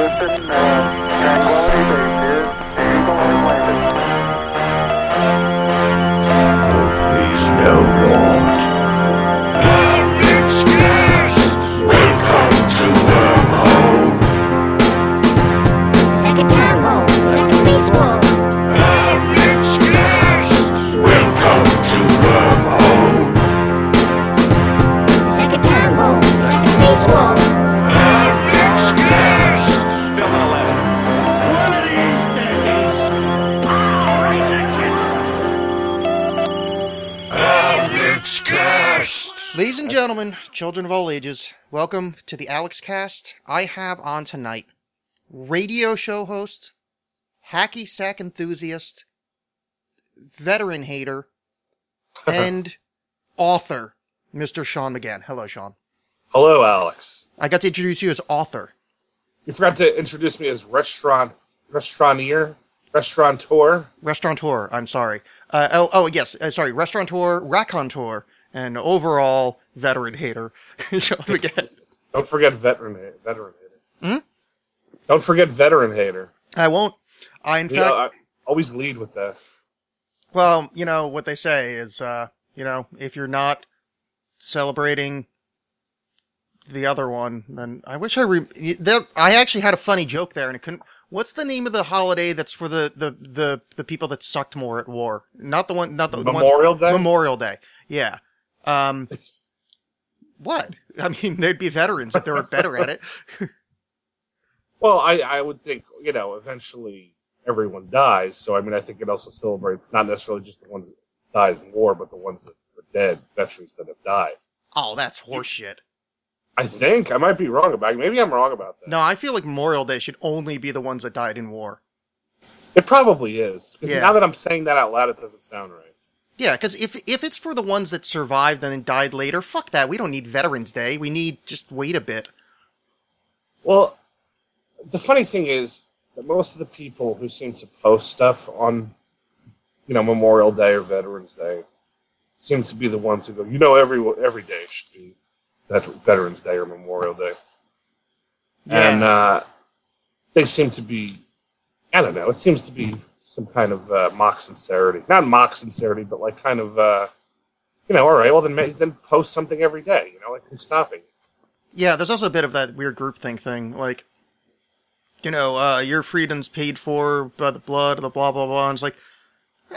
Houston, uh, Tranquility gentlemen, children of all ages, welcome to the Alexxcast. I have on tonight radio show host, hacky sack enthusiast, veteran hater, and author, Mr. Shaun McGann. Hello, Shaun. Hello, Alexx. I got to introduce you as author. You forgot to introduce me as restaurant restauranteur, restaurateur. Restaurateur, I'm sorry. Uh, oh, oh, yes, uh, sorry, restaurateur, raconteur, and overall veteran hater, Shaun McGann. Don't forget veteran ha- veteran hater. Hmm? Don't forget veteran hater. I won't. I, in You fact, know, I always lead with that. Well, you know, what they say is, uh, you know, if you're not celebrating the other one, then I wish I re- there, I actually had a funny joke there and it couldn't, what's the name of the holiday that's for the, the, the, the people that sucked more at war? Not the one, not the, the ones- Memorial Day? Memorial Day. Yeah. Um, what? I mean, they'd be veterans if they were better at it. Well, I, I would think, you know, eventually everyone dies. So, I mean, I think it also celebrates not necessarily just the ones that died in war, but the ones that are dead, veterans that have died. Oh, that's horseshit. I think I might be wrong about. Maybe I'm wrong about that. No, I feel like Memorial Day should only be the ones that died in war. It probably is. Because Yeah. now that I'm saying that out loud, it doesn't sound right. Yeah, because if if it's for the ones that survived and then died later, fuck that. We don't need Veterans Day. We need just wait a bit. Well, the funny thing is that most of the people who seem to post stuff on, you know, Memorial Day or Veterans Day, seem to be the ones who go, you know, every every day should be Vet- Veterans Day or Memorial Day, and uh, they seem to be, I don't know, it seems to be some kind of uh, mock sincerity, not mock sincerity, but like kind of, uh, you know, all right, well then then post something every day, you know, like who's stopping? Yeah, there's also a bit of that weird groupthink thing, like, you know, uh, your freedom's paid for by the blood of the blah blah blah. And it's like,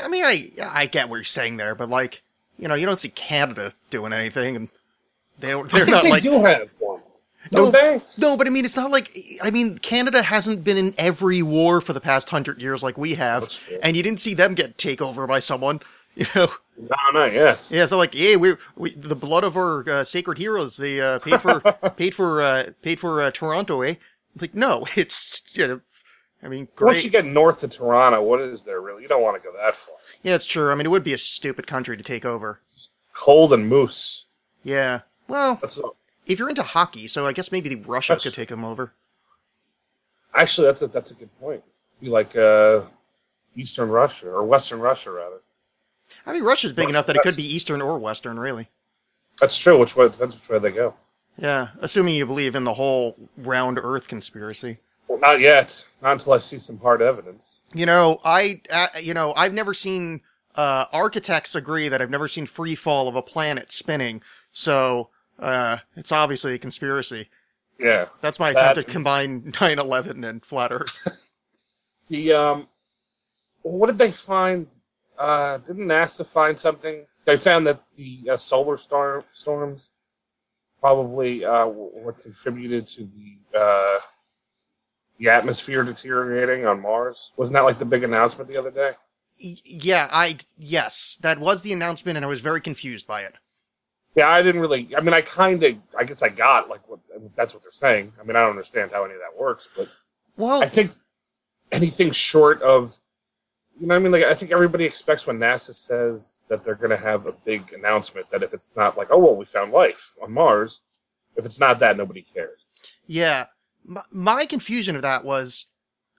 I mean, I I get what you're saying there, but like, you know, you don't see Canada doing anything, and they don't. They're not like do have one, No, they? No, but I mean, it's not like I mean, Canada hasn't been in every war for the past hundred years like we have, and you didn't see them get take over by someone. You know, No, no, yes. yeah. So like, yeah, we we the blood of our uh, sacred heroes. They uh, paid for paid for uh, paid for uh, Toronto, eh? Like, no, it's you know, I mean, Once you get north of Toronto, what is there really? You don't want to go that far. yeah, it's true. I mean, it would be a stupid country to take over. Cold and moose. Yeah. Well, That's if you're into hockey, so I guess maybe Russia could take them over. actually that's a that's a good point. Be like uh, Eastern Russia or Western Russia rather. I mean, Russia's big enough that it could be Eastern or Western, really. That's true. Which way depends which way they go. Yeah, assuming you believe in the whole round Earth conspiracy. Well, not yet. Not until I see some hard evidence. You know, I, uh, you know, I've never seen uh, architects agree that I've never seen free fall of a planet spinning. So uh, it's obviously a conspiracy. Yeah. That's my attempt That- to combine 9/11 and flat Earth. The um, what did they find? Uh, didn't NASA find something? They found that the uh, solar storm storms probably uh, what contributed to the uh, the atmosphere deteriorating on Mars. Wasn't that like the big announcement the other day? Yeah, I yes, that was the announcement, and I was very confused by it. Yeah, I didn't really. I mean, I kind of. I guess I got like what that's what they're saying. I mean, I don't understand how any of that works, but Well, I think anything short of, you know, what I mean, like I think everybody expects when NASA says that they're going to have a big announcement that if it's not like, oh well, we found life on Mars, if it's not that, nobody cares. Yeah. My, my confusion of that was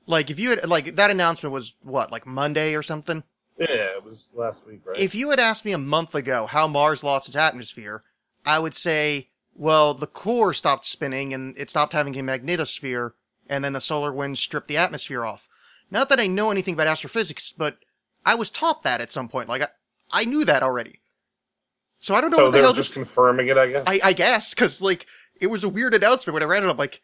like if you had like that announcement was what like Monday or something. Yeah, it was last week, right? If you had asked me a month ago how Mars lost its atmosphere, I would say, well, the core stopped spinning and it stopped having a magnetosphere and then the solar winds stripped the atmosphere off. Not that I know anything about astrophysics, but I was taught that at some point. Like I, I knew that already. So I don't know So what the hell just this. confirming it, I guess. I, I guess because like it was a weird announcement when I read it. I'm like,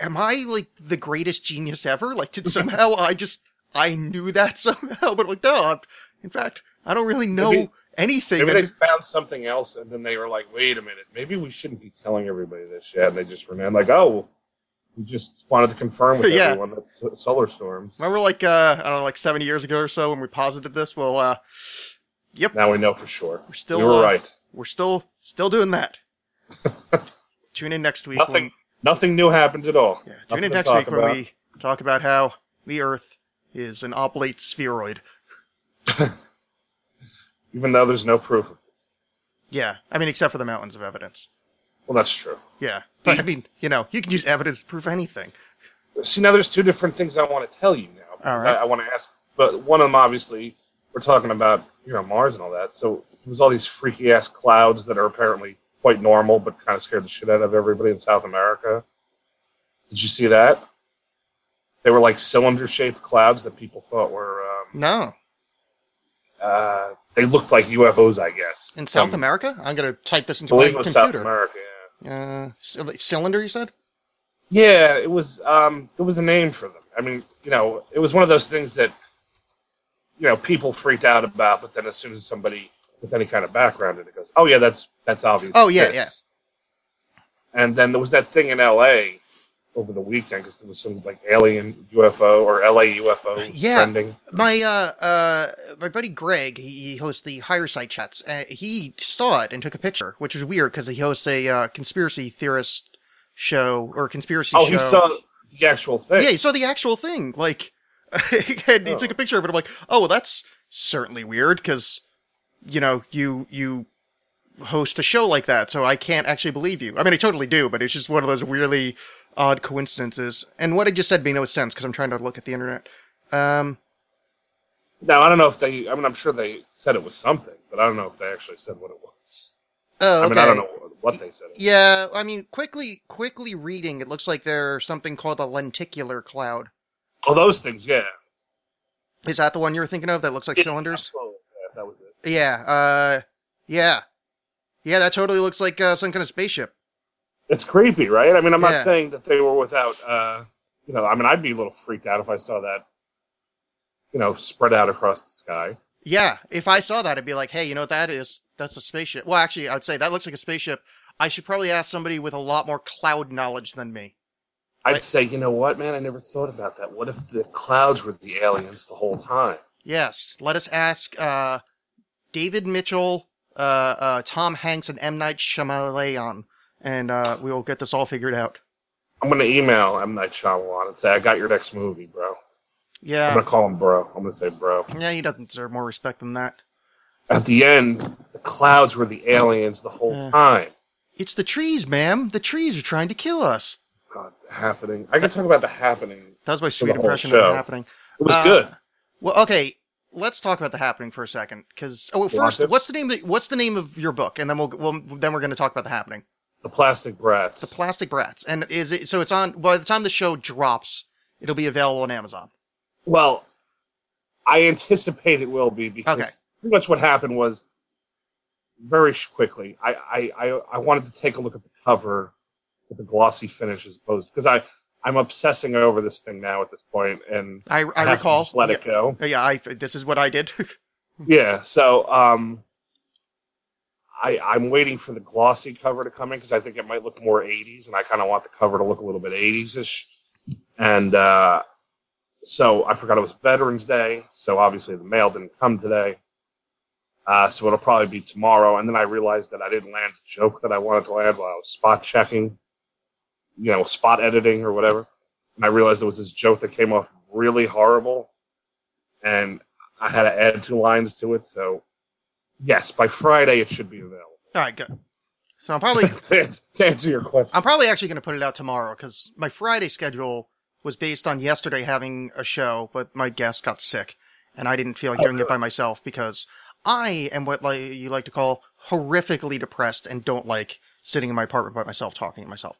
am I like the greatest genius ever? Like, did somehow I just I knew that somehow? But like, no. I'm, in fact, I don't really know Maybe- anything. Maybe they found something else, and then they were like, "Wait a minute, maybe we shouldn't be telling everybody this yet." And they just reneged, like, "Oh, we just wanted to confirm with Yeah. everyone that solar storms." Remember, like uh, I don't know, like seventy years ago or so, when we posited this. Well, uh, yep, Now we know for sure. we're still you were uh, right. We're still still doing that. Tune in next week. Nothing, When, nothing new happens at all. yeah, tune in next week when we talk about how the Earth is an oblate spheroid. even though there's no proof. Yeah, I mean, except for the mountains of evidence. Well, that's true. Yeah, but I mean, you know, you can use evidence to prove anything. See, now there's two different things I want to tell you now. because right. I, I want to ask, but one of them obviously we're talking about, you know, Mars and all that. So there was all these freaky ass clouds that are apparently quite normal, but kind of scared the shit out of everybody in South America. Did you see that? They were like cylinder shaped clouds that people thought were. Um, No, uh, they looked like UFOs, I guess. in South Some- America, I'm gonna type this into my was South computer. America. Yeah. Uh, cylinder, you said? Yeah, it was. Um, there was a name for them. I mean, you know, it was one of those things that, you know, people freaked out about. But then, as soon as somebody with any kind of background in it goes, "Oh yeah, that's that's obvious." Oh, yeah, this." And then there was that thing in L.A. over the weekend because there was some like alien UFO or LA UFO Yeah. trending. My uh uh my buddy Greg, he, he hosts the Higher Side chats. Uh, he saw it and took a picture, which is weird because he hosts a uh, conspiracy theorist show or conspiracy Oh, show. he saw the actual thing. yeah, he saw the actual thing. Like, and he Oh. took a picture of it. I'm like, oh, well, that's certainly weird because you know you you host a show like that, so I can't actually believe you. I mean, I totally do, but it's just one of those weirdly odd coincidences. And what I just said made no sense because I'm trying to look at the internet. Um, Now I don't know if they. I mean, I'm sure they said it was something, but I don't know if they actually said what it was. oh, I mean, I don't know what they said. It was. Yeah, I mean, quickly, quickly reading, it looks like there's something called a lenticular cloud. Oh, those things, yeah. Is that the one you were thinking of that looks like cylinders? Oh, yeah, that was it. Yeah, uh, yeah. Yeah, that totally looks like uh, some kind of spaceship. It's creepy, right? I mean, I'm Yeah. not saying that they were without, uh, you know, I mean, I'd be a little freaked out if I saw that, you know, spread out across the sky. Yeah, if I saw that, I'd be like, hey, you know what that is? That's a spaceship. Well, actually, I'd say that looks like a spaceship. I should probably ask somebody with a lot more cloud knowledge than me. I'd Like- say, you know what, man? I never thought about that. What if the clouds were the aliens the whole time? Yes, let us ask uh, David Mitchell, uh, uh, Tom Hanks, and M. Night Shyamalan, and uh, we will get this all figured out. I'm going to email M. Night Shyamalan and say, I got your next movie, bro. Yeah, I'm going to call him bro. I'm going to say bro. yeah, he doesn't deserve more respect than that. At the end, the clouds were the aliens the whole Yeah. time. It's the trees, ma'am. The trees are trying to kill us. God, the happening. I can talk about the happening. That was my sweet impression of the happening. It was Uh, good. Well, okay, let's talk about the happening for a second. Because oh, first, what's the name? Of, what's the name of your book? And then we'll, we'll then we're going to talk about the happening. The Plastic Brats. The Plastic Brats. And is it so? It's on. By the time the show drops, it'll be available on Amazon. Well, I anticipate it will be because Okay. pretty much what happened was very quickly. I, I, I, I wanted to take a look at the cover with a glossy finish as opposed because I I'm obsessing over this thing now at this point and I, I, I recall. just let yeah, it go. Yeah, I. This is what I did. Yeah, so um, I I'm waiting for the glossy cover to come in because I think it might look more 80s, and I kind of want the cover to look a little bit 80s ish. And uh, so I forgot it was Veterans Day, so obviously the mail didn't come today. Uh, so it'll probably be tomorrow. And then I realized that I didn't land the joke that I wanted to land while I was spot checking, you know, spot editing or whatever. And I realized there was this joke that came off really horrible. And I had to add two lines to it. So, yes, by Friday it should be available. All right, good. So I'm probably to, to answer your question, I'm probably actually going to put it out tomorrow because my Friday schedule was based on yesterday having a show, but my guest got sick, and I didn't feel like doing it by myself because I am what like you like to call horrifically depressed and don't like sitting in my apartment by myself talking to myself.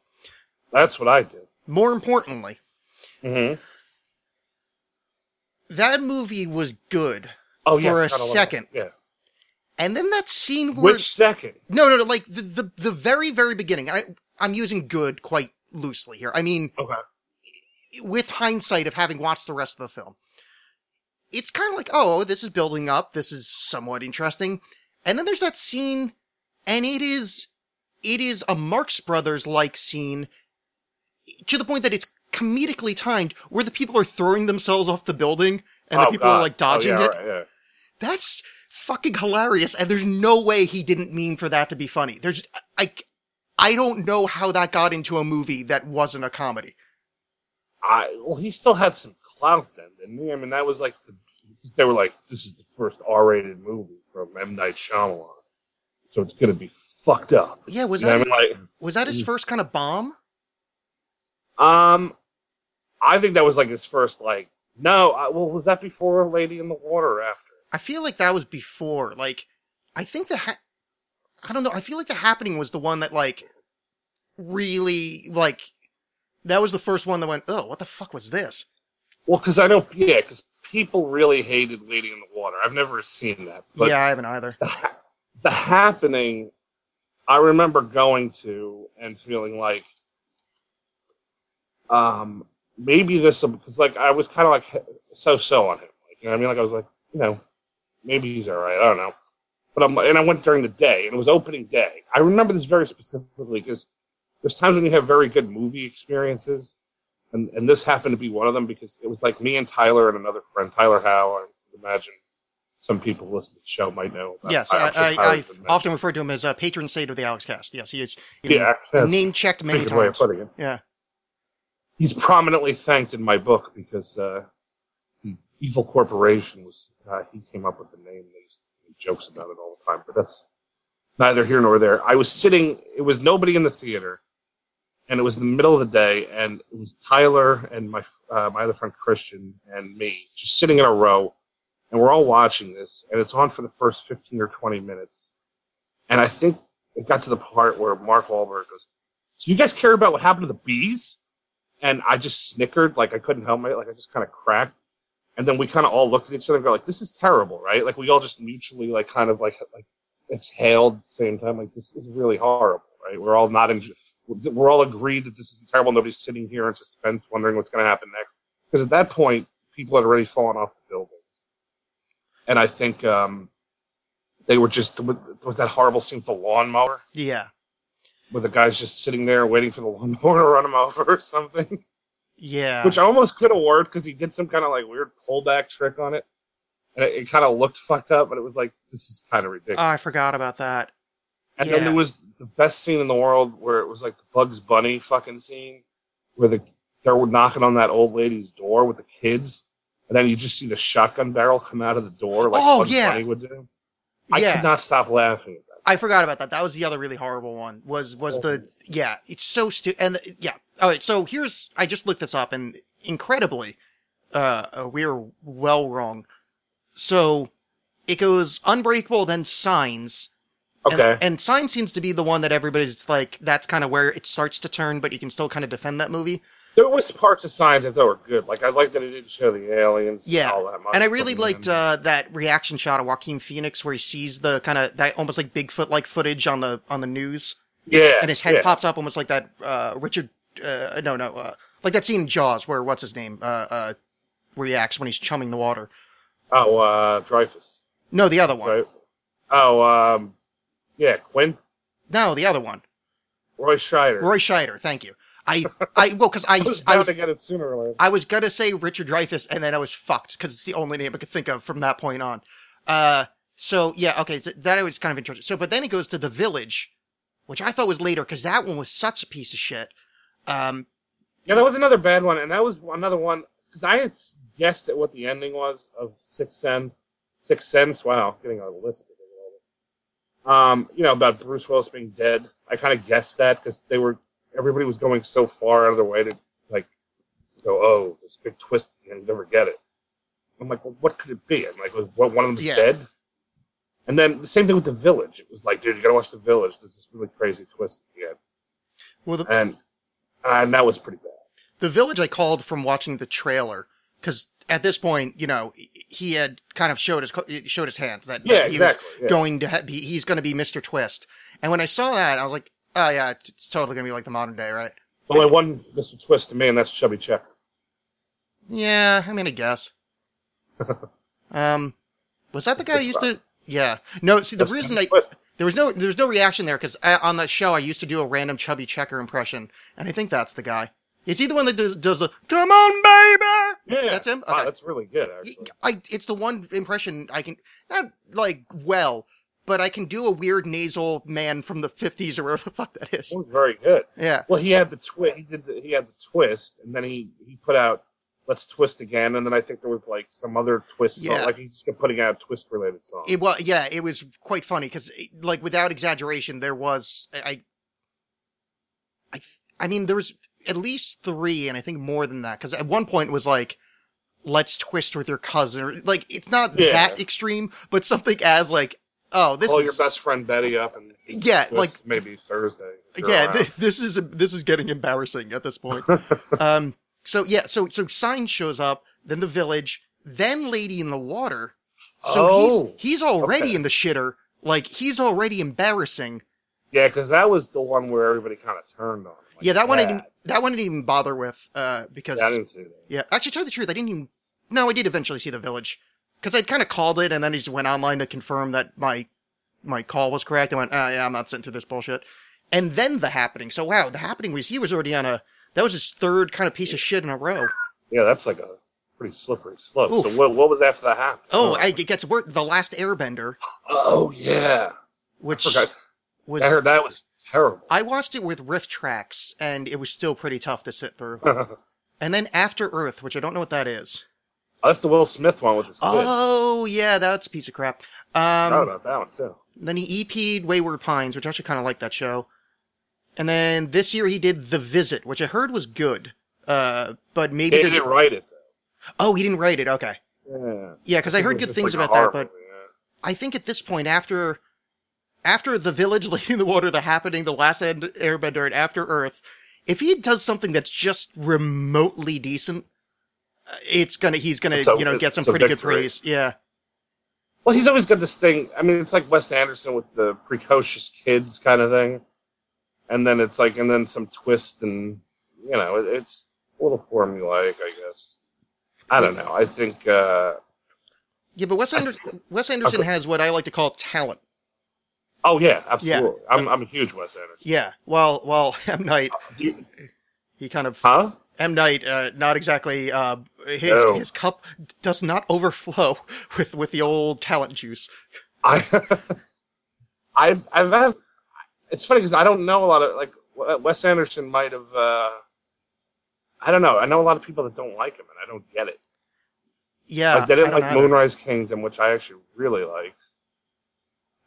that's what I did. More importantly, Mm-hmm. That movie was good, Oh yeah, For a I kinda second. Yeah. And then that scene where Which second? no, no, no, like the the, the very very beginning. I, I'm using good quite loosely here. I mean, Okay. with hindsight of having watched the rest of the film, it's kind of like, oh, oh this is building up. This is somewhat interesting. And then there's that scene, and it is, it is a Marx Brothers like scene to the point that it's comedically timed where the people are throwing themselves off the building and the Oh, people are like dodging oh, yeah, it. Right, yeah. That's fucking hilarious. And there's no way he didn't mean for that to be funny. There's, I, I don't know how that got into a movie that wasn't a comedy. I well, he still had some clout then, didn't he? I mean, that was like the, they were like, this is the first R-rated movie from M Night Shyamalan, so it's gonna be fucked up. Yeah, was You that what I mean? was that his Mm. first kind of bomb? Um, I think that was like his first like. No, I, well, was that before Lady in the Water or after? I feel like that was before. Like, I think the ha- I don't know. I feel like the happening was the one that like really like that was the first one that went. Oh, what the fuck was this? Well, because I know, yeah, because people really hated Lady in the Water. I've never seen that, but yeah, I haven't either. the, ha- the happening i remember going to and feeling like um maybe this because like i was kind of like so so on him like you know what i mean like i was like you know maybe he's all right i don't know but i'm and i went during the day and it was opening day i remember this very specifically because there's times when you have very good movie experiences and and this happened to be one of them because it was like me and tyler and another friend tyler howe i imagine some people listening to the show might know about Yes, I, sure I, I often refer to him as a patron saint of the Alexxcast. Yes, he is. You know, Yeah, name checked many a way of times. Yeah, He's prominently thanked in my book because uh, evil corporation was uh, he came up with the name. To make jokes about it all the time, but that's neither here nor there. I was sitting; it was nobody in the theater, and it was the middle of the day, and it was Tyler and my uh, my other friend Christian and me just sitting in a row, and we're all watching this, and it's on for the first fifteen or twenty minutes, and I think it got to the part where Mark Wahlberg goes, "Do you guys care about what happened to the bees?" And I just snickered, like I couldn't help it, like I just kind of cracked, and then we kind of all looked at each other and go, "Like this is terrible, right?" Like we all just mutually, like kind of like like exhaled at the same time, like this is really horrible, right? We're all not in, we're all agreed that this is terrible. Nobody's sitting here in suspense, wondering what's going to happen next, because at that point, people had already fallen off the buildings, and I think um, they were just was that horrible scene with the lawnmower yeah, where the guy's just sitting there waiting for the lawnmower to run him over or something, yeah. which I almost could have worked because he did some kind of like weird pullback trick on it, and it, it kind of looked fucked up, but it was like this is kind of ridiculous. oh, I forgot about that. And then Yeah. there was the best scene in the world where it was like the Bugs Bunny fucking scene where the they're knocking on that old lady's door with the kids, and then you just see the shotgun barrel come out of the door like Oh, Bugs yeah. Bunny would do. I yeah, could not stop laughing at that. I forgot about that. That was the other really horrible one. Was was the yeah? It's so stupid. And the, yeah. All right. So here's I just looked this up, and incredibly, uh, uh, we're well wrong. So it goes Unbreakable, then Signs. Okay. and Signs seems to be the one that everybody's like. That's kind of where it starts to turn, but you can still kind of defend that movie. There was parts of Signs I thought were good. Like I liked that it didn't show the aliens. Yeah, all that much. and I really liked uh, that reaction shot of Joaquin Phoenix where he sees the kind of that almost like Bigfoot like footage on the on the news. yeah, and his head yeah. pops up almost like that uh Richard uh no no uh like that scene in Jaws where what's his name uh uh reacts when he's chumming the water. Oh, uh, Dreyfuss. No, the other one. Oh, um, yeah, Quinn, No, the other one. Roy Scheider. Roy Scheider, thank you. I I well cuz I I was I was to get it sooner or later. I was gonna say Richard Dreyfuss, and then I was fucked cuz it's the only name I could think of from that point on. Uh so yeah, okay, so that was kind of interesting. So but then it goes to The Village, which I thought was later cuz that one was such a piece of shit. Um Yeah, that was another bad one, and that was another one because I had guessed at what the ending was of Six Sense. Six Sense. Wow, getting on the list. Um, you know about Bruce Willis being dead. I kind of guessed that because they were everybody was going so far out of their way to like go, oh, there's a big twist, and you never get it. I'm like, well, what could it be? I'm like, was what one of them's Yeah. dead? And then the same thing with the Village. It was like, dude, you gotta watch the Village. There's this really crazy twist at the end well the and and that was pretty bad. the village I called from watching the trailer because at this point, you know, he had kind of showed his showed his hands that, Yeah, he exactly, was yeah. going to be he's going to be Mr. Twist. And when I saw that, I was like, oh yeah, it's totally going to be like the modern day, right? Only one Mr. Twist to me, and that's Chubby Checker. Yeah, I mean, I guess. um, was that the guy who used to? Yeah. No, see, the That's reason I Twist. There was no there was no reaction there because uh, on that show I used to do a random chubby checker impression, and I think that's the guy. Is he the one that does, does the "Come on, baby"? Yeah, That's him? Wow, that's really good, actually. I it's the one impression I can not like well, but I can do a weird nasal man from the fifties or whatever the fuck that is. Was very good. Yeah. Well, he had the twist. He did. The, he had the twist, and then he he put out "Let's Twist Again," and then I think there was like some other twist. song. Like he just kept putting out twist related songs. It was yeah, it was quite funny because like without exaggeration, there was I, I, I mean there was at least three, and I think more than that because at one point it was like, "Let's twist with your cousin," like it's not Yeah. that extreme, but something as like, "Oh, this Call is your best friend Betty up and yeah, like maybe Thursday. yeah, th- this is this is getting embarrassing at this point. um, so yeah, so so sign shows up, then the village, then Lady in the Water. So Oh, he's he's already okay. in the shitter. Like he's already embarrassing. yeah, because that was the one where everybody kind of turned on. him, like yeah, that one I didn't that one I didn't even bother with uh because Yeah, I didn't see that. yeah, actually tell you the truth, I didn't even no, I did eventually see the village because I'd kind of called it and then I just went online to confirm that my my call was correct. I went, oh, yeah, I'm not sent through this bullshit. And then the happening. So wow, the happening was he was already on a that was his third kind of piece of shit in a row. Yeah, that's like a pretty slippery slope. Oof. So what, what was after that happened? Oh, I, it gets worse. The last Airbender, oh yeah, which I was I heard that was terrible. I watched it with RiffTrax, and it was still pretty tough to sit through. And then After Earth, which I don't know what that is. Oh, that's the Will Smith one with his kid. Oh yeah, that's a piece of crap. Um, about that one too. then he EP'd Wayward Pines, which I actually kind of like that show. And then this year he did The Visit, which I heard was good. Uh, but maybe He didn't write it oh he didn't write it. Okay, though. yeah, because I heard good things like about that. But yeah. I think at this point, after after the village, Lady in the Water, the happening, the last end Airbender, and After Earth, if he does something that's just remotely decent, uh, it's gonna he's gonna a- you know get some pretty good praise. Yeah, Well, he's always got this thing. I mean, it's like Wes Anderson with the precocious kids kind of thing, and then it's like, and then some twist, and you know, it, it's, it's a little formulaic, I guess. I don't know. I think uh, yeah. But Wes, Ander- th- Wes Anderson Okay. has what I like to call talent. Oh yeah, absolutely. I'm I'm a huge Wes Anderson. Yeah. Well, well, M Night, Do you- he kind of huh? M Night, uh, not exactly. Uh, his No. his cup does not overflow with with the old talent juice. I I've I've have, it's funny because I don't know a lot of like Wes Anderson might have. Uh, I don't know. I know a lot of people that don't like him, and I don't get it. Yeah, like they I didn't like either. Moonrise Kingdom, which I actually really liked.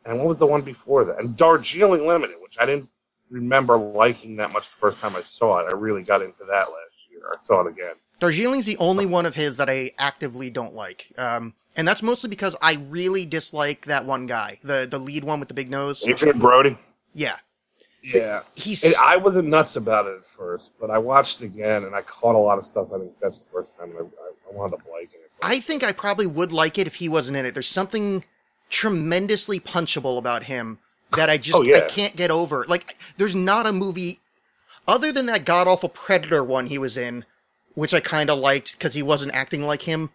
And what was the one before that? And Darjeeling Limited, which I didn't remember liking that much the first time I saw it. I really got into that last year. I saw it again. Darjeeling's the only one of his that I actively don't like. Um, and that's mostly because I really dislike that one guy, the the lead one with the big nose. Adrien Brody. Yeah, Yeah. he's And I wasn't nuts about it at first, but I watched again and I caught a lot of stuff I didn't catch the first time. And I, I, I wound up liking it. I think I probably would like it if he wasn't in it. There's something tremendously punchable about him that I just Oh, yeah. I can't get over. Like, there's not a movie other than that god awful Predator one he was in, which I kind of liked because he wasn't acting like him.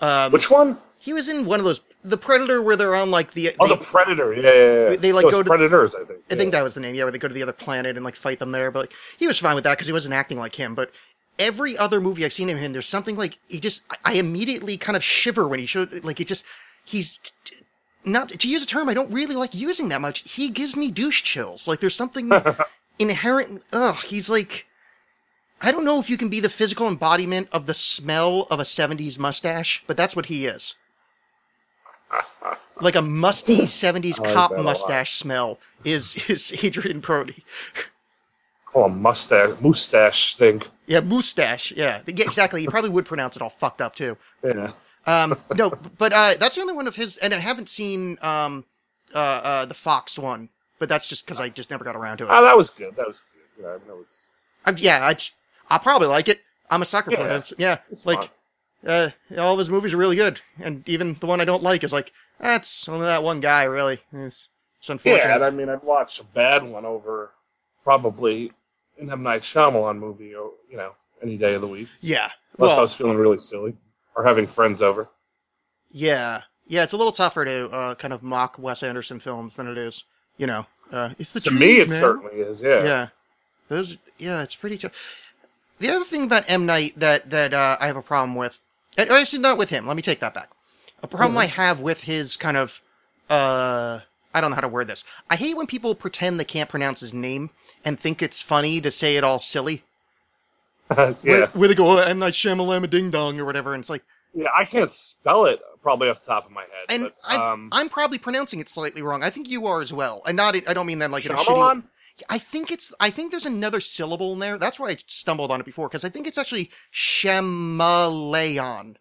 Um, Which one? he was in one of those the Predator where they're on like the Oh, the Predator. Yeah, yeah, yeah. They, like, go to- Predators, I think. I think that was the name. Yeah, where they go to the other planet and like fight them there. But like, he was fine with that because he wasn't acting like him. But every other movie I've seen him in, there's something like he just. I- I immediately kind of shiver when he showed like it just. He's not to use a term I don't really like using that much. He gives me douche chills. Like there's something inherent. Ugh, he's like. I don't know if you can be the physical embodiment of the smell of a 70s mustache, but that's what he is. Like a musty 70s I like cop that a lot. mustache smell is is Adrien Brody. Call him mustache, mustache thing. Yeah, mustache. Yeah, yeah, exactly. He probably would pronounce it all fucked up too. Yeah. Um, no, but uh, that's the only one of his, and I haven't seen um, uh, uh, the Fox one, but that's just because I just never got around to it. Oh, that was good. That was good. Yeah, I mean, that was. I, yeah, I, just, I'll probably like it. I'm a sucker for Yeah, him. Yeah, it's like fun. Uh, all of his movies are really good, and even the one I don't like is like that's only that one guy. Really, it's, it's unfortunate. Yeah, and I mean, I'd watch a bad one over probably an M Night Shyamalan movie, or you know, any day of the week, yeah. unless I was feeling really silly or having friends over. yeah, yeah. It's a little tougher to uh, kind of mock Wes Anderson films than it is, you know. Uh, it's the To trees, me, it man. certainly is. Yeah. Yeah, those. Yeah, it's pretty tough. The other thing about M Night that that uh, I have a problem with, actually not with him. Let me take that back. A problem I have with his kind of, uh, I don't know how to word this. I hate when people pretend they can't pronounce his name and think it's funny to say it all silly. yeah. Where, where they go, oh, M Night Shyamalama Ding Dong or whatever, and it's like, Yeah, I can't spell it probably off the top of my head. and but, I, um, I'm probably pronouncing it slightly wrong. I think you are as well, and not. I don't mean that like in a shitty. I think it's. I think there's another syllable in there. That's why I stumbled on it before because I think it's actually Shemaleon.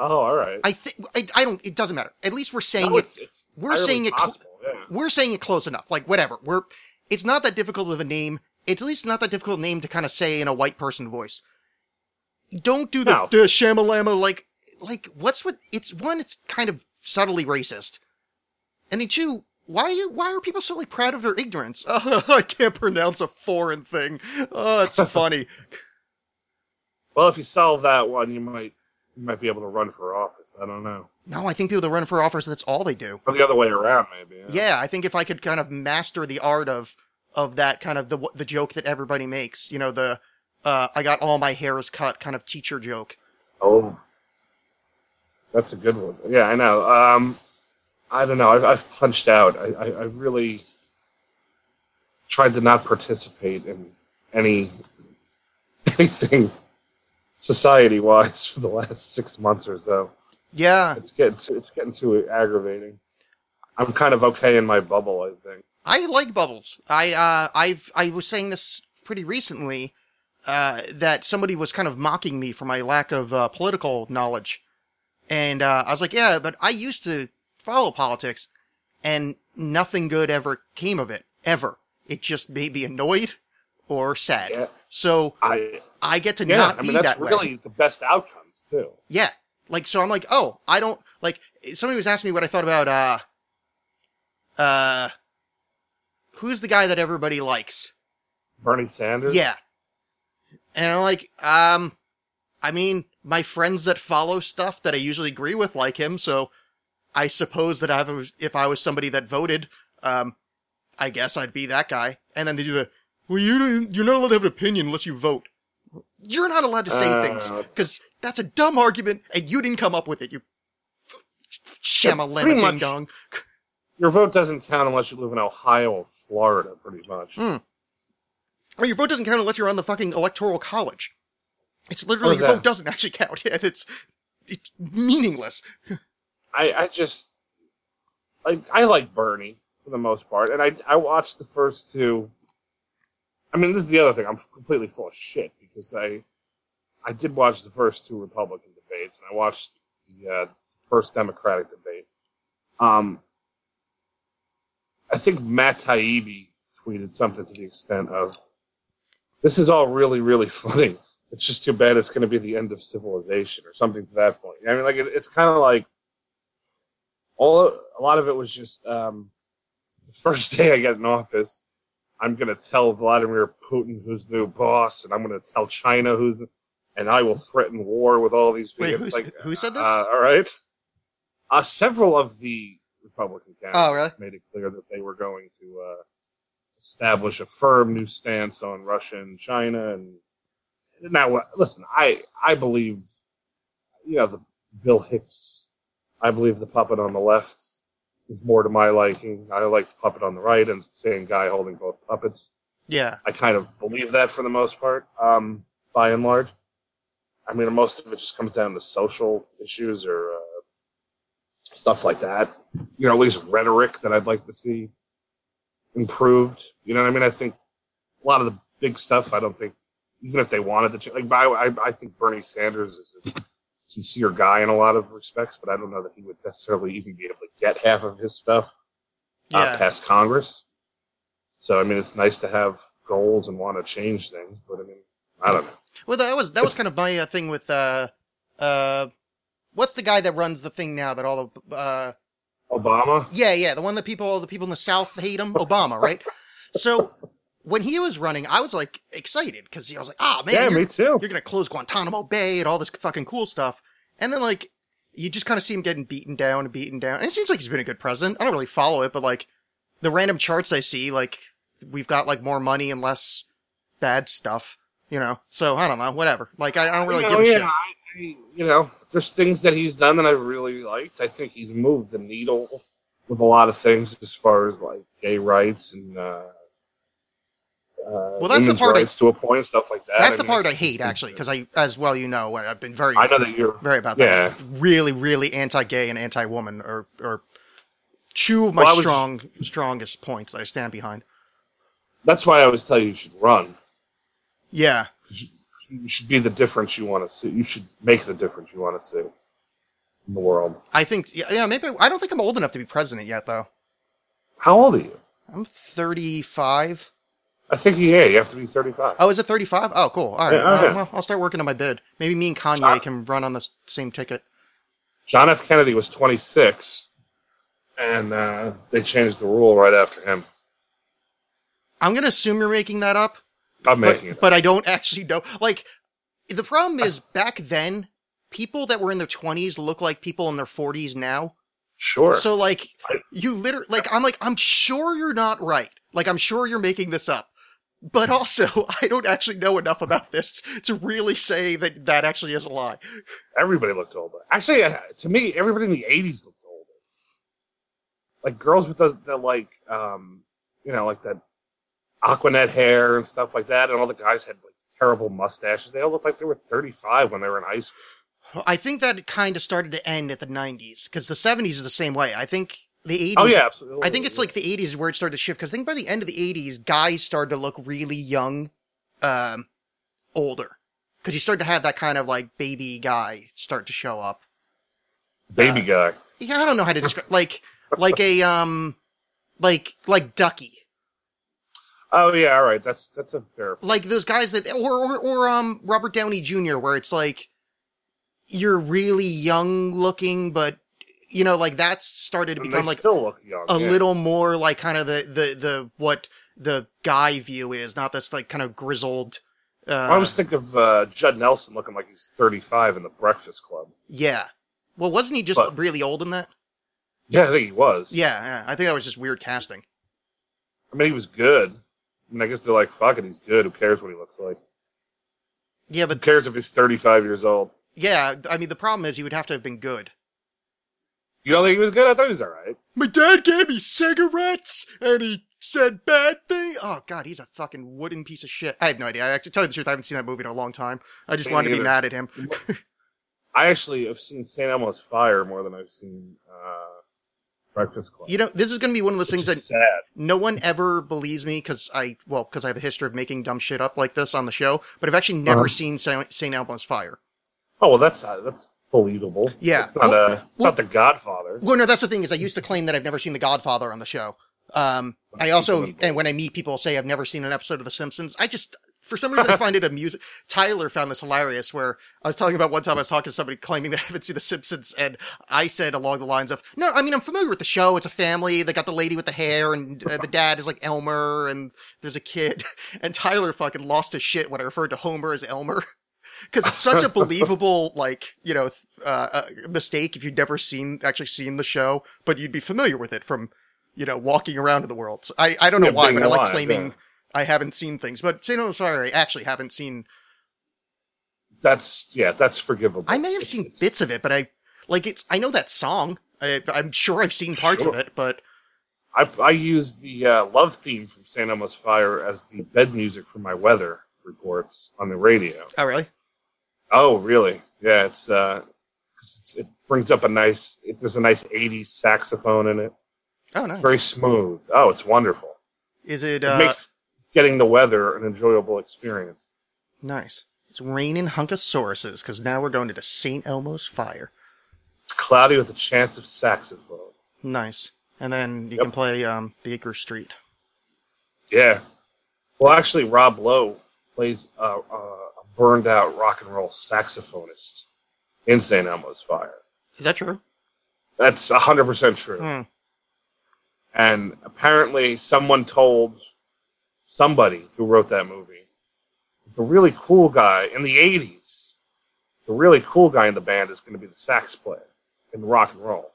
Oh, all right. I think. I, I don't. It doesn't matter. At least we're saying No, it. it's, it's we're saying it cl- yeah. We're saying it close enough. Like whatever. We're. It's not that difficult of a name. It's at least not that difficult name to kind of say in a white person voice. Don't do the, No. the shamalama like like what's with it's one it's kind of subtly racist, and then two why why are people so like proud of their ignorance? Oh, I can't pronounce a foreign thing. Oh, it's funny. Well, if you solve that one, you might you might be able to run for office. I don't know. no, I think people that run for office that's all they do. Or the other way around, maybe. Yeah, I think if I could kind of master the art of of that kind of the the joke that everybody makes, you know, the uh, I got all my hairs cut kind of teacher joke. Oh, that's a good one. Yeah, I know. Um, I don't know. I've, I've punched out. I, I, I really tried to not participate in any anything society wise for the last six months or so. Yeah, It's getting too, it's getting too aggravating. I'm kind of okay in my bubble. I think. I like bubbles. I uh, I've I was saying this pretty recently uh, that somebody was kind of mocking me for my lack of uh, political knowledge, and uh, I was like, yeah, but I used to follow politics, and nothing good ever came of it ever. It just made me annoyed or sad. Yeah. So I I get to yeah. not I be mean, that's that way. really the best outcomes too. Yeah. Like, so I'm like, oh, I don't, like, somebody was asking me what I thought about, uh, uh, who's the guy that everybody likes? Bernie Sanders. Yeah. And I'm like, um, I mean, my friends that follow stuff that I usually agree with like him, so I suppose that I was, if I was somebody that voted, um, I guess I'd be that guy. And then they do the, well, you you're not allowed to have an opinion unless you vote. You're not allowed to say Uh, things because that's a dumb argument, and you didn't come up with it. You shamalama ding dong. Your vote doesn't count unless you live in Ohio or Florida, pretty much. Hmm. Or your vote doesn't count unless you're on the fucking electoral college. It's literally your vote doesn't actually count. Yeah, it's it's meaningless. I, I just, I, I like Bernie for the most part, and I, I watched the first two. I mean, this is the other thing. I'm completely full of shit because I, I did watch the first two Republican debates, and I watched the uh, first Democratic debate. Um, I think Matt Taibbi tweeted something to the extent of, "This is all really, really funny. It's just too bad it's going to be the end of civilization or something to that point." I mean, like it, it's kind of like all a lot of it was just um, the first day I get in office, I'm going to tell Vladimir Putin who's the new boss, and I'm going to tell China who's, the, and I will threaten war with all these people. Wait, who's, who said this? uh, all right. Uh, several of the Republican candidates Oh, really? made it clear that they were going to uh, establish a firm new stance on Russia and China. And now, listen, I I believe, you know, the Bill Hicks. I believe the puppet on the left is more to my liking. I like the puppet on the right, and it's the same guy holding both puppets. yeah. I kind of believe that for the most part, um, by and large. I mean, most of it just comes down to social issues or uh, stuff like that. You know, at least rhetoric that I'd like to see improved. You know what I mean? I think a lot of the big stuff, I don't think, even if they wanted to, like, I, I think Bernie Sanders is a sincere guy in a lot of respects, but I don't know that he would necessarily even be able to get half of his stuff uh, Yeah. past Congress. So I mean, it's nice to have goals and want to change things, but I mean, I don't know. Well, that was that was kind of my uh, thing with uh uh what's the guy that runs the thing now that all the uh Obama. yeah yeah the one that people all the people in the South hate him Obama right so when he was running I was like excited because I was like ah man yeah, you're, me too. you're gonna close Guantanamo Bay and all this fucking cool stuff and then like you just kind of see him getting beaten down and beaten down and it seems like he's been a good president I don't really follow it but like the random charts I see like we've got like more money and less bad stuff you know so I don't know whatever like I, I don't really you give a yeah, shit. I, I, you know, there's things that he's done that I really liked. I think he's moved the needle with a lot of things as far as like gay rights and uh, uh, Well, that's the part I- rights to a point, stuff like that. That's the mean, part I hate actually, because I, as well you know, I've been very, I know that you're very about yeah. that. Really, really anti-gay and anti-woman, or or two of my Well, I was- strong, strongest points that I stand behind. That's why I always tell you you should run. Yeah, You should be the difference you want to see. You should make the difference you want to see in the world. I think, yeah, yeah, maybe I don't think I'm old enough to be president yet, though. How old are you? I'm 35. I think yeah, you have to be 35. Oh, is it 35? Oh, cool. All right. Yeah, okay. well, I'll start working on my bid. Maybe me and Kanye Stop. can run on the same ticket. John F. Kennedy was 26, and uh, they changed the rule right after him. I'm gonna assume you're making that up. I'm but, making it. but I don't actually know. Like, the problem is back then, people that were in their 20s look like people in their 40s now. Sure. So, like, I- you literally, like, I'm like, I'm sure you're not right. Like, I'm sure you're making this up. But also, I don't actually know enough about this to really say that that actually is a lie. everybody looked older. Actually, uh, to me, everybody in the 80s looked older. Like girls with the, the like, um, you know, like that Aquanet hair and stuff like that, and all the guys had like terrible mustaches. They all looked like they were 35 when they were in high school. I think that kind of started to end at the 90s because the 70s is the same way. I think the 80s. Oh yeah, absolutely. I think it's like the 80s where it started to shift because I think by the end of the 80s, guys started to look really young, um, older. Because you started to have that kind of like baby guy start to show up. baby uh, guy. Yeah, I don't know how to describe like like a um like like Ducky. Oh yeah, all right. That's that's a fair. Like those guys that or or, or um Robert Downey Jr. where it's like you're really young looking, but you know, like that's started to and become like young. a yeah. little more like kind of the the the what the guy view is, not this like kind of grizzled. Uh, I always think of uh, Judd Nelson looking like he's 35 in the Breakfast Club. yeah. Well, wasn't he just But- really old in that? Yeah, I think he was. Yeah, yeah. I think that was just weird casting. I mean, he was good. I mean, I guess they're like, fuck it, he's good. Who cares what he looks like? Yeah, Who but cares if he's 35 years old? yeah, I mean the problem is he would have to have been good. You don't think he was good? I thought he was all right. My dad gave me cigarettes and he said bad thing. Oh god, he's a fucking wooden piece of shit. I have no idea. I actually tell you the truth, I haven't seen that movie in a long time. I just Me wanted to be neither. mad at him. I actually have seen St. Elmo's Fire more than I've seen uh, Breakfast Club. You know, this is going to be one of those Which things is that sad. no one ever believes me because I, well, because I have a history of making dumb shit up like this on the show, but I've actually never Uh-huh. seen Saint Saint Elmo's Fire. Oh well, that's uh, that's believable. Yeah. it's not Well- a, it's well- not the Godfather. Well, no, that's the thing is I used to claim that I've never seen The Godfather on the show. Um, I also, and when I meet people say I've never seen an episode of The Simpsons, I just, for some reason, I find it amusing. Tyler found this hilarious where I was talking about one time I was talking to somebody claiming they haven't seen The Simpsons, and I said along the lines of, no, I mean, I'm familiar with the show. It's a family. They got the lady with the hair, and uh, the dad is like Elmer, and there's a kid. And Tyler fucking lost his shit when I referred to Homer as Elmer. Because it's such a believable, like, you know, th- uh, uh, mistake if you'd never seen, actually seen the show, but you'd be familiar with it from, you know, walking around in the world. So I, I don't know Yeah, why, but I like claiming yeah. I haven't seen things. But say no, sorry, I actually haven't seen. That's yeah, that's forgivable. I may have It's- seen it's- bits of it, but I like it's. I know that song. I, I'm sure I've seen parts of it, but I I use the uh, love theme from St. Elmo's Fire as the bed music for my weather reports on the radio. oh really? Oh, really? Yeah, it's uh, it's, it brings up a nice. It, there's a nice '80s saxophone in it. Oh It's nice. very smooth. Oh, it's wonderful. Is it It uh, makes getting the weather an enjoyable experience. nice? It's raining hunkosauruses because now we're going to the St. Elmo's Fire. It's cloudy with a chance of saxophone. Nice. And then you Yep. can play um, Baker Street. Yeah. Well, actually, Rob Lowe plays uh, a, burned out rock and roll saxophonist in St. Elmo's Fire. Is that true? That's 100% true. Hmm. And apparently, someone told somebody who wrote that movie, the really cool guy in the 80s, the really cool guy in the band is going to be the sax player in rock and roll.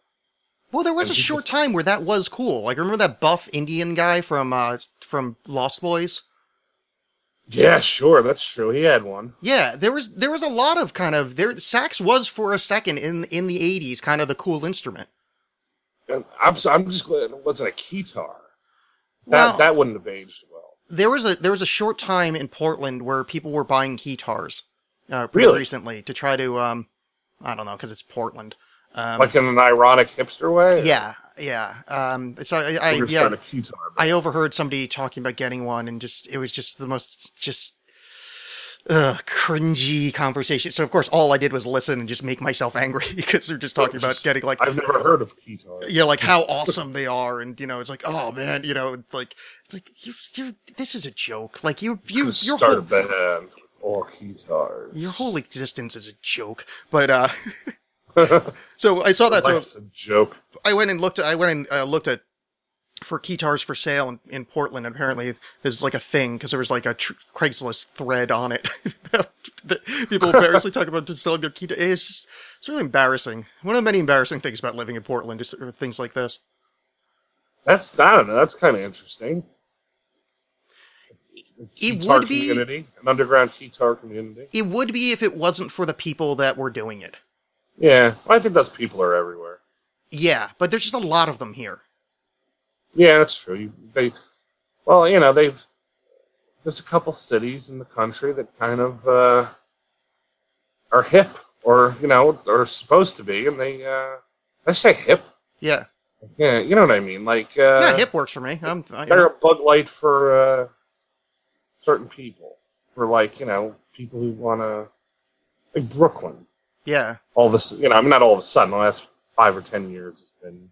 Well, there was a And he short just- time where that was cool. Like, remember that buff Indian guy from uh from Lost Boys? Yeah, sure, that's true. He had one. Yeah, there was there was a lot of kind of there. Sax was for a second in in the '80s kind of the cool instrument. And I'm, so- I'm just glad it wasn't a keytar. That, Well- that wouldn't have aged well. There was a there was a short time in Portland where people were buying keytars, uh, pretty Really? recently to try to um, I don't know because it's Portland. Um, Like in an ironic hipster way? yeah, yeah. Um, so I, I yeah, keytar. I overheard somebody talking about getting one, and just it was just the most just uh, cringy conversation. So of course, all I did was listen and just make myself angry because they're just talking about getting like I've never heard of keytar. yeah, like how awesome they are, and you know, it's like oh man, you know, like it's like you, you this is a joke. Like you, you, Just your start whole a band with all keytars. your whole existence is a joke. But uh, so I saw that. So Life's a joke. I went and looked. I went and uh, looked at for keytars for sale in, in Portland. And apparently, there's like a thing because there was like a tr- Craigslist thread on it. that people embarrassingly talk about selling their keytar. It's just it's really embarrassing. One of the many embarrassing things about living in Portland is are things like this. That's I don't know. That's kind of interesting. It Keytar would be- community, an underground keytar community. It would be if it wasn't for the people that were doing it. Yeah, I think those people are everywhere. Yeah, but there's just a lot of them here. Yeah, that's true. You, they, well, you know, they've. There's a couple cities in the country that kind of uh, are hip, or you know, are supposed to be, and they. Uh, I say hip? Yeah, Yeah, you know what I mean. Like, uh, yeah, hip works for me. I'm, I, they're a bug light for uh, certain people, for like you know people who want to, like Brooklyn. Yeah, All this, you know, I mean, not all of a sudden. The last five or ten years has been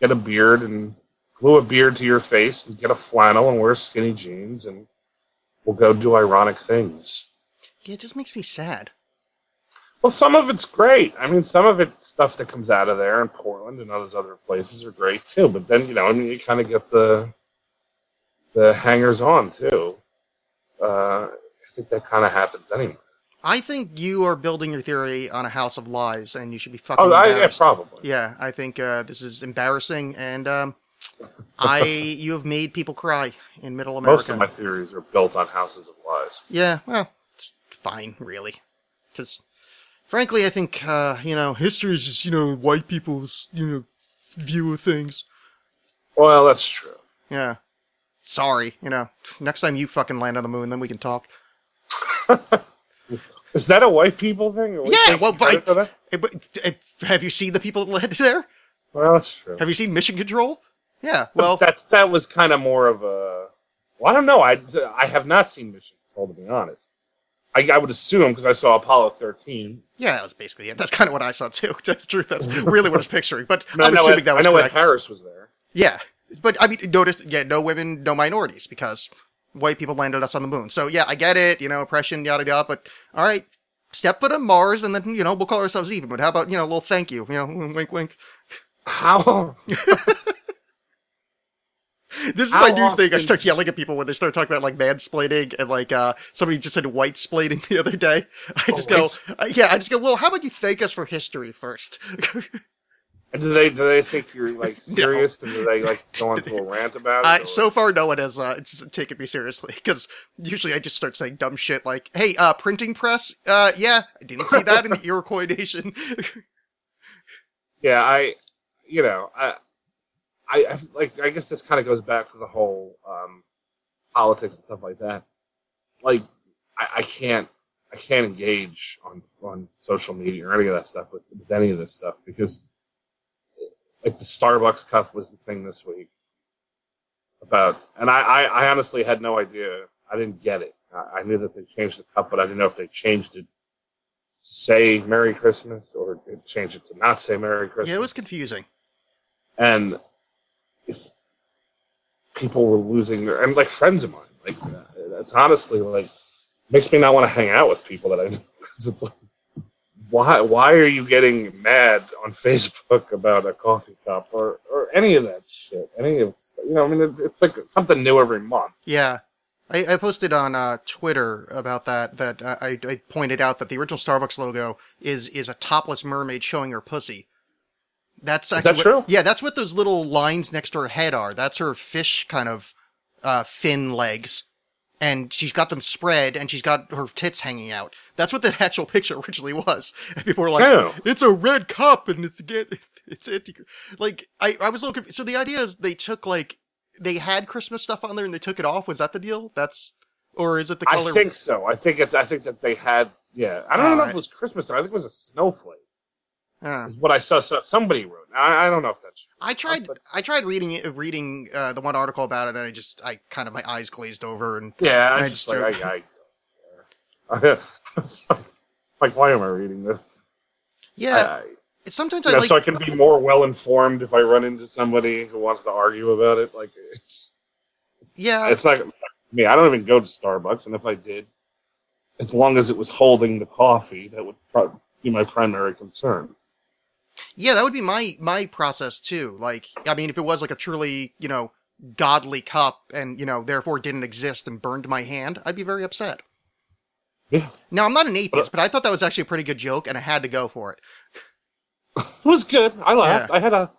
get a beard and glue a beard to your face and get a flannel and wear skinny jeans and we'll go do ironic things. yeah. It just makes me sad. Well, some of it's great. I mean, some of it stuff that comes out of there in Portland and all those other places are great too. But then, you know, I mean, you kind of get the the hangers on too. Uh, I think that kind of happens anyway. I think you are building your theory on a house of lies, and you should be fucking Oh, I, yeah, probably. Yeah, I think uh, this is embarrassing, and um, I you have made people cry in Middle America. Most of my theories are built on houses of lies. Yeah, well, it's fine, really, because frankly, I think uh, you know history is just you know white people's you know view of things. Well, that's true. Yeah, sorry, you know. Next time you fucking land on the moon, then we can talk. Is that a white people thing? Yeah, well, but, that? eh, but eh, have you seen the people that landed there? Well, that's true. Have you seen Mission Control? Yeah, well, that that was kind of more of a. Well, I don't know. I I have not seen Mission Control to be honest. I, I would assume because I saw Apollo 13. yeah, that was basically it. That's kind of what I saw too. That's true. That's really what I was picturing. But I, mean, I'm assuming Ed, that was I know Ed. Harris was there. Yeah, but I mean, notice, yeah, no women, no minorities, because white people landed us on the moon. So yeah, I get it, you know, oppression, yada yada. But all right, step foot on Mars, and then you know we'll call ourselves even. But how about you know a little thank you, you know, wink wink. How? This is How my new thing. I start yelling at people when they start talking about like mansplaining and like uh somebody just said white splaining the other day. I just go, uh, yeah, I just go. Well, how about you thank us for history first? And do they do they think you're like serious? And do they like go into a rant about it? Uh, so far, no one has uh, it's taken me seriously because usually I just start saying dumb shit like, "Hey, uh, printing press, uh, yeah, I didn't see that in the Iroquois Nation." yeah, I, you know, I, I, I like. I guess this kind of goes back to the whole um, politics and stuff like that. Like, I, I can't, I can't engage on on social media or any of that stuff with, with any of this stuff because, like, the Starbucks cup was the thing this week about, and I, I, I honestly had no idea. I didn't get it. I, I knew that they changed the cup, but I didn't know if they changed it to say Merry Christmas or it changed it to not say Merry Christmas. yeah, it was confusing. and if people were losing their and like friends of mine like it's honestly like makes me not want to hang out with people that I know. 'Cause it's like, why why are you getting mad on Facebook about a coffee cup or or any of that shit? Any of you know, I mean, it's, it's like something new every month. Yeah. I, I posted on uh, Twitter about that. That uh, I, I pointed out that the original Starbucks logo is is a topless mermaid showing her pussy. That's Is actually that what- true? Yeah, that's what those little lines next to her head are. That's her fish kind of uh, fin legs, and she's got them spread, and she's got her tits hanging out. That's what the actual picture originally was. And people were like, Oh. "It's a red cup, and it's get it's anti." Like I I was looking. So the idea is they took like they had Christmas stuff on there and they took it off. Was that the deal? That's or is it the color? I think so. I think it's. I think that they had. Yeah, I don't know Alright. if it was Christmas. I think it was a snowflake. Uh, Is what I saw. So somebody wrote. I, I don't know if that's true. I tried. But- I tried reading it, reading uh, the one article about it, and I just I kind of my eyes glazed over, and Yeah, I I just just like I, I don't care. Like, like, why am I reading this? yeah. I, sometimes I know, like. so I can be more well informed if I run into somebody who wants to argue about it. Like it's yeah, it's not me. I don't even go to Starbucks, and if I did, as long as it was holding the coffee, that would be my primary concern. Yeah, that would be my my process too. Like, I mean, if it was like a truly you know godly cup, and you know therefore didn't exist and burned my hand, I'd be very upset. Yeah, Now I'm not an atheist, uh, but I thought that was actually a pretty good joke, and I had to go for it. it was good. I laughed. Yeah. I had a.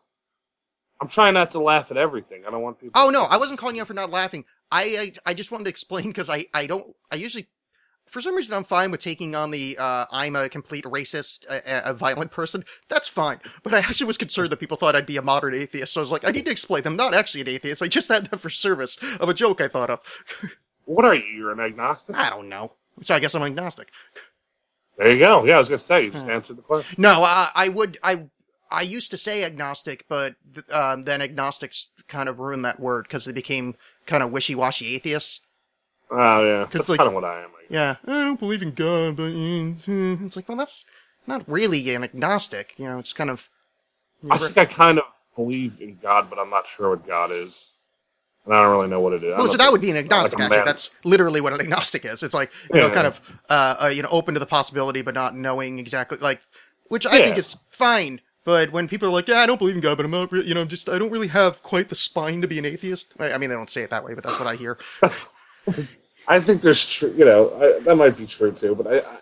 I'm trying not to laugh at everything. I don't want people. Oh no, I wasn't calling you out for not laughing. I I, I just wanted to explain because I I don't I usually for some reason I'm fine with taking on the uh, I'm a complete racist, a, a violent person. That's fine. But I actually was concerned that people thought I'd be a modern atheist. So I was like, I need to explain. I'm not actually an atheist. I just had that for service of a joke I thought of. What are you? You're an agnostic. I don't know. So I guess I'm agnostic. There you go. Yeah, I was gonna say you just Hmm. answered the question. No, I, I would I. I used to say agnostic, but um, then agnostics kind of ruined that word because they became kind of wishy-washy atheists. Oh yeah, that's like- kind of what I am. I. Yeah, I don't believe in God, but uh, it's like, well, that's not really an agnostic. You know, it's kind of. I think I kind of believe in God, but I'm not sure what God is, and I don't really know what it is. Well, so that would be an agnostic. like actually, that's literally what an agnostic is. It's like you know, Yeah. kind of, uh, uh, you know, open to the possibility, but not knowing exactly. Like, which I think is fine. But when people are like, "Yeah, I don't believe in God, but I'm not," re- you know, I just I don't really have quite the spine to be an atheist. I, I mean, they don't say it that way, but that's what I hear. I think there's, true. you know, I, that might be true too, but I, I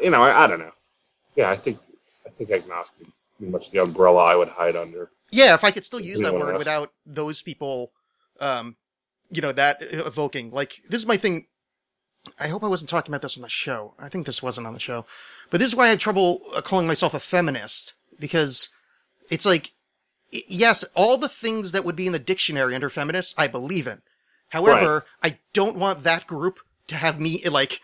you know, I, I don't know. Yeah, I think, I think agnostic is pretty much the umbrella I would hide under. Yeah, if I could still use that word else? without those people, um, you know, that evoking. Like, this is my thing. I hope I wasn't talking about this on the show. I think this wasn't on the show. But this is why I have trouble uh, calling myself a feminist. Because it's like, yes, all the things that would be in the dictionary under feminist, I believe in. However, I don't want that group to have me, like,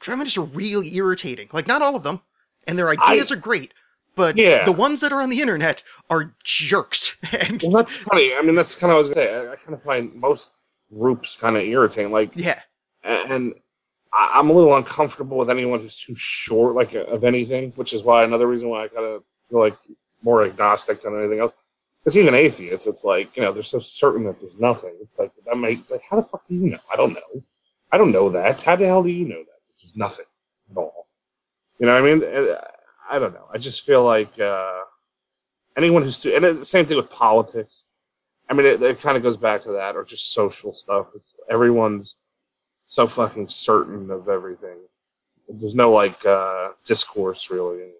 feminists are really irritating. Like, not all of them. And their ideas are great. But Yeah. the ones that are on the internet are jerks. and Well, that's funny. I mean, that's kind of what I was gonna say. I, I kind of find most groups kind of irritating. Like, yeah, and I, I'm a little uncomfortable with anyone who's too short, like of anything, which is why another reason why I kind of feel like more agnostic than anything else. Because even atheists, it's like you know they're so certain that there's nothing. It's like that might like how the fuck do you know? I don't know. I don't know that. How the hell do you know that? There's nothing at all. You know what I mean? Uh, I don't know. I just feel like uh, anyone who's too, and it, same thing with politics. I mean, it, it kind of goes back to that, or just social stuff. It's everyone's so fucking certain of everything. There's no like uh, discourse really.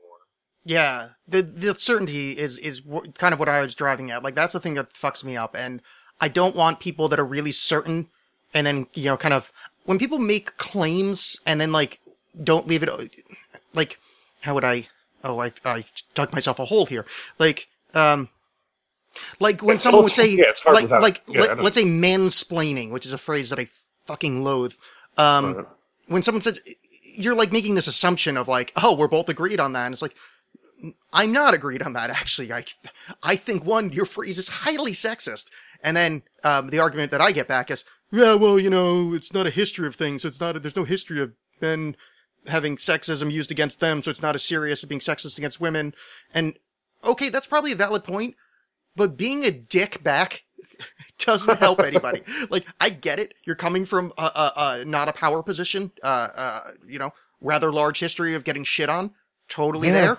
Yeah. The the certainty is is kind of what I was driving at. Like that's the thing that fucks me up, and I don't want people that are really certain, and then you know, kind of when people make claims and then like don't leave it. Like, how would I? Oh, I I dug myself a hole here. Like, um. Like when Yeah, someone would say, yeah, it's hard like, without- like, yeah, let, let's say mansplaining, which is a phrase that I fucking loathe. Um, when someone says you're like making this assumption of like oh we're both agreed on that and it's like i'm not agreed on that actually i i think one your phrase is highly sexist and then um, the argument that i get back is yeah well you know it's not a history of things so it's not a, there's no history of men having sexism used against them so it's not as serious as being sexist against women and okay that's probably a valid point but being a dick back doesn't help anybody. like, I get it. You're coming from a, a, a not a power position, uh, uh, you know, rather large history of getting shit on. Totally Yeah. there.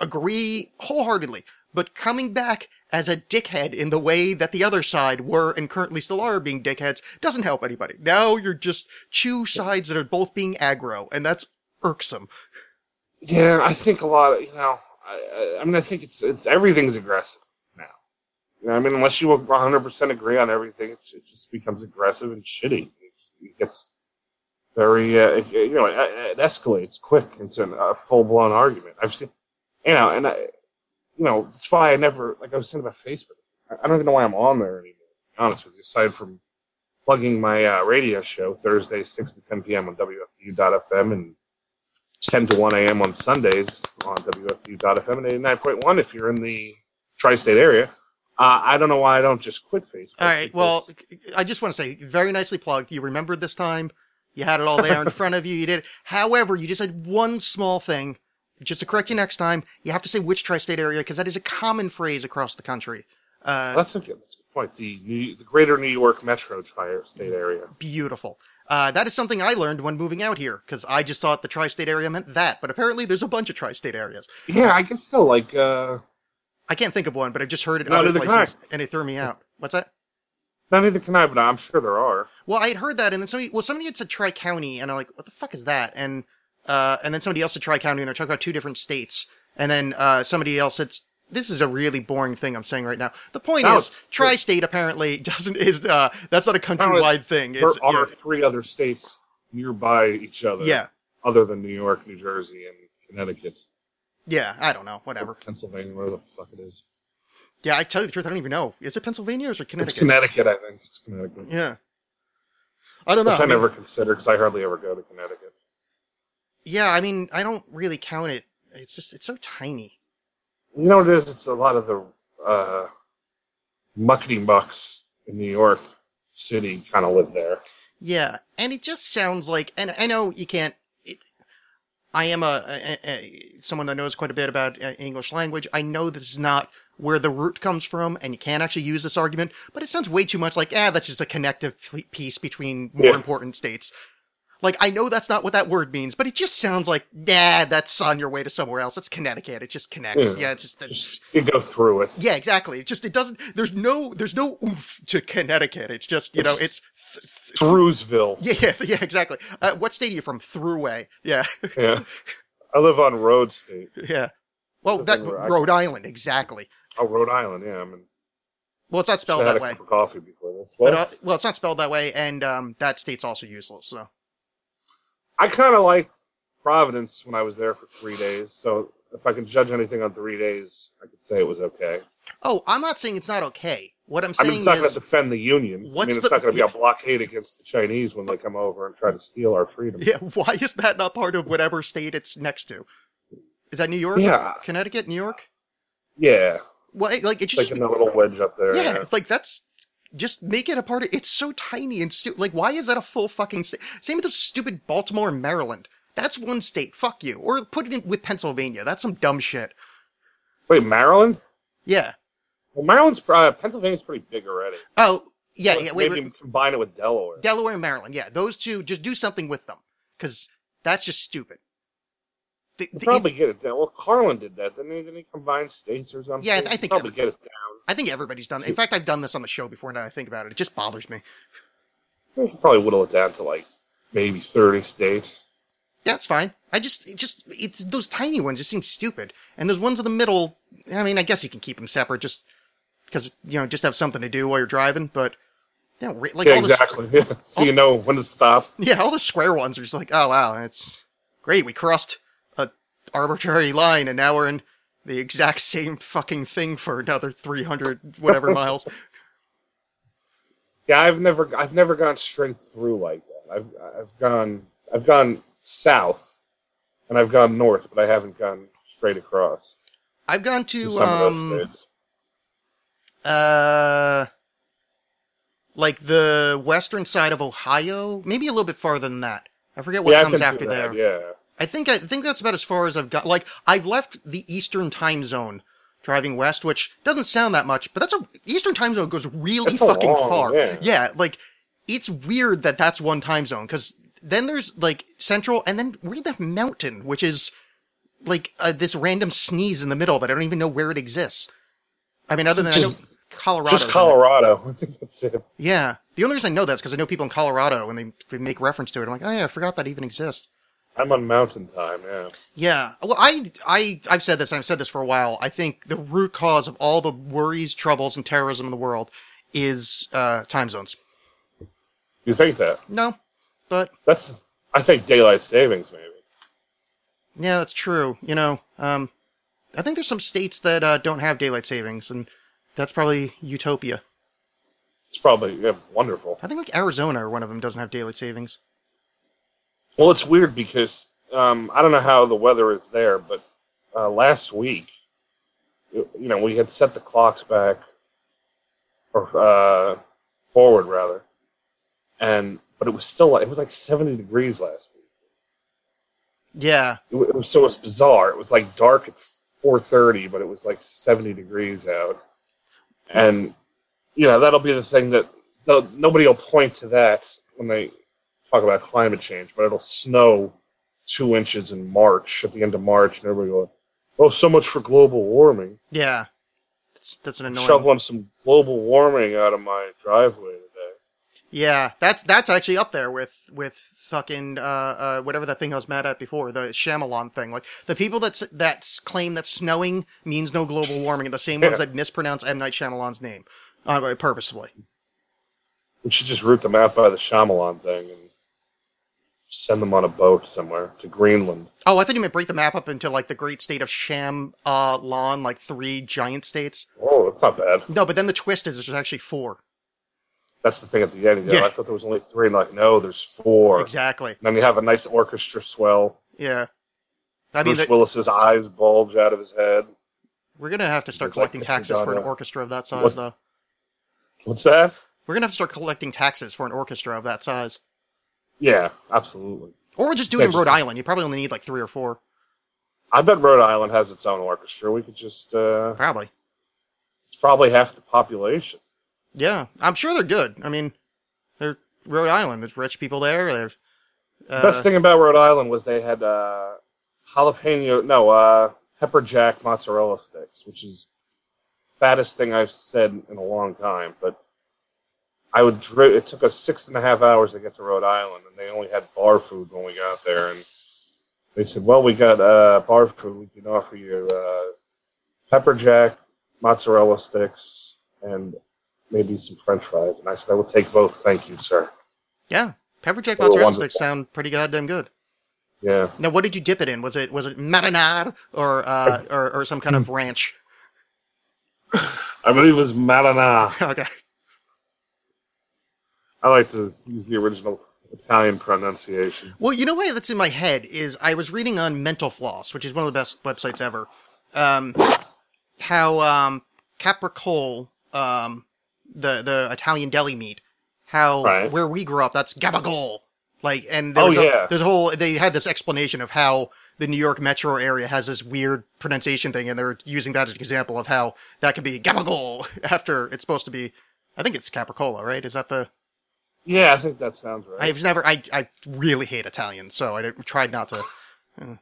Agree wholeheartedly. But coming back as a dickhead in the way that the other side were and currently still are being dickheads doesn't help anybody. Now you're just two sides that are both being aggro, and that's irksome. Yeah, I think a lot of you know. I, I, mean, I think it's it's everything's aggressive now. You know, I mean, unless you 100 percent agree on everything, it just becomes aggressive and shitty. It, it gets very, uh, you know, it, it escalates quick into a full blown argument. I've seen, you know, and I, you know, that's why I never like I was saying about Facebook. I don't even know why I'm on there anymore. To be honest with you, aside from plugging my uh, radio show Thursday, six to ten p.m. on WFU.FM and 10 to 1 a.m. on Sundays on WFU.FM and 89.1 if you're in the tri state area. Uh, I don't know why I don't just quit Facebook. All right. Well, I just want to say, very nicely plugged. You remembered this time. You had it all there in front of you. You did it. However, you just had one small thing. Just to correct you next time, you have to say which tri-state area because that is a common phrase across the country. Uh, that's, a good, that's a good point. The, New, the greater New York metro tri state area. beautiful. Uh, that is something I learned when moving out here because I just thought the tri-state area meant that, but apparently there's a bunch of tri-state areas. Yeah, I guess so. Like, uh, I can't think of one, but I just heard it in other places and it threw me out. What's that? not neither can I, but I'm sure there are. Well, I had heard that, and then somebody, well, somebody had said Tri County, and I'm like, what the fuck is that? And uh, and then somebody else said Tri County, and they're talking about two different states. And then uh, somebody else said, this is a really boring thing I'm saying right now. The point No, is, Tri-State apparently doesn't is uh, that's not a countrywide thing. There It's are yeah, three other states nearby each other. yeah, Other than New York, New Jersey, and Connecticut. yeah. I don't know, whatever. Pennsylvania, where the fuck it is. Yeah, I tell you the truth, I don't even know. Is it Pennsylvania or is it Connecticut? It's Connecticut, I think. It's Connecticut. yeah, I don't know. Which I, I mean- never consider because I hardly ever go to Connecticut. Yeah, I mean, I don't really count it. It's just it's so tiny. You know what it is? It's a lot of the uh, muckety mucks in New York City kind of live there. Yeah, and it just sounds like, and I know you can't. It, I am a, a, a someone that knows quite a bit about uh, English language. I know this is not where the root comes from, and you can't actually use this argument. But it sounds way too much like, ah, that's just a connective piece between more Yeah. important states. Like I know that's not what that word means, but it just sounds like, yeah, that's on your way to somewhere else. It's Connecticut. It just connects. Yeah. Yeah, it's just. You go through it. yeah, exactly. It just it doesn't. There's no there's no oomph to Connecticut. It's just you know it's th- th- yeah, yeah, yeah, exactly. Uh, what state are you from? Thruway. Yeah, Yeah. I live on Rhode State. yeah. Well, that I- Rhode Island, exactly. Oh, Rhode Island. Yeah. I mean, Well, it's not spelled that way. coffee before this. But uh, well, it's not spelled that way, and um, that state's also useless. So I kind of liked Providence when I was there for three days. So if I can judge anything on three days, I could say it was okay. Oh, I'm not saying it's not okay. What I'm saying I mean, saying it's not going to defend the Union. I mean, it's the- not going to be yeah. a blockade against the Chinese when they come over and try to steal our freedom. yeah, why is that not part of whatever state it's next to? Is that New York? Yeah. Connecticut, New York? Yeah. Well, like It's just like in that little wedge up there. yeah, like that's just make it a part of. It's so tiny and stupid like why is that a full fucking state? Same with those stupid Baltimore and Maryland. That's one state. Fuck you. Or put it in with Pennsylvania. That's some dumb shit. Wait, Maryland? Yeah. Well, Maryland's uh, Pennsylvania's pretty big already. Oh, yeah, yeah. Wait, Maybe wait. combine it with Delaware. Delaware and Maryland. Yeah, those two. Just do something with them, because that's just stupid. The, We'll the- probably get it down. Well, Carlin did that, didn't he? Didn't he combine states or something? Yeah, I- I think probably every- get it down. I think everybody's done. In fact, I've done this on the show before. Now I think about it, it just bothers me. We could probably whittle it down to like maybe thirty states. That's fine. I just, it just, it's those tiny ones just seem stupid, and those ones in the middle. I mean, I guess you can keep them separate, just because you know, just have something to do while you're driving. But you know, re- like yeah, all the exactly. Yeah. so you know when to stop. yeah, all the square ones are just like, oh wow, it's great. We crossed arbitrary line, and now we're in the exact same fucking thing for another three hundred whatever miles. Yeah, I've never, I've never gone straight through like that. I've, I've gone, I've gone south, and I've gone north, but I haven't gone straight across. I've gone to to some of um, uh, like the western side of Ohio, maybe a little bit farther than that. I forget what yeah, comes after that, there. Yeah. I think I think that's about as far as I've got. Like I've left the Eastern time zone driving west, which doesn't sound that much, but that's a Eastern time zone goes really That's fucking long- far. yeah. like it's weird that that's one time zone because then there's like Central, and then we're the Mountain, which is like uh, this random sneeze in the middle that I don't even know where it exists. I mean, other than I Just- know Colorado. Just Colorado. I think that's it. Yeah, the only reason I know that's because I know people in Colorado and they, they make reference to it. I'm like, oh yeah, I forgot that even exists. I'm on mountain time, yeah. Yeah. Well, I, I, I've said this, and I've said this for a while. I think the root cause of all the worries, troubles, and terrorism in the world is uh, time zones. You think that? No, but That's I think daylight savings maybe. yeah, that's true. You know, um, I think there's some states that uh, don't have daylight savings, and that's probably utopia. It's probably yeah, wonderful. I think like Arizona or one of them doesn't have daylight savings. Well, it's weird because um, I don't know how the weather is there, but uh, last week, you know, we had set the clocks back or uh, forward rather, and but it was still like, it was like seventy degrees last week. Yeah, It, it was so it was bizarre. It was like dark at four thirty, but it was like seventy degrees out, and you know that'll be the thing that nobody will point to that when they talk about climate change. But it'll snow two inches in March at the end of March, and everybody go, "Oh, so much for global warming." yeah. That's, that's an annoying. Shoveling some global warming out of my driveway today. Yeah, that's that's actually up there with with fucking uh, uh whatever that thing I was mad at before, the Shyamalan thing. Like the people that that claim that snowing means no global warming are the same ones that mispronounce M Night Shyamalan's name uh, purposefully. We should just route them out by the Shyamalan thing and send them on a boat somewhere to Greenland. Oh, I thought you meant break the map up into like the great state of Sham uh, Lawn, like three giant states. Oh, that's not bad. No, but then the twist is there's actually four. That's the thing at the end. You go, Yeah. I thought there was only three. And like, no, there's four. Exactly. And then you have a nice orchestra swell. Yeah. I mean, Bruce Willis's eyes bulge out of his head. we're gonna have to start It's collecting Mr. taxes for an orchestra of that size, What- though. What's that? We're gonna have to start collecting taxes for an orchestra of that size. Yeah, absolutely. Or we're just doing Yeah, it in just- Rhode Island. You probably only need like three or four. I bet Rhode Island has its own orchestra. We could just, uh, Probably. it's probably half the population. Yeah, I'm sure they're good. I mean, they're Rhode Island. There's rich people there. There's uh, Best thing about Rhode Island was they had, uh, jalapeno, no, uh, pepper jack mozzarella sticks, which is fattest thing I've said in a long time, but I would it took us six and a half hours to get to Rhode Island, and they only had bar food when we got there. And they said, "Well, we got uh, bar food. We can offer you uh, pepper jack, mozzarella sticks, and maybe some French fries." And I said, "I will take both, thank you, sir." yeah, pepper jack They mozzarella sticks sound pretty goddamn good. Yeah, Now, what did you dip it in? Was it was it marinade or uh, or, or some kind of ranch? I believe it was Malana. okay, I like to use the original Italian pronunciation. Well, you know why that's in my head is I was reading on Mental Floss, which is one of the best websites ever. Um, how um, capricole, um, the the Italian deli meat, how Right. where we grew up, that's gabagol. Like, and there Oh, a, yeah. there's a whole they had this explanation of how the New York metro area has this weird pronunciation thing, and they're using that as an example of how that could be gabagol after it's supposed to be. I think it's capricola, right? Is that the? Yeah, I think that sounds right. I've never. I I really hate Italian, so I tried not to.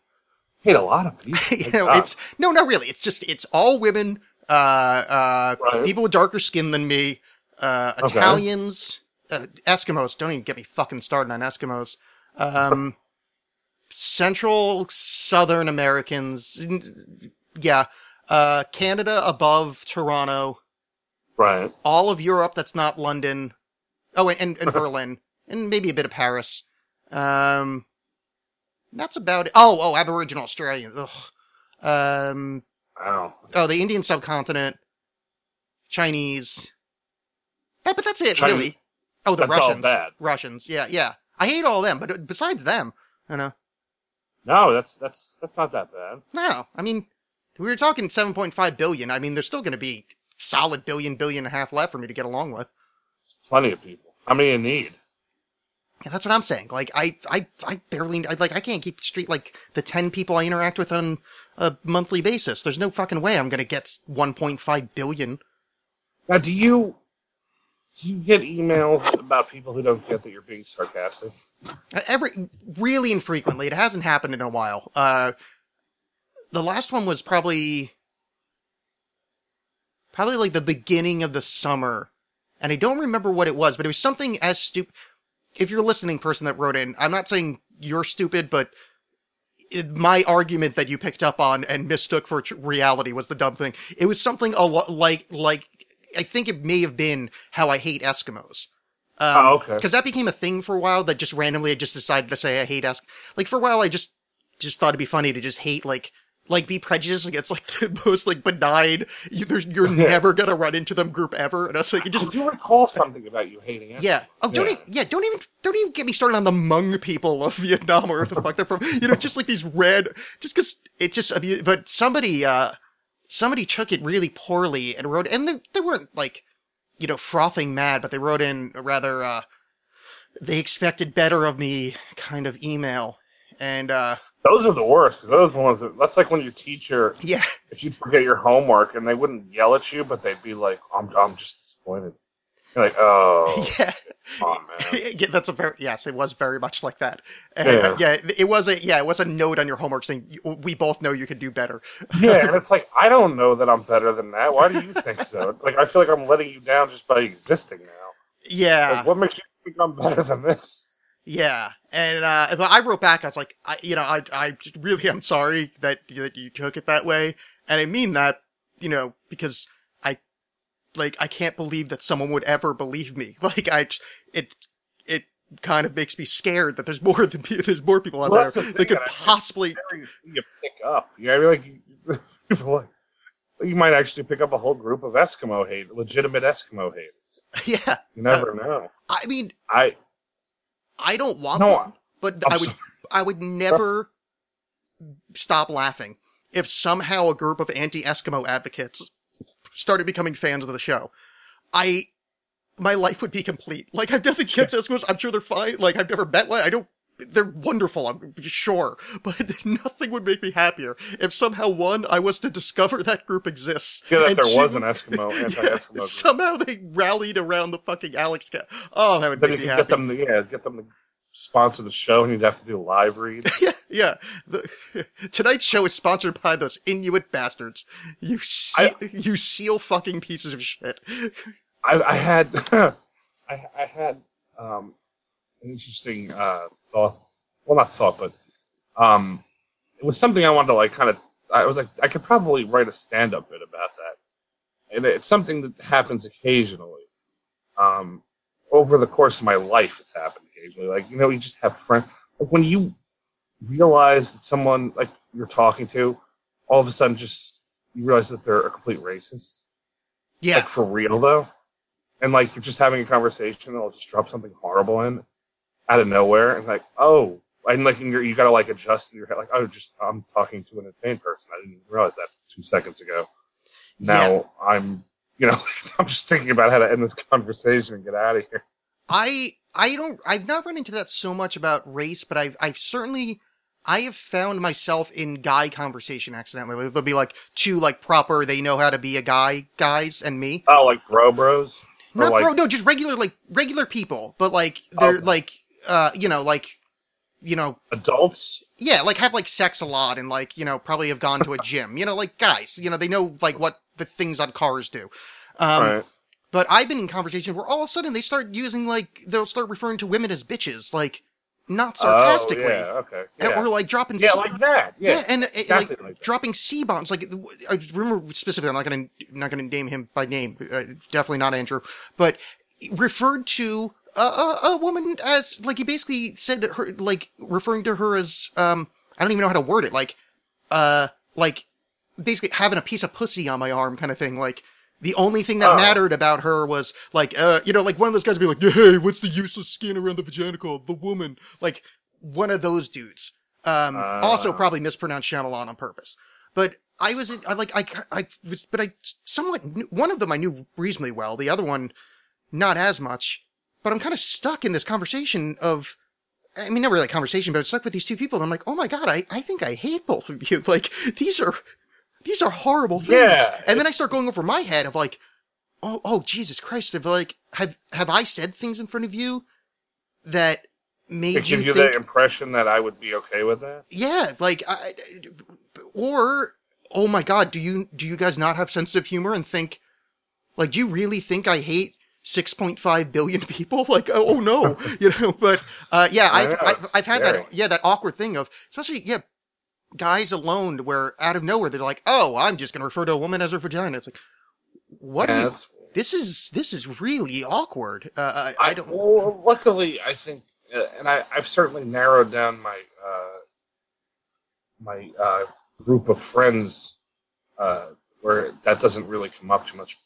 hate a lot of people. you know, it's no, not really. It's just it's all women, uh, uh, Right. people with darker skin than me, uh, Okay. Italians, uh, Eskimos. Don't even get me fucking started on Eskimos. Um, Central Southern Americans, yeah, uh, Canada above Toronto, right. all of Europe that's not London. Oh, and, and, and Berlin, and maybe a bit of Paris. Um, that's about it. Oh, oh, Aboriginal Australians. Ugh. Um, Wow. oh, the Indian subcontinent, Chinese. Yeah, but that's it, really. Oh, the That's all Russians. bad. Russians. Yeah, yeah. I hate all them, but besides them, you know, No, that's that's that's not that bad. no. I mean, we were talking 7.5 billion. I mean, there's still going to be solid billion, billion and a half left for me to get along with. Plenty of people. How many you need? Yeah, that's what I'm saying. Like I, I, I barely I, like I can't keep straight like the ten people I interact with on a monthly basis. There's no fucking way I'm gonna get 1.5 billion. Now, do you do you get emails about people who don't get that you're being sarcastic? Uh, Every really infrequently. It hasn't happened in a while. Uh, the last one was probably probably like the beginning of the summer, and I don't remember what it was, but it was something as stupid. If you're a listening person that wrote in, I'm not saying you're stupid, but it, my argument that you picked up on and mistook for tr- reality was the dumb thing. It was something a lot like like I think it may have been how I hate Eskimos. Um, Oh, okay. Because that became a thing for a while. That just randomly I just decided to say I hate Esk. Like for a while, I just just thought it'd be funny to just hate like like be prejudiced against like the most like benign. You, there's, you're never gonna run into them group ever. And I was like, it Do just you recall something about you hating it? yeah. Oh, don't Yeah. even yeah, don't even don't even get me started on the Hmong people of Vietnam or the fuck they're from. You know, just like these red, just because it just. But somebody, uh, somebody took it really poorly and wrote, and they, they weren't like, you know, frothing mad, but they wrote in a rather, uh, they expected better of me kind of email, and uh, Those are the worst because those are the ones that. That's like when your teacher, yeah, if you'd forget your homework and they wouldn't yell at you, but they'd be like, "I'm, I'm just disappointed." You're like, "Oh, yeah. come on, man." yeah, that's a very yes. It was very much like that. And, uh, yeah, it was a yeah, it was a note on your homework saying we both know you could do better. Yeah, and it's like I don't know that I'm better than that. Why do you think so? It's like I feel like I'm letting you down just by existing now. Yeah, Like, what makes you think I'm better than this? Yeah, and uh, but I wrote back. I was like, I, you know, I, I really am sorry that that you took it that way, and I mean that, you know, because I, like, I can't believe that someone would ever believe me. Like, I, just- it, it kind of makes me scared that there's more than there's more people out Well, there the that could think possibly. you pick up. You know, I mean, like people like you might actually pick up a whole group of Eskimo hate, legitimate Eskimo hate. Yeah, You never know. I mean, I I don't want No, them, but I'm I would sorry. I would never stop laughing if somehow a group of anti-Eskimo advocates started becoming fans of the show. I my life would be complete. Like I've nothing against Eskimos. I'm sure they're fine. Like I've never met one. I don't. They're wonderful. I'm sure, but nothing would make me happier if somehow one I was to discover that group exists. yeah, that there was an Eskimo yeah, anti-Eskimo group. somehow they rallied around the fucking Alexxcast. Oh, that would Then make me happy. get them, to, yeah, get them to sponsor the show, and you'd have to do a live read. Yeah, yeah. The, tonight's show is sponsored by those Inuit bastards. You seal, you seal fucking pieces of shit. I, I had, I, I had um, interesting uh, thought. Well, not thought, but um, it was something I wanted to like kind of. I was like, I could probably write a stand-up bit about that, and it's something that happens occasionally. Um, over the course of my life, it's happened occasionally. Like you know, you just have friends. Like when you realize that someone like you're talking to, all of a sudden, just you realize that they're a complete racist Yeah, like for real though, and like you're just having a conversation, and they'll just drop something horrible in out of nowhere, and like oh, and like you gotta like adjust in your head, like oh, just I'm talking to an insane person. I didn't even realize that two seconds ago. Now Yeah. I'm, you know, I'm just thinking about how to end this conversation and get out of here. I I don't I've not run into that so much about race, but I've I've certainly I have found myself in guy conversation accidentally. There'll be like two like proper they know how to be a guy guys and me. Oh, like bro bros. Not like, bro, no, just regular like regular people, but like they're Okay. like uh you know like you know adults. yeah, like have like sex a lot and like, you know, probably have gone to a gym. You know, like guys, you know, they know like what the things on cars do. Um, right. but I've been in conversations where all of a sudden they start using like, they'll start referring to women as bitches, like not sarcastically. Oh, yeah. Okay. Yeah. Or like dropping yeah, C- like that. yeah, Yeah. and exactly like, like dropping C bombs. Like I remember specifically, I'm not gonna not gonna name him by name. Uh, definitely not Andrew, but referred to a, a, a woman as like he basically said her like referring to her as um I don't even know how to word it like uh like basically having a piece of pussy on my arm kind of thing like. The only thing that Oh. mattered about her was like, uh, you know, like one of those guys would be like, "Hey, what's the useless skin around the vagina called? The woman." Like one of those dudes. Um, Ah. also probably mispronounced Shyamalan on purpose. But I was, in- I like, I, I was, but I somewhat, knew, one of them I knew reasonably well. The other one, not as much. But I'm kind of stuck in this conversation of, I mean, not really a conversation, but I'm stuck with these two people. And I'm like, oh my God, I, I think I hate both of you. Like, these are, these are horrible things. Yeah, and then I start going over my head of like, oh, oh, Jesus Christ. Have like, have, have I said things in front of you that made To you give you think, the impression that I would be okay with that. yeah, like, I, or, oh my God, do you, do you guys not have sensitive humor and think, like, do you really think I hate 6.5 billion people? Like, oh, oh no, you know, but, uh, yeah, I I've, know, I've, I've had scary. that, yeah, that awkward thing of, especially, yeah, guys alone where out of nowhere they're like, oh, I'm just going to refer to a woman as her vagina. It's like, what Yeah, you, this is, this is really awkward. Uh, I, I don't, Well, luckily, I think, uh, and I, I've certainly narrowed down my uh, my uh, group of friends uh, where that doesn't really come up too much.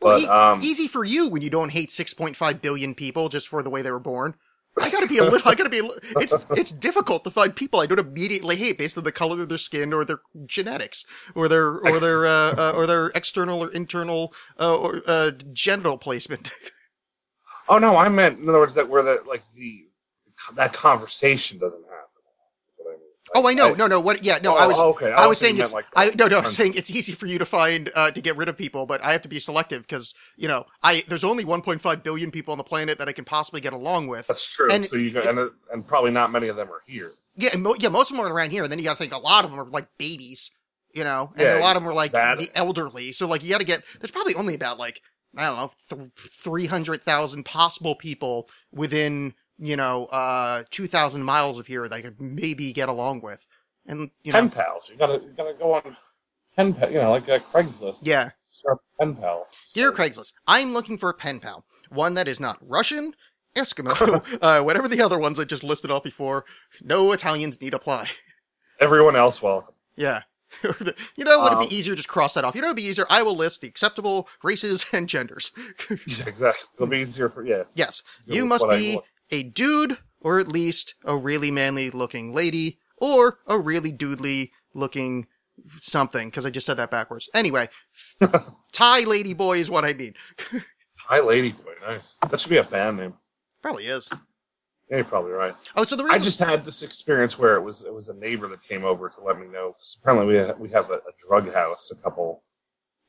Well, But um, easy for you when you don't hate 6.5 billion people just for the way they were born. I gotta be a little. I gotta be. A little, it's it's difficult to find people I don't immediately hate based on the color of their skin or their genetics or their or their uh, uh, or their external or internal uh, or uh, genital placement. oh no, I meant in other words that where the like the, that conversation doesn't happen. That's what I mean. oh, I know. no, no. What? Yeah, no. Oh, I was. okay. I I was saying it's. meant, I no, no. I was friends. saying it's easy for you to find uh, to get rid of people, but I have to be selective because you know I there's only 1.5 billion people on the planet that I can possibly get along with. That's true. And- so you go, and, and probably not many of them are here. Yeah, and mo- yeah, most of them are around here, and then you got to think a lot of them are like babies, you know, and Yeah, a lot of them are like the elderly. So like you got to get there's probably only about like I don't know th- three hundred thousand possible people within you know uh two thousand miles of here that I could maybe get along with, and you know pen pals. You gotta you gotta go on pen pal. You know, like uh, Craigslist. yeah. Start pen pal. Dear Craigslist, I'm looking for a pen pal, one that is not Russian. Eskimo, uh, whatever the other ones I just listed off before. No Italians need apply. Everyone else welcome. Yeah. you know, would it Um, be easier just cross that off? You know, it'd be easier. I will list the acceptable races and genders. Yeah, exactly. It'll be easier for yeah. yes, you must be. A dude, or at least a really manly looking lady, or a really doodly looking something. Because I just said that backwards. Anyway, Thai lady boy is what I mean. Thai lady boy. Nice. That should be a band name. Probably is. Yeah, you're probably right. Oh, so the I just had this experience where it was it was a neighbor that came over to let me know. 'cause apparently we have, we have a, a drug house a couple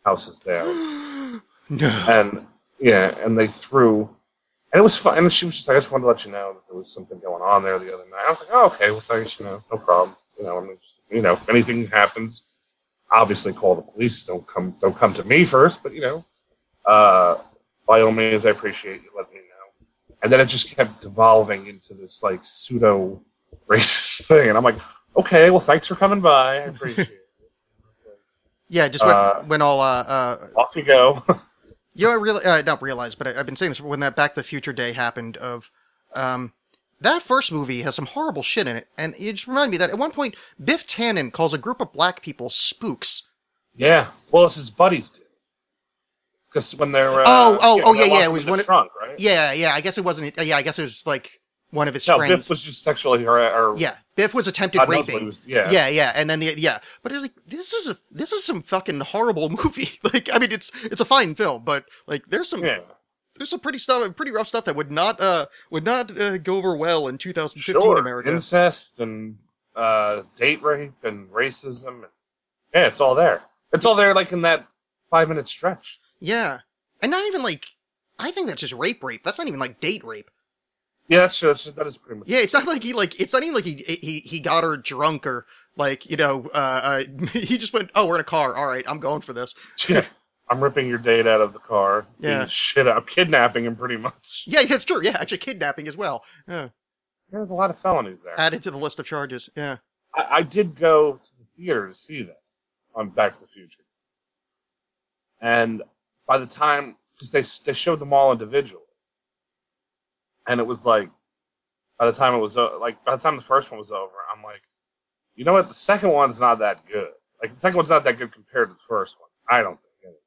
houses down, no. and yeah, and they threw, and it was fun. And she was just like, I just wanted to let you know that there was something going on there the other night. I was like, oh, okay, well, thanks, you know, no problem. You know, I mean, you know, if anything happens, obviously call the police. Don't come, don't come to me first, but you know, uh, by all means, I appreciate you letting me know. And then it just kept devolving into this like pseudo racist thing, and I'm like, okay, well, thanks for coming by. I appreciate it. Yeah, just when, Uh, when all uh, uh, Off you go. You know, I really, uh, not realize, but I, I've been saying this when that Back to the Future day happened. Of, um, that first movie has some horrible shit in it, and it just reminded me that at one point Biff Tannen calls a group of black people spooks. Yeah. Well, it's his buddies did. Because when they're uh, Oh, oh, oh, yeah, yeah, it was the one trunk, right? Yeah, yeah. I guess it wasn't. Yeah, I guess it was like one of his No, friends. Biff was just sexually or, or yeah, Biff was attempted God raping. was- yeah. yeah, yeah, and then the yeah, but it's like this is a this is some fucking horrible movie. like, I mean, it's it's a fine film, but like there's some yeah. there's some pretty stuff, pretty rough stuff that would not uh would not uh, go over well in 2015 Sure. America. Incest and uh, date rape and racism. And, yeah, it's all there. It's all there, like in that five minute stretch. Yeah, and not even like I think that's just rape, rape. That's not even like date rape. Yeah, that's, that's that is pretty much. Yeah, it's not like he like it's not even like he he he got her drunk or like you know uh, uh he just went oh we're in a car all right I'm going for this. Yeah. I'm ripping your date out of the car. Yeah. Shit up, kidnapping him pretty much. Yeah, that's true. Yeah, actually kidnapping as well. Yeah, There's a lot of felonies there. added to the list of charges. Yeah. I, I did go to the theater to see that on Back to the Future, and by the time because they they showed them all individually, and it was like by the time it was like by the time the first one was over, I'm like, you know what, the second one's not that good. Like the second one's not that good compared to the first one. I don't think. Anyway.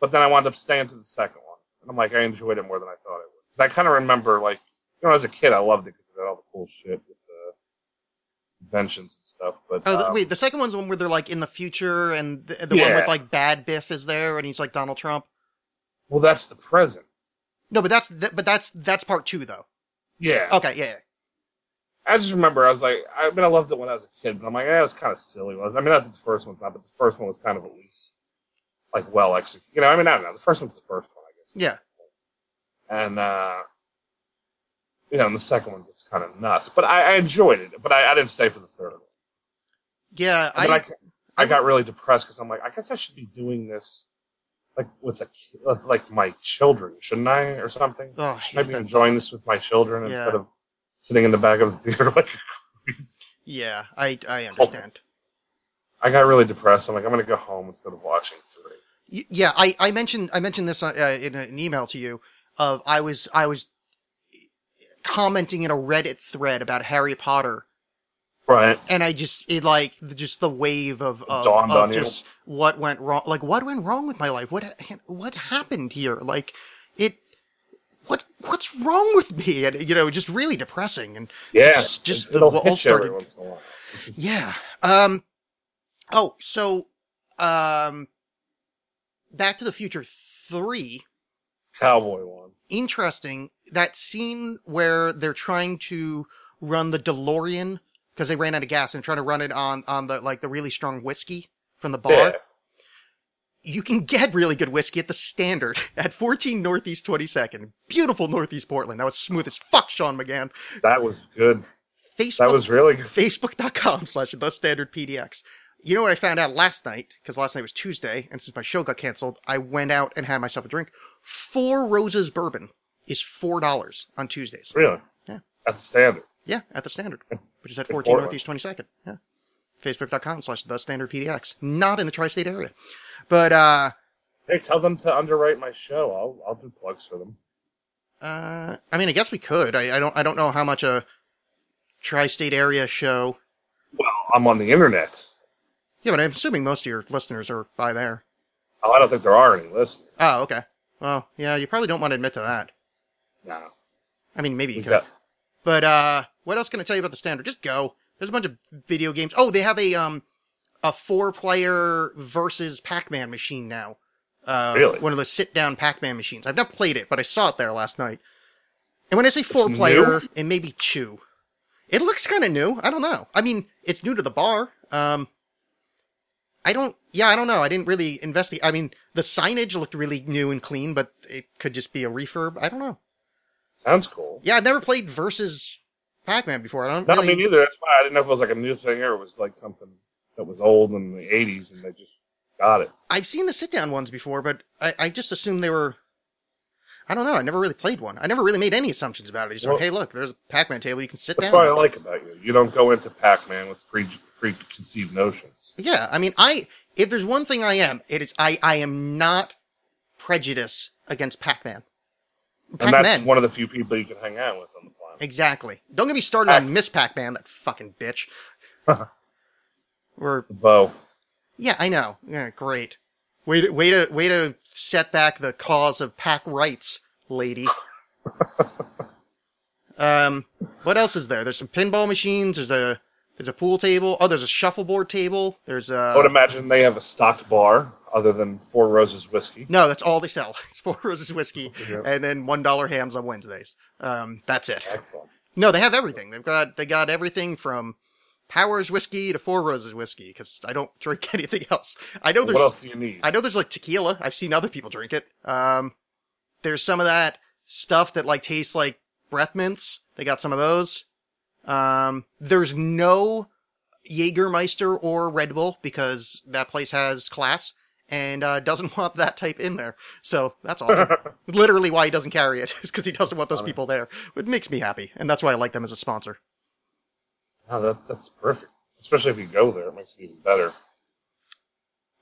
But then I wound up staying to the second one, and I'm like, I enjoyed it more than I thought I would. Because I kind of remember, like, you know, as a kid, I loved it because it had all the cool shit with the inventions and stuff. But Oh, the, um, wait, the second one's the one where they're like in the future, and the, the one with like bad Biff is there, and he's like Donald Trump. well, that's the present. No, but that's that, but that's that's part two though. Yeah. Okay, yeah, yeah. I just remember I was like, I mean, I loved it when I was a kid, but I'm like, yeah, it was kind of silly. Was I mean, not that the first one's not, but the first one was kind of at least like well executed. You know, I mean, I don't know. The first one's the first one, I guess. yeah. And uh you know, and the second one gets kind of nuts. But I, I enjoyed it. But I, I didn't stay for the third one. Yeah, I, I, I got really depressed because I'm like, I guess I should be doing this like with a like my children, shouldn't I, or something? oh, I Should I be enjoying this with my children Yeah. instead of sitting in the back of the theater like Yeah, I I understand. I got really depressed. I'm like, I'm gonna go home instead of watching three. Yeah, I, I mentioned I mentioned this uh, uh, in an email to you. Of I was I was commenting in a Reddit thread about Harry Potter, Right. and I just it like just the wave of of, dawned of on you. just what went wrong. Like what went wrong with my life? What what happened here? Like it. What what's wrong with me? And you know, just really depressing. And Yeah. just, just the all started. every once in a while. Yeah. Um. Oh, so um, Back to the Future three. Cowboy one. Interesting that scene where they're trying to run the DeLorean because they ran out of gas and trying to run it on on the like the really strong whiskey from the bar. Yeah. You can get really good whiskey at the Standard at 14 Northeast 22nd. Beautiful Northeast Portland. That was smooth as fuck, Shaun McGann. That was good. Facebook That was really good. facebook.com slash the standard PDX. You know what I found out last night? Because last night was Tuesday, and since my show got canceled, I went out and had myself a drink. Four Roses Bourbon is $4 on Tuesdays. Really. Yeah. At the standard. Yeah, at the standard, which is at 14 Portland. Northeast 22nd. Yeah. Facebook.com slash the standard PDX. Not in the tri state area. But, uh, Hey, tell them to underwrite my show. I'll I'll do plugs for them. uh, I mean, I guess we could. I, I don't, I don't know how much a tri state area show. Well, I'm on the internet. Yeah, but I'm assuming most of your listeners are by there. Oh, I don't think there are any listeners. Oh, okay. Well, yeah, you probably don't want to admit to that. No. I mean, maybe you could. got- But uh what else can I tell you about the standard? Just go. There's a bunch of video games. Oh, they have a um a four player versus Pac-Man machine now. Uh Really? one of those sit down Pac-Man machines. I've not played it, but I saw it there last night. And when I say four new? player, it may be two. It looks kind of new. I don't know. I mean, it's new to the bar. Um I don't yeah, I don't know. I didn't really investigate. I mean, the signage looked really new and clean, but it could just be a refurb. I don't know. Sounds cool. Yeah, I've never played versus Pac-Man before. I don't No, really. me neither. That's why I didn't know if it was like a new thing or it was like something that was old in the '80s and they just got it. I've seen the sit-down ones before, but I, I just assumed they were. I don't know. I never really played one. I never really made any assumptions about it. Just Well- went, hey, look, there's a Pac-Man table. You can sit That's down. what I like about you. You don't go into Pac-Man with pre preconceived notions. Yeah, I mean, I if there's one thing I am, it is I I am not prejudiced against Pac-Man. And that's Pac-Man. one of the few people you can hang out with on the. Exactly. Don't get me started on Miss Pac-Man, that fucking bitch. Or The bow. Yeah, I know. Yeah, great. Way to way to way to set back the cause of pack rights, lady. um, what else is there? There's some pinball machines. There's a there's a pool table. Oh, there's a shuffleboard table. There's I would imagine they have a stocked bar other than Four Roses whiskey. no. That's all they sell. It's Four Roses whiskey, Yeah. and then one dollar hams on Wednesdays. Um, that's it. Excellent. No, they have everything. They've got they got everything from Powers whiskey to Four Roses whiskey because I don't drink anything else. I know there's What else do you need? I know there's like tequila. I've seen other people drink it. Um, there's some of that stuff that like tastes like breath mints. They got some of those. Um, there's no Jägermeister or Red Bull because that place has class and uh, doesn't want that type in there. So that's awesome. Literally why he doesn't carry it is because he doesn't want those people there. It makes me happy, and that's why I like them as a sponsor. Oh, that, that's perfect. Especially if you go there, it makes it even better.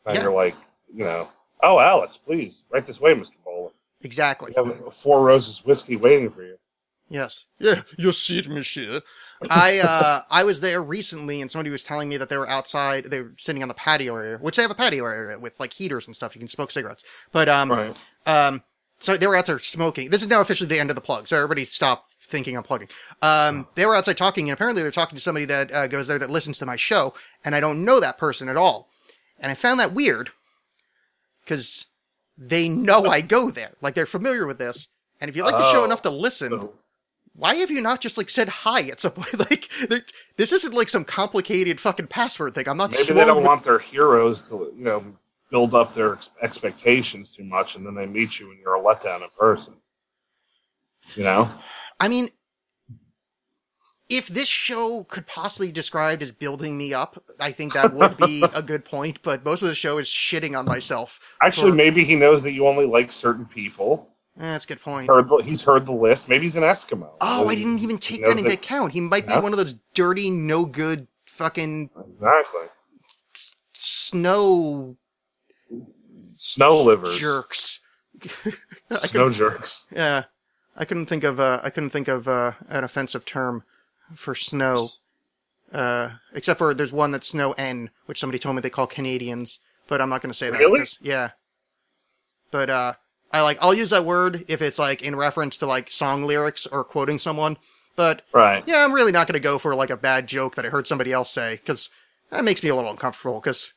Now Yeah. you're like, you know, oh, Alexx, please, right this way, Mr. Bowler. Exactly. We have Four Roses whiskey waiting for you. Yes. Yeah, you see it, monsieur. I uh I was there recently and somebody was telling me that they were outside they were sitting on the patio area, which they have a patio area with like heaters and stuff. You can smoke cigarettes. But um Right. um so they were out there smoking. This is now officially the end of the plug. So everybody stop thinking I'm plugging. Um they were outside talking and apparently they're talking to somebody that uh, goes there that listens to my show and I don't know that person at all. And I found that weird cuz they know I go there. Like they're familiar with this And if you like the show Oh. enough to listen, So, why have you not just like said hi at some point? Like, this isn't like some complicated fucking password thing. I'm not. maybe they don't with- want their heroes to, you know, build up their ex- expectations too much, and then they meet you and you're a letdown in person. You know? I mean, if this show could possibly be described as building me up, I think that would be a good point. But most of the show is shitting on myself. Actually, for- maybe he knows that you only like certain people. Eh, that's a good point. Heard the, he's heard the list. Maybe he's an Eskimo. Oh, I didn't even take that into account. He might be Yeah. one of those dirty, no good, fucking Exactly. snow Snow livers. jerks. Snow jerks. Yeah, I couldn't think of uh, I couldn't think of uh, an offensive term for snow. Uh, except for there's one that's snow N, which somebody told me they call Canadians, but I'm not going to say that. Really? because- yeah. But uh, I like I'll use that word if it's like in reference to like song lyrics or quoting someone. But Right. yeah, I'm really not going to go for like a bad joke that I heard somebody else say because that makes me a little uncomfortable. Because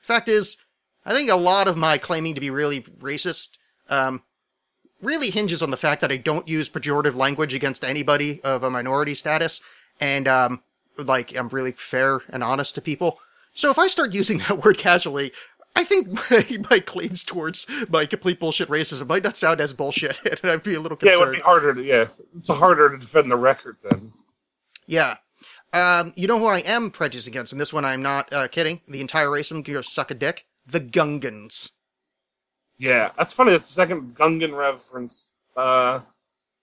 fact is, I think a lot of my claiming to be really racist um, really hinges on the fact that I don't use pejorative language against anybody of a minority status, and um, like I'm really fair and honest to people. So if I start using that word casually. I think my, my claims towards my complete bullshit racism might not sound as bullshit, and I'd be a little concerned. Yeah, it would be harder to. Yeah, it's harder to defend the record then. Yeah. Um, you know who I am prejudiced against, and this one I'm not uh, kidding. The entire race of them can suck a dick. The Gungans. Yeah, that's funny. That's the second Gungan reference uh,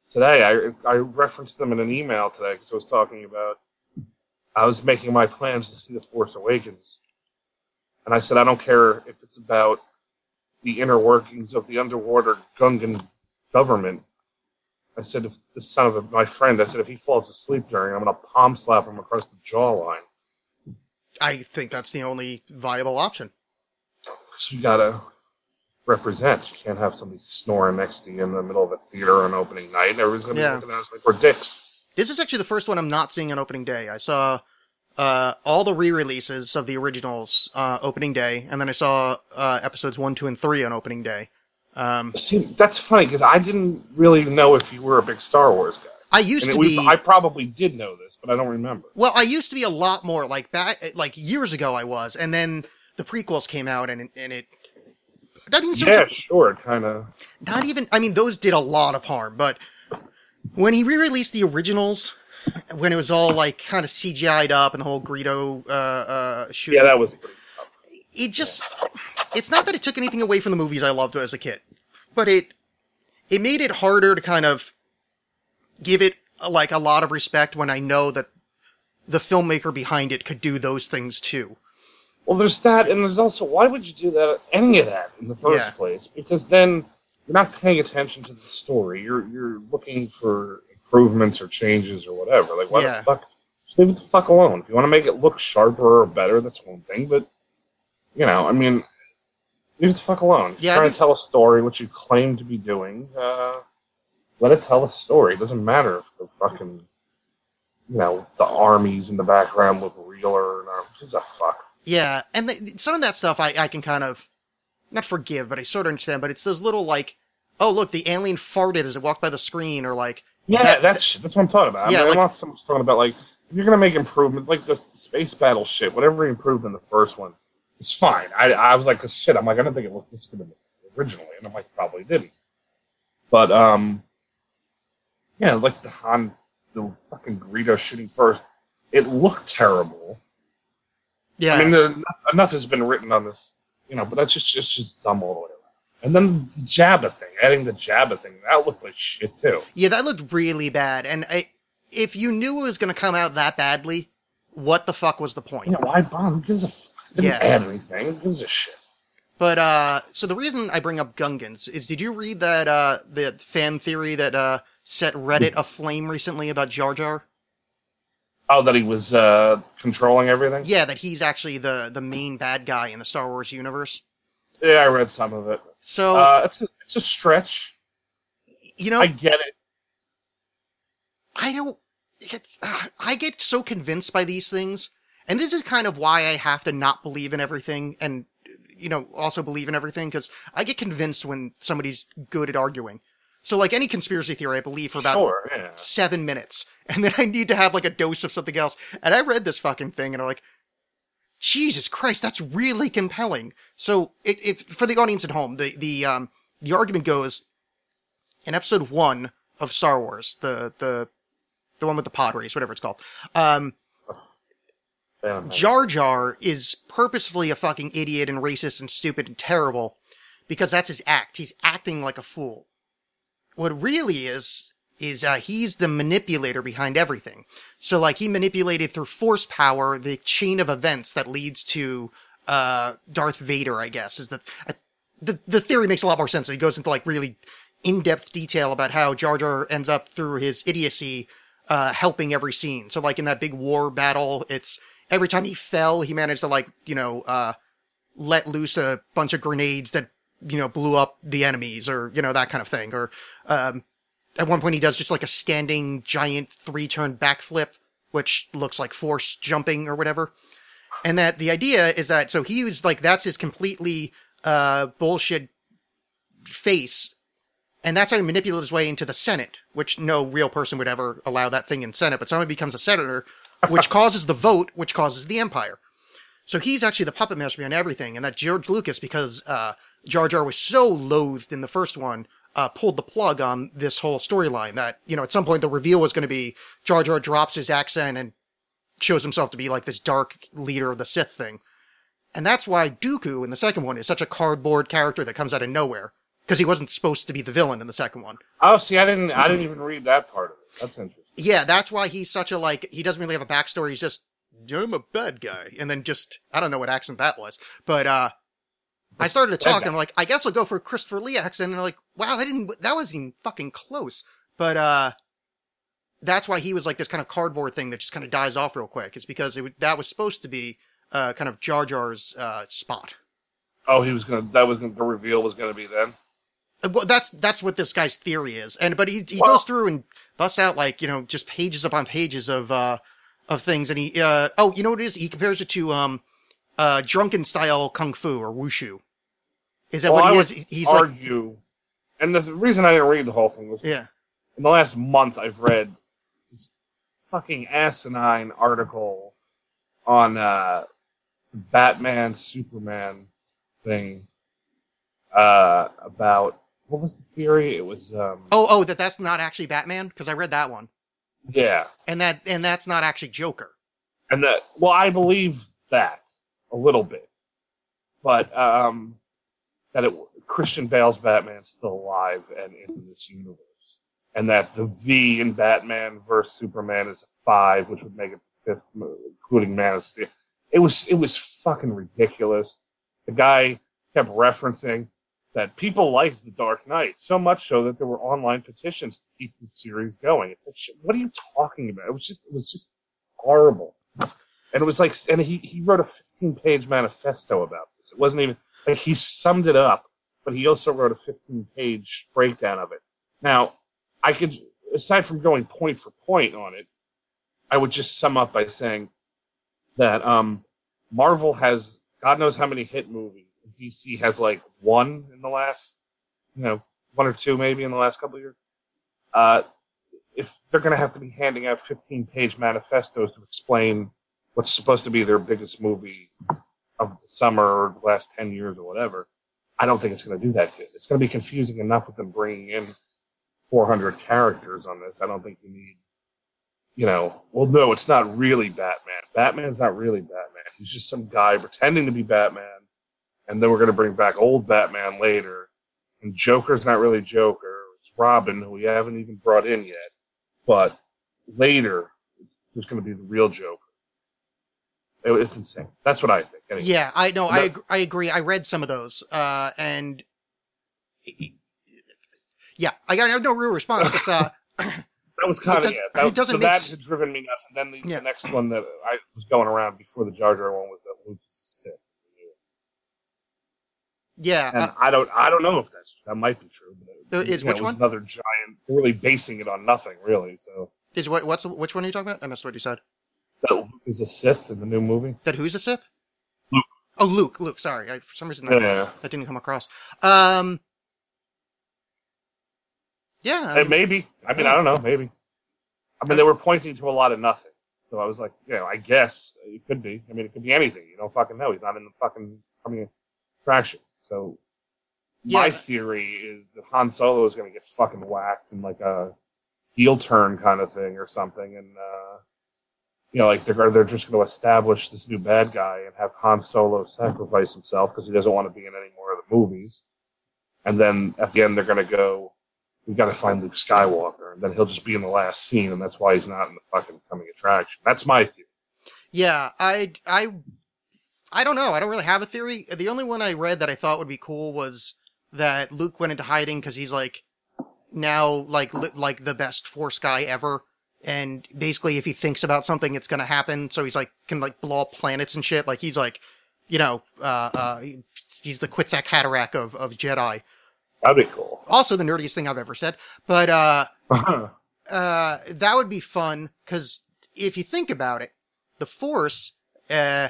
today. I I referenced them in an email today because I was talking about. I was making my plans to see the Force Awakens, and I said I don't care if it's about the inner workings of the underwater Gungan government. I said if the son of a, my friend, I said if he falls asleep during, I'm gonna palm slap him across the jawline. I think that's the only viable option. Because you gotta represent. You can't have somebody snoring next to you in the middle of a theater on opening night. and Everybody's gonna Yeah. be looking at us like we're dicks. This is actually the first one I'm not seeing on opening day. I saw uh, all the re-releases of the originals uh, opening day, and then I saw uh, episodes one, two, and three on opening day. Um, See, that's funny because I didn't really know if you were a big Star Wars guy. I used to was, be. I probably did know this, but I don't remember. Well, I used to be a lot more like back, like years ago. I was, and then the prequels came out, and and it. So much Yeah, sure, kind of. not even i mean those did a lot of harm but when he re-released the originals when it was all like kind of cgi'd up and the whole greedo uh uh shooting Yeah, that was tough. it just it's not that it took anything away from the movies i loved as a kid but it it made it harder to kind of give it like a lot of respect when i know that the filmmaker behind it could do those things too Well, there's that, and there's also why would you do that? Any of that in the first Yeah. place? Because then you're not paying attention to the story. You're you're looking for improvements or changes or whatever. Like, why Yeah. the fuck? Just leave it the fuck alone. If you want to make it look sharper or better, that's one thing. But you know, I mean, leave it the fuck alone. If Yeah, you're trying to tell a story, what you claim to be doing. Uh, let it tell a story. It doesn't matter if the fucking you know the armies in the background look realer or not. Who's a fuck? Yeah, and the, some of that stuff I, I can kind of not forgive, but I sort of understand. But it's those little like, oh look, the alien farted as it walked by the screen, or like, Yeah, That- that's that's what I'm talking about. I Yeah, mean, like- I'm not so much talking about like if you're gonna make improvements, like the space battle shit, whatever he improved in the first one, it's fine. I I was like, shit, I'm like, I don't think it looked this good in the- originally, and I'm like, probably didn't. But um, yeah, like the Han, the fucking Greedo shooting first, it looked terrible. yeah, I mean, the, enough, enough has been written on this, you know, but that's just it's just dumb all the way. And then the Jabba thing, adding the Jabba thing, that looked like shit too. yeah, that looked really bad. And I, if you knew it was going to come out that badly, what the fuck was the point? Know, why bother? Who gives a fuck? Didn't Yeah. add anything. Who gives a shit? But uh, so the reason I bring up Gungans is, did you read that uh the fan theory that uh set Reddit aflame recently about Jar Jar? Oh, that he was uh, controlling everything. Yeah, that he's actually the the main bad guy in the Star Wars universe. Yeah, I read some of it. So Uh, it's a, it's a stretch. you know, I get it. I don't. It's, uh, I get so convinced by these things, and this is kind of why I have to not believe in everything, and you know, also believe in everything because I get convinced when somebody's good at arguing. So like any conspiracy theory, I believe for about sure, yeah. seven minutes, and then I need to have like a dose of something else. And I read this fucking thing, and I'm like, Jesus Christ, that's really compelling. So it, it for the audience at home, the the um the argument goes in episode one of Star Wars, the the the one with the pod race, whatever it's called. Um, Jar Jar is purposefully a fucking idiot and racist and stupid and terrible because that's his act. He's acting like a fool. What really is is uh, he's the manipulator behind everything. So like he manipulated through force power the chain of events that leads to uh, Darth Vader. I guess is the uh, the the theory makes a lot more sense. He goes into like really in depth detail about how Jar Jar ends up through his idiocy uh, helping every scene. So like in that big war battle, it's every time he fell, he managed to like, you know, uh, let loose a bunch of grenades that, you know, blew up the enemies or, you know, that kind of thing. Or, um, at one point he does just like a standing giant three turn backflip, which looks like force jumping or whatever. And that the idea is that, so he was like, that's his completely, uh, bullshit face and that's how he manipulated his way into the Senate, which no real person would ever allow that thing in Senate, but someone becomes a senator, which causes the vote, which causes the empire. So he's actually the puppet master behind everything, and that George Lucas, because uh, Jar Jar was so loathed in the first one, uh, pulled the plug on this whole storyline. That you know, at some point, the reveal was going to be Jar Jar drops his accent and shows himself to be like this dark leader of the Sith thing, and that's why Dooku in the second one is such a cardboard character that comes out of nowhere because he wasn't supposed to be the villain in the second one. Oh, see, I didn't, I didn't even read that part of it. That's interesting. Yeah, that's why he's such a like. He doesn't really have a backstory. He's just I'm a bad guy, and then just I don't know what accent that was, but uh, I started to talk, and I'm like, I guess I'll go for Christopher Lee accent, and I'm like, wow, that didn't that wasn't even fucking close, but uh. That's why he was like this kind of cardboard thing that just kind of dies off real quick. It's because it, w- that was supposed to be uh, kind of Jar Jar's uh, spot. Oh, he was gonna. That was gonna, the reveal was gonna be then. Uh, Well, that's that's what this guy's theory is, and but he he Well- goes through and busts out like you know just pages upon pages of uh of things, and he uh oh you know what it is? He compares it to um uh drunken style kung fu or wushu. Is that Well, what I he would is? He's like argue, and the reason I didn't read the whole thing was yeah in the last month I've read this fucking asinine article on uh, the Batman Superman thing uh, about what was the theory? It was um, oh oh that that's not actually Batman because I read that one, yeah, and that and that's not actually Joker. and that well I believe that a little bit, but um, that it Christian Bale's Batman's still alive and in this universe. and that the V in Batman versus Superman is a five, which would make it the fifth, including Man of Steel. It was it was fucking ridiculous. The guy kept referencing that people liked The Dark Knight so much so that there were online petitions to keep the series going. It's like, what are you talking about? It was just it was just horrible. And it was like, and he, he wrote a 15 page manifesto about this. It wasn't even like he summed it up, but he also wrote a 15 page breakdown of it. Now, I could, aside from going point for point on it, I would just sum up by saying that um, Marvel has God knows how many hit movies. DC has like one in the last, you know, one or two maybe in the last couple of years. Uh, if they're going to have to be handing out 15 page manifestos to explain what's supposed to be their biggest movie of the summer or the last 10 years or whatever, I don't think it's going to do that good. It's going to be confusing enough with them bringing in 400 characters on this. I don't think you need, you know, well, no, it's not really Batman. Batman's not really Batman. He's just some guy pretending to be Batman. And then we're going to bring back old Batman later. And Joker's not really Joker. It's Robin, who we haven't even brought in yet. But later, it's, there's going to be the real Joker. It- it's insane. That's what I think. Anyway. Yeah, I know. I ag- I agree. I read some of those, uh, and yeah, I got no real response. It's, uh, That was kind It of does- yeah. That, it doesn't so make that s- had driven me nuts. And then the, Yeah. the next one that I was going around before the Jar Jar one was that Lucas is sick. yeah, And uh, I don't, I don't know if that's that might be true. But it, The- is know, which one? Another giant, really basing it on nothing, really. So is what what's which one are you talking about? I missed what you said. That Luke is a Sith in the new movie. That who's a Sith? Luke. Oh, Luke. Luke. Sorry, I, for some reason I, Yeah. that didn't come across. Um, Yeah, I And mean, maybe. I mean, I don't know. Maybe. I mean, they were pointing to a lot of nothing. So I was like, you know, I guess it could be. I mean, it could be anything. You don't fucking know. He's not in the fucking coming attraction. So my Yeah. theory is that Han Solo is going to get fucking whacked in like a heel turn kind of thing or something, and uh, you know, like they're they're just going to establish this new bad guy and have Han Solo sacrifice himself because he doesn't want to be in any more of the movies, and then at the end they're going to go, we got to find Luke Skywalker, and then he'll just be in the last scene, and that's why he's not in the fucking coming attraction. That's my theory. yeah, I, I, I don't know. I don't really have a theory. The only one I read that I thought would be cool was that Luke went into hiding because he's like now like like the best Force guy ever, and basically if he thinks about something, it's gonna happen. So he's like can like blow up planets and shit. Like he's like, you know, uh, uh, he's the Kwisatz Haderach of of Jedi. That'd be cool. Also the nerdiest thing I've ever said, but uh. uh, that would be fun because if you think about it, the Force uh,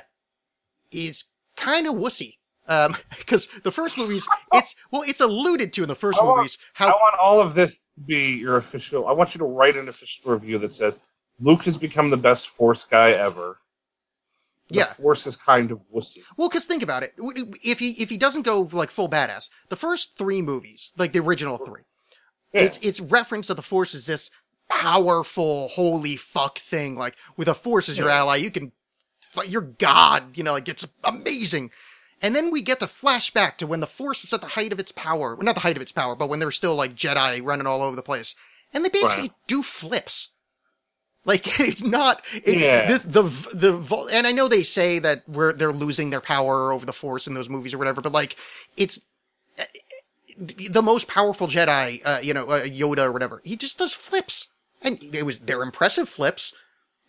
is kind of wussy. Um, because the first movies, it's well, it's alluded to in the first I want- movies I want all of this to be your official. I want you to write an official review that says Luke has become the best Force guy ever. The Yeah. Force is kind of wussy. well, because think about it, if he if he doesn't go like full badass, the first three movies, like the original three, Yeah. it's it's reference that the Force is this powerful, holy fuck thing. Like with a Force as your Yeah. ally, you can, fight your god. You know, like it's amazing. And then we get to flashback to when the Force was at the height of its power. Well, not the height of its power, but when there were still like Jedi running all over the place, and they basically Right. do flips. Like it's not it, Yeah. this, the the and I know they say that we're they're losing their power over the Force in those movies or whatever, but like it's the most powerful Jedi, uh, you know, uh, Yoda or whatever. He just does flips, and it was they're impressive flips,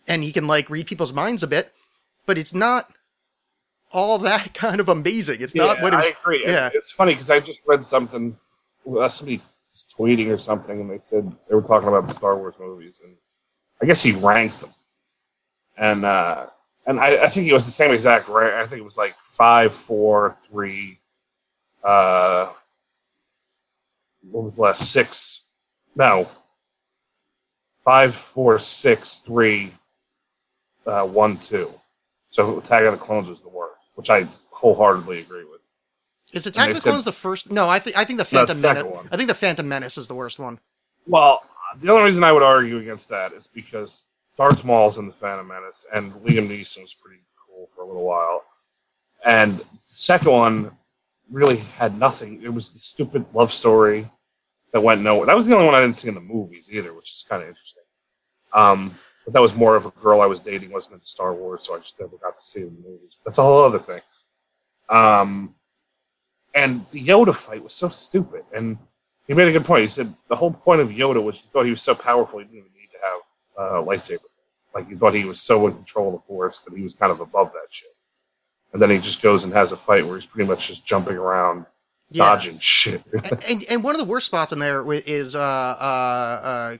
and he can like read people's minds a bit, but it's not all that kind of amazing. It's not what it was. I agree. Yeah, It's funny because I just read something. Uh, somebody was tweeting or something, and they said they were talking about the Star Wars movies, and I guess he ranked them, and uh, and I, I think it was the same exact rank. I think it was like five, four, three. Uh, what was the last six? No, five, four, six, three, uh, one, two. So Attack of the Clones was the worst, which I wholeheartedly agree with. is Attack of the said- Clones the first? No, I think I think the Phantom the Menace. one. I think the Phantom Menace is the worst one. Well, the only reason I would argue against that is because Darth Maul's in the Phantom Menace, and Liam Neeson was pretty cool for a little while, and the second one really had nothing. It was the stupid love story that went nowhere. That was the only one I didn't see in the movies either, which is kind of interesting. Um, but that was more of a girl I was dating, wasn't into Star Wars, so I just never got to see the movies. That's a whole other thing. Um, and the Yoda fight was so stupid, and he made a good point. He said the whole point of Yoda was he thought he was so powerful he didn't even need to have uh, a lightsaber. Like he thought he was so in control of the Force that he was kind of above that shit. And then he just goes and has a fight where he's pretty much just jumping around, Yeah. dodging shit. and, and and one of the worst spots in there is uh uh uh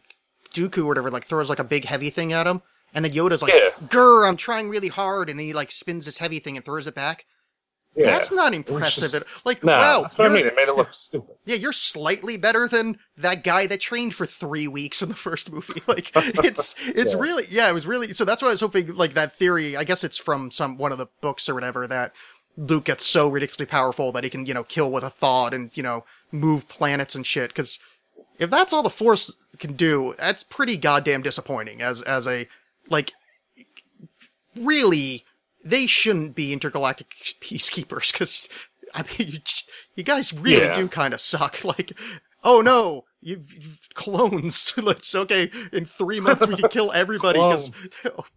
Dooku or whatever like throws like a big heavy thing at him, and then Yoda's like, Yeah. "Grr, I'm trying really hard," and then he like spins this heavy thing and throws it back. yeah. That's not impressive. just- like, no, wow, that's what I mean. It made it look stupid. yeah, you're slightly better than that guy that trained for three weeks in the first movie. Like, it's it's Yeah. really yeah, it was really so. That's why I was hoping like that theory. I guess it's from some one of the books or whatever that Luke gets so ridiculously powerful that he can you know kill with a thought and you know move planets and shit. Because if that's all the Force can do, that's pretty goddamn disappointing. As as a like really they shouldn't be intergalactic peacekeepers because I mean you, you guys really Yeah. do kind of suck. Like, oh no, you've, you've clones. it's okay. In three months we can kill everybody. 'cause-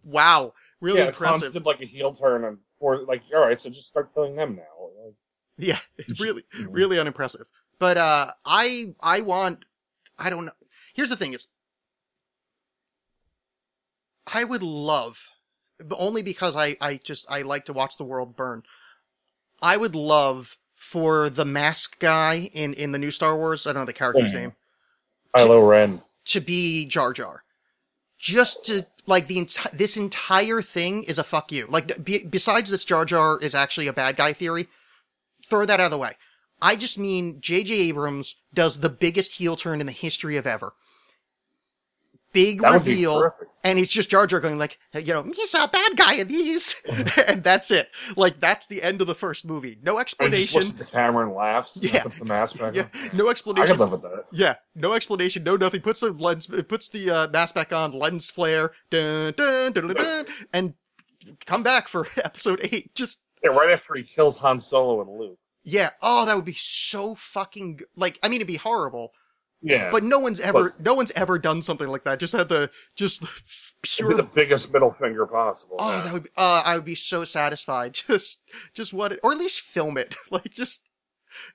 wow, really yeah, impressive. Did like a heel turn and for like, all right, so just start killing them now. Like, Yeah, it's really, really unimpressive. But uh, I, I want, I don't know. Here's the thing: is I would love, but only because I, I just I like to watch the world burn. I would love for the mask guy in in the new Star Wars. I don't know the character's Yeah. name Kylo Ren. to be Jar Jar. Just to like the enti- this entire thing is a fuck you. Like be- besides this Jar Jar is actually a bad guy theory. Throw that out of the way. I just mean J.J. Abrams does the biggest heel turn in the history of ever. Big That reveal, and it's just Jar Jar going like, you know, he's a bad guy in these, and that's it. Like that's the end of the first movie. No explanation. the camera and laughs. and Yeah. puts the mask back. Yeah, on. no I explanation. could live with that. Yeah, no explanation, no nothing. Puts the lens, puts the uh, mask back on, lens flare, dun, dun, dun, dun, dun, and come back for episode eight. Just Yeah, right after he kills Han Solo and Luke. Yeah. Oh, that would be so fucking like. I mean, it'd be horrible, Yeah, but no one's ever, no one's ever done something like that. Just had the just the pure. the biggest middle finger possible. Oh, yeah. that would. Be, uh, I would be so satisfied. Just, just what, it, or at least film it. Like just.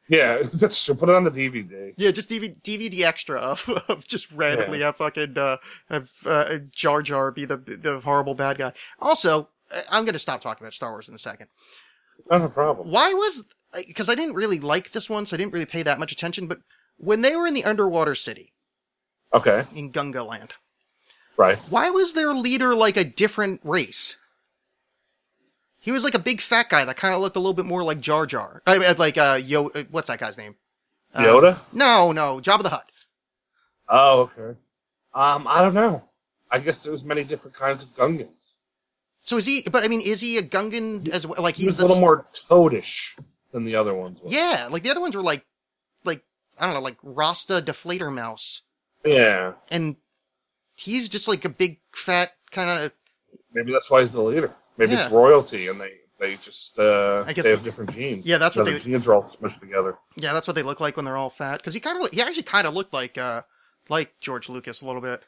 yeah, that's true. Put it on the DVD. Yeah, just DVD, DVD extra of, of just randomly have fucking uh, have uh, Jar Jar be the the horrible bad guy. Also, I'm gonna stop talking about Star Wars in a second. Not a problem. Why was because I didn't really like this one, so I didn't really pay that much attention. But when they were in the underwater city Okay, in Gunga Land, right. why was their leader like a different race? He was like a big fat guy that kind of looked a little bit more like Jar Jar. I mean, like uh, Yo, uh, what's that guy's name? Uh, Yoda? No, no, Jabba the Hutt. Oh, okay. Um, I don't know. I guess there was many different kinds of Gungans. So is he? But I mean, is he a Gungan as well? Like He's he's a little more toadish than the other ones. were. yeah. Like the other ones were like, like I don't know, like Rasta Deflator Mouse, Yeah. and he's just like a big fat kind of. Maybe that's why he's the leader. Maybe it's royalty, and they they just uh, I guess they have the- different genes. Yeah, that's what The they- genes are all smushed together. Yeah, that's what they look like when they're all fat. Because he kind of he actually kind of looked like uh like George Lucas a little bit.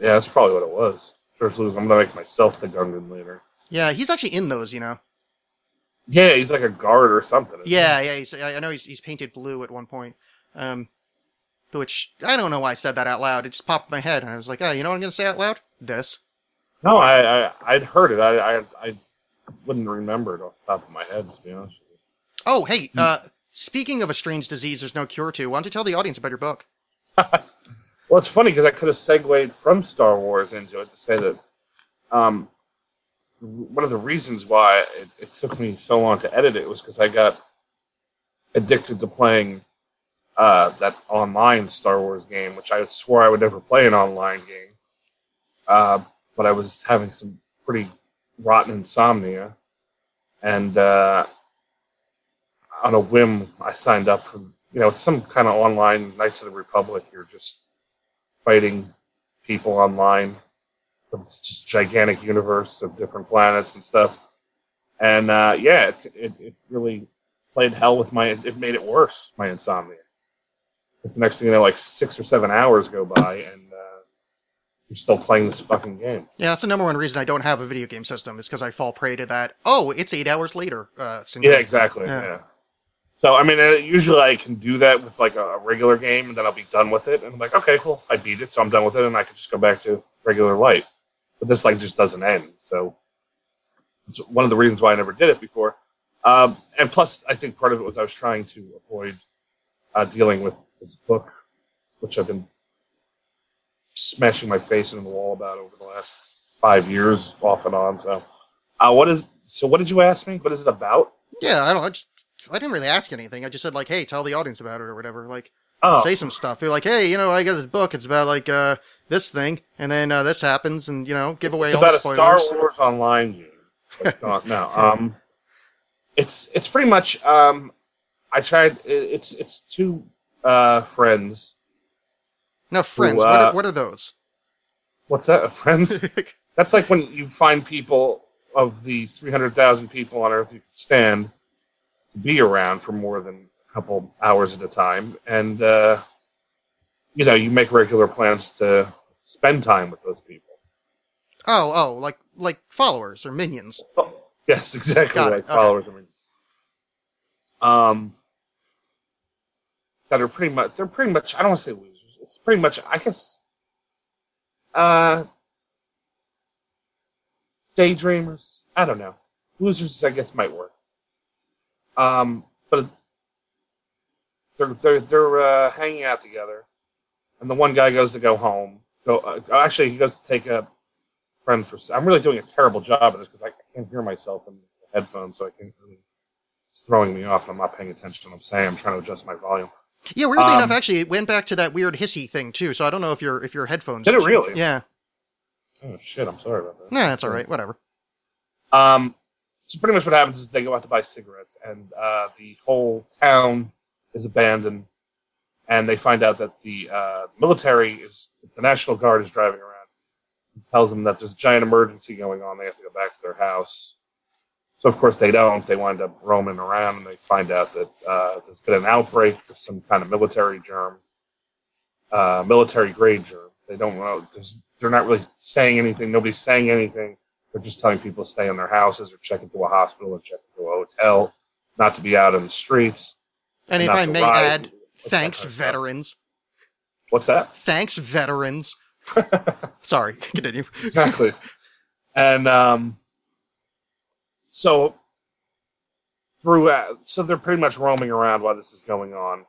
Yeah, that's probably what it was. George Lucas, I'm gonna make myself the Gungan leader. Yeah, he's actually in those, you know. Yeah, he's like a guard or something. isn't he? Yeah, yeah. He's I I know he's he's painted blue at one point. Um, which I don't know why I said that out loud. It just popped in my head, and I was like, oh, you know what I'm gonna say out loud? This. No, I, I I'd heard it. I, I I wouldn't remember it off the top of my head. To be honest with you. Oh, hey. Uh, speaking of a strange disease, there's no cure to. Why don't you tell the audience about your book? Well, it's funny because I could have segued from Star Wars into it to say that um, one of the reasons why it, it took me so long to edit it was because I got addicted to playing uh, that online Star Wars game, which I swore I would never play an online game. Uh, but I was having some pretty rotten insomnia, and uh, on a whim, I signed up for you know some kind of online Knights of the Republic. You're just fighting people online. It's just gigantic universe of different planets and stuff. And uh, yeah, it, it, it really played hell with my. It made it worse. My insomnia. It's the next thing you know, like six or seven hours go by, and uh, you're still playing this fucking game. Yeah, that's the number one reason I don't have a video game system is because I fall prey to that. Oh, it's eight hours later. Uh. Yeah, exactly. Yeah. Yeah. So I mean, uh, usually I can do that with like a, a regular game, and then I'll be done with it, and I'm like, okay, cool, I beat it, so I'm done with it, and I can just go back to regular life. But this like just doesn't end. So it's one of the reasons why I never did it before. Um, and plus, I think part of it was I was trying to avoid uh, dealing with this book, which I've been smashing my face into the wall about over the last five years, off and on. So, uh, what is? So, what did you ask me? What is it about? Yeah, I don't. I just I didn't really ask anything. I just said like, hey, tell the audience about it or whatever. Like, Oh, say some stuff. Be like, hey, you know, I got this book. It's about like uh this thing, and then uh, this happens, and you know, give away it's all about the a spoilers. Star Wars online game. It's not- no, um, it's it's pretty much. Um, I tried. It's it's two uh friends. No, friends. What, uh, are, what are those? What's that? Friends? That's like when you find people of the three hundred thousand people on Earth you can stand to be around for more than a couple hours at a time, and uh, you know you make regular plans to spend time with those people. oh, oh, like like followers or minions. Fo- Yes, exactly. Got it, Like okay. followers. I mean, um, that are pretty much. They're pretty much. I don't want to say losers. It's pretty much. I guess. Uh, daydreamers. I don't know. Losers, I guess, might work. Um, but they're they're they're uh, hanging out together, and the one guy goes to go home. Go. Uh, actually, he goes to take a friend for. I'm really doing a terrible job of this because I can't hear myself in the headphones, so I can't really it's throwing me off. I'm not paying attention to what I'm saying. I'm trying to adjust my volume. Yeah, weirdly Um, enough, actually, it went back to that weird hissy thing too. So I don't know if your if your headphones Did it really? Yeah, Oh shit! I'm sorry about that. nah, that's all right. Whatever. Um, so pretty much what happens is they go out to buy cigarettes, and uh, the whole town is abandoned, and they find out that the uh, military is the National Guard is driving around. tells them that there's a giant emergency going on. They have to go back to their house. So of course they don't. They wind up roaming around, and they find out that uh, there's been an outbreak of some kind of military germ, uh, military grade germ. They don't know. There's, they're not really saying anything. Nobody's saying anything. They're just telling people to stay in their houses or check into a hospital or check into a hotel, not to be out in the streets. And if I may add, thanks, kind of stuff? veterans. What's that? Thanks, veterans. Sorry, continue. exactly. And um, so through, uh, so they're pretty much roaming around while this is going on,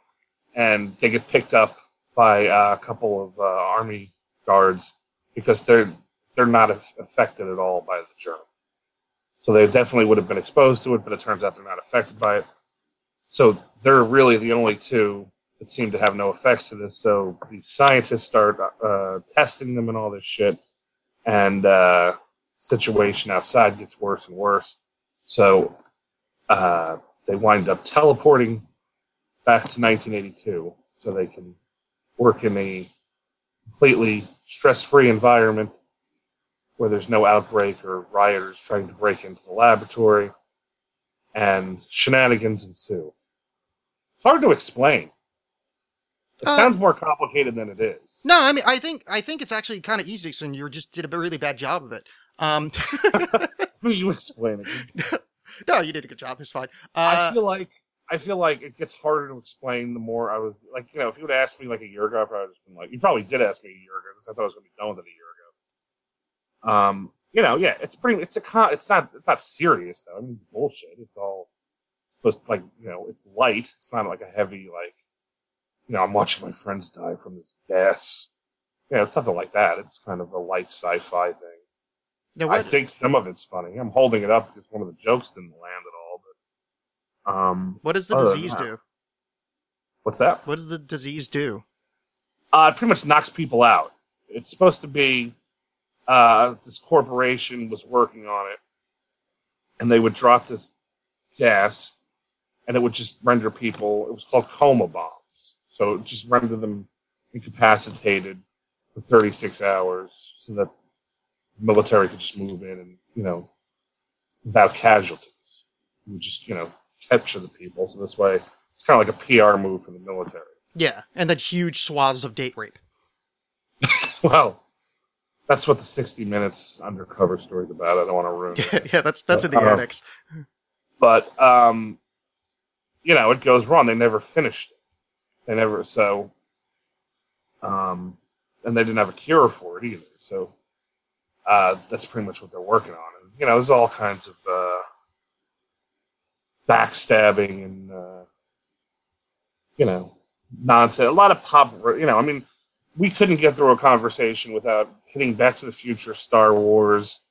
and they get picked up by uh, a couple of uh, army guards because they're they're not aff- affected at all by the germ. So they definitely would have been exposed to it, but it turns out they're not affected by it. So they're really the only two that seem to have no effects to this. So the scientists start uh, testing them and all this shit, and uh, situation outside gets worse and worse. So uh, they wind up teleporting back to 1982, so they can work in a completely stress-free environment where there's no outbreak or rioters trying to break into the laboratory, and shenanigans ensue. It's hard to explain. It Uh, sounds more complicated than it is. No, I mean, I think I think it's actually kind of easy, and you just did a really bad job of it. Um, you explain it. no, you did a good job. It's fine. I Uh, feel like I feel like it gets harder to explain the more I was like, you know, if you would ask me like a year ago, I probably just been like, you probably did ask me a year ago because I thought I was going to be done with it a year ago. Um, you know, yeah, it's pretty. It's a con. It's not. It's not serious though. I mean, bullshit. It's all supposed to, like you know, it's light. It's not like a heavy like, you know, I'm watching my friends die from this gas. Yeah, it's nothing like that. It's kind of a light sci-fi thing. now I think some of it's funny. I'm holding it up because one of the jokes didn't land at all. But um, what does the disease do? what's that? What does the disease do? Uh, it pretty much knocks people out. It's supposed to be uh, this corporation was working on it, and they would drop this gas, and it would just render people. It was called coma bombs, so it just render them incapacitated for 36 hours, so that the military could just move in and you know without casualties. You would just you know capture the people, so this way it's kind of like a PR move for the military. Yeah, and then huge swaths of date rape. Well, that's what the 60 Minutes undercover story's about. I don't want to ruin it. yeah, that's that's in the Uh, annex. But, um, you know, it goes wrong. They never finished it. They never, so, um, and they didn't have a cure for it either. So, uh, that's pretty much what they're working on. And, you know, there's all kinds of, uh, backstabbing and, uh, you know, nonsense. A lot of pop, you know, I mean, we couldn't get through a conversation without hitting Back to the Future, Star Wars,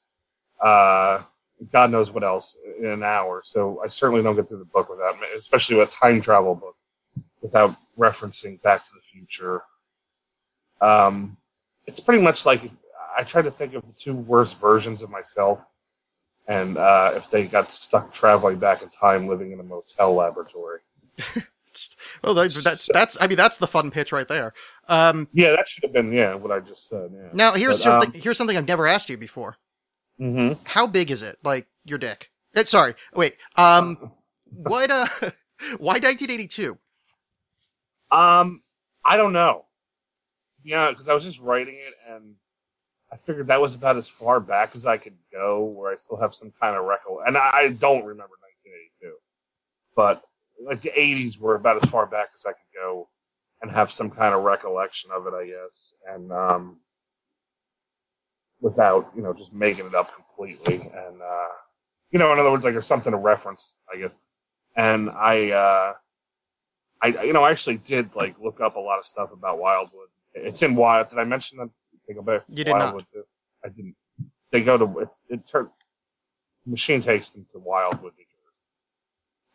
uh, God knows what else in an hour. So I certainly don't get through the book without, especially with a time travel book, without referencing Back to the Future. Um, it's pretty much like if, I try to think of the two worst versions of myself, and uh, if they got stuck traveling back in time, living in a motel laboratory. Oh, that, that's that's. I mean, that's the fun pitch right there. Um, Yeah, that should have been yeah what I just said. Yeah. now here's But, um, here's something I've never asked you before. Mhm. How big is it? Like your dick? Eh, sorry, wait. Um, what? Uh, why 1982? Um, I don't know. Yeah, because I was just writing it, and I figured that was about as far back as I could go, where I still have some kind of record. And I don't remember 1982, but like the 80s were about as far back as I could go, and have some kind of recollection of it, I guess. And um, without you know just making it up completely, and uh, you know, in other words, like there's something to reference, I guess. And I. Uh, I you know I actually did like look up a lot of stuff about Wildwood. It's in Wild. Did I mention that? They go back. You did not. Too? I didn't. They go to it. It turned. Machine takes them to Wildwood,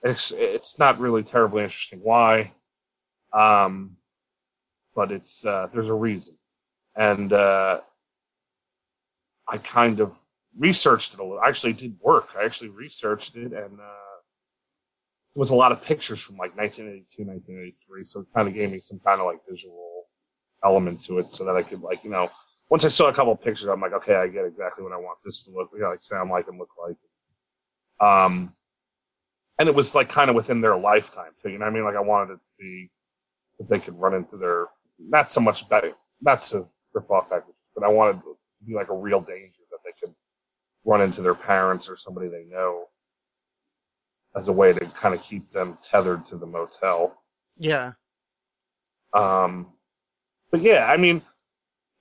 It's it's not really terribly interesting why, um, but it's uh, there's a reason, and uh, I kind of researched it a little. I actually did work. I actually researched it, and uh, there was a lot of pictures from like 1982, 1983. So it kind of gave me some kind of like visual element to it, so that I could like you know once I saw a couple pictures, I'm like, okay, I get exactly what I want this to look, you know, like sound like and look like. Um, and it was like kind of within their lifetime too. You know I mean? Like I wanted it to be that they could run into their not so much back, not to rip off back, but I wanted it be like a real danger that they could run into their parents or somebody they know as a way to kind of keep them tethered to the motel. Yeah. Um, but yeah, I mean,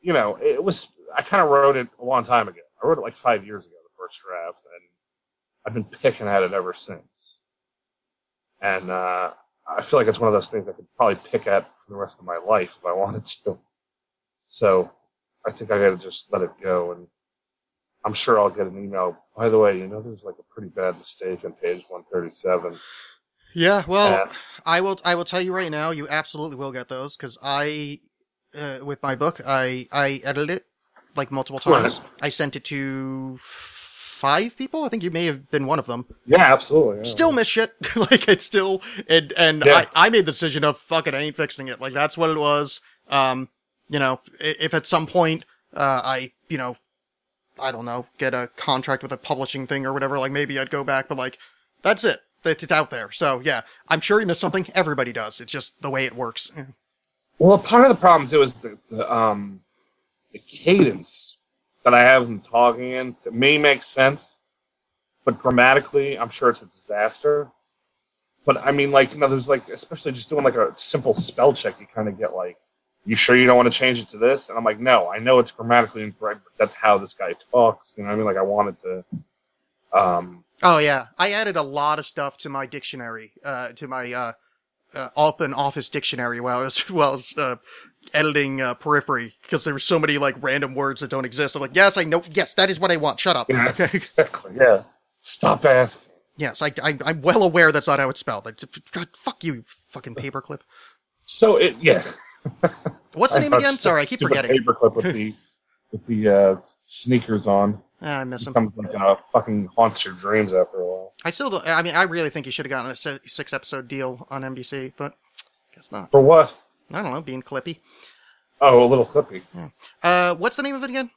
you know, it was. I kind of wrote it a long time ago. I wrote it like five years ago, the first draft, and I've been picking at it ever since. And uh, I feel like it's one of those things I could probably pick at for the rest of my life if I wanted to. So I think I got to just let it go, and I'm sure I'll get an email. By the way, you know, there's like a pretty bad mistake on page 137. Yeah, well, Yeah. I will. I will tell you right now. You absolutely will get those because I, uh, with my book, I I edited it like multiple Right. times. I sent it to five people. I think you may have been one of them. Yeah, absolutely. yeah. Still miss shit. like it's still and and Yeah. I I made the decision of fuck it. I ain't fixing it. Like that's what it was. Um, you know, if at some point uh I you know. I don't know, get a contract with a publishing thing or whatever, like maybe I'd go back, but like, that's it. It's out there. So yeah, I'm sure you missed something. Everybody does. It's just the way it works. Well, part of the problem too is the, the um the cadence that I have them talking in It may make sense, but grammatically, I'm sure it's a disaster. But I mean, like you know, there's like especially just doing like a simple spell check, you kind of get like, "You sure you don't want to change it to this?" And I'm like, "No, I know it's grammatically incorrect, but that's how this guy talks." You know, what I mean, like I wanted to. Um, Oh yeah, I added a lot of stuff to my dictionary, uh, to my uh, uh, open office dictionary while I was while I was uh, editing uh, Periphery because there were so many like random words that don't exist. I'm like, yes, I know. Yes, that is what I want. Shut up. Yeah. Exactly. Yeah. Stop asking. yes, I, I I'm well aware that's not how it's spelled. Like, God, fuck you, fucking paperclip. So it yeah. What's the name again? Sorry, I keep forgetting. Paperclip with the with the uh, sneakers on Ah, I miss him. becomes like uh, fucking haunts your dreams after a while. I still don't. I mean, I really think you should have gotten a six episode deal on NBC, but guess not. For what? I don't know, being clippy. Oh, a little clippy. Uh, what's the name of it again?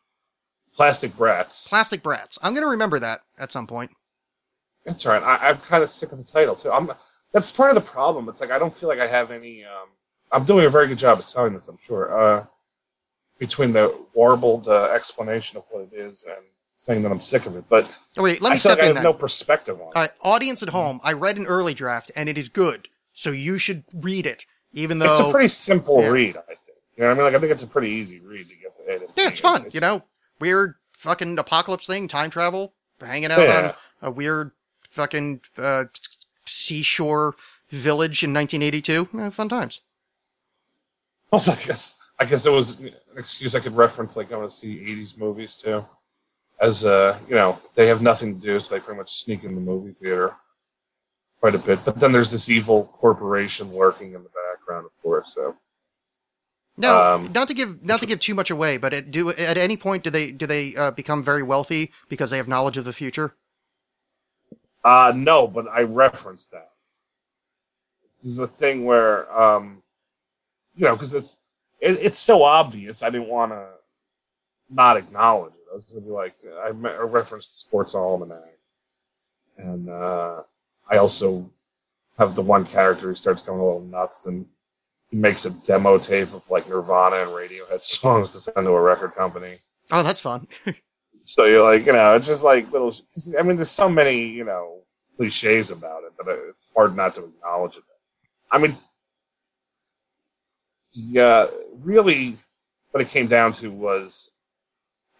Plastic brats. Plastic Brats. I'm gonna remember that at some point. That's right. I, I'm kind of sick of the title too. I'm. That's part of the problem. It's like I don't feel like I have any. Um, I'm doing a very good job of selling this. I'm sure. Uh, between the warbled uh, explanation of what it is and saying that I'm sick of it, but Oh wait, let me feel step like I in have then. no perspective on it. Uh, audience at home, I read an early draft and it is good, so you should read it. Even though it's a pretty simple Yeah. read, I think. You know what I mean? Like I think it's a pretty easy read to get to to yeah, it's fun. You know, weird fucking apocalypse thing, time travel, hanging out Yeah. on a weird fucking uh, seashore village in 1982. Eh, fun times. Also, I guess I guess it was an excuse I could reference like I want to see '80s movies too, as uh, you know they have nothing to do, so they pretty much sneak in the movie theater quite a bit. But then there's this evil corporation lurking in the background, of course. So No, Um, not to give not to give too much away, but at, do at any point do they do they uh, become very wealthy because they have knowledge of the future? uh, no, but I referenced that. This is a thing where um, you know because it's it, it's so obvious. I didn't want to not acknowledge it. I was going to be like I, me- I referenced the Sports Almanac, and uh, I also have the one character who starts going a little nuts and he makes a demo tape of like Nirvana and Radiohead songs to send to a record company. Oh, that's fun. So you're like, you know, it's just like little. I mean, there's so many, you know, cliches about it that it's hard not to acknowledge it. I mean, uh, really what it came down to was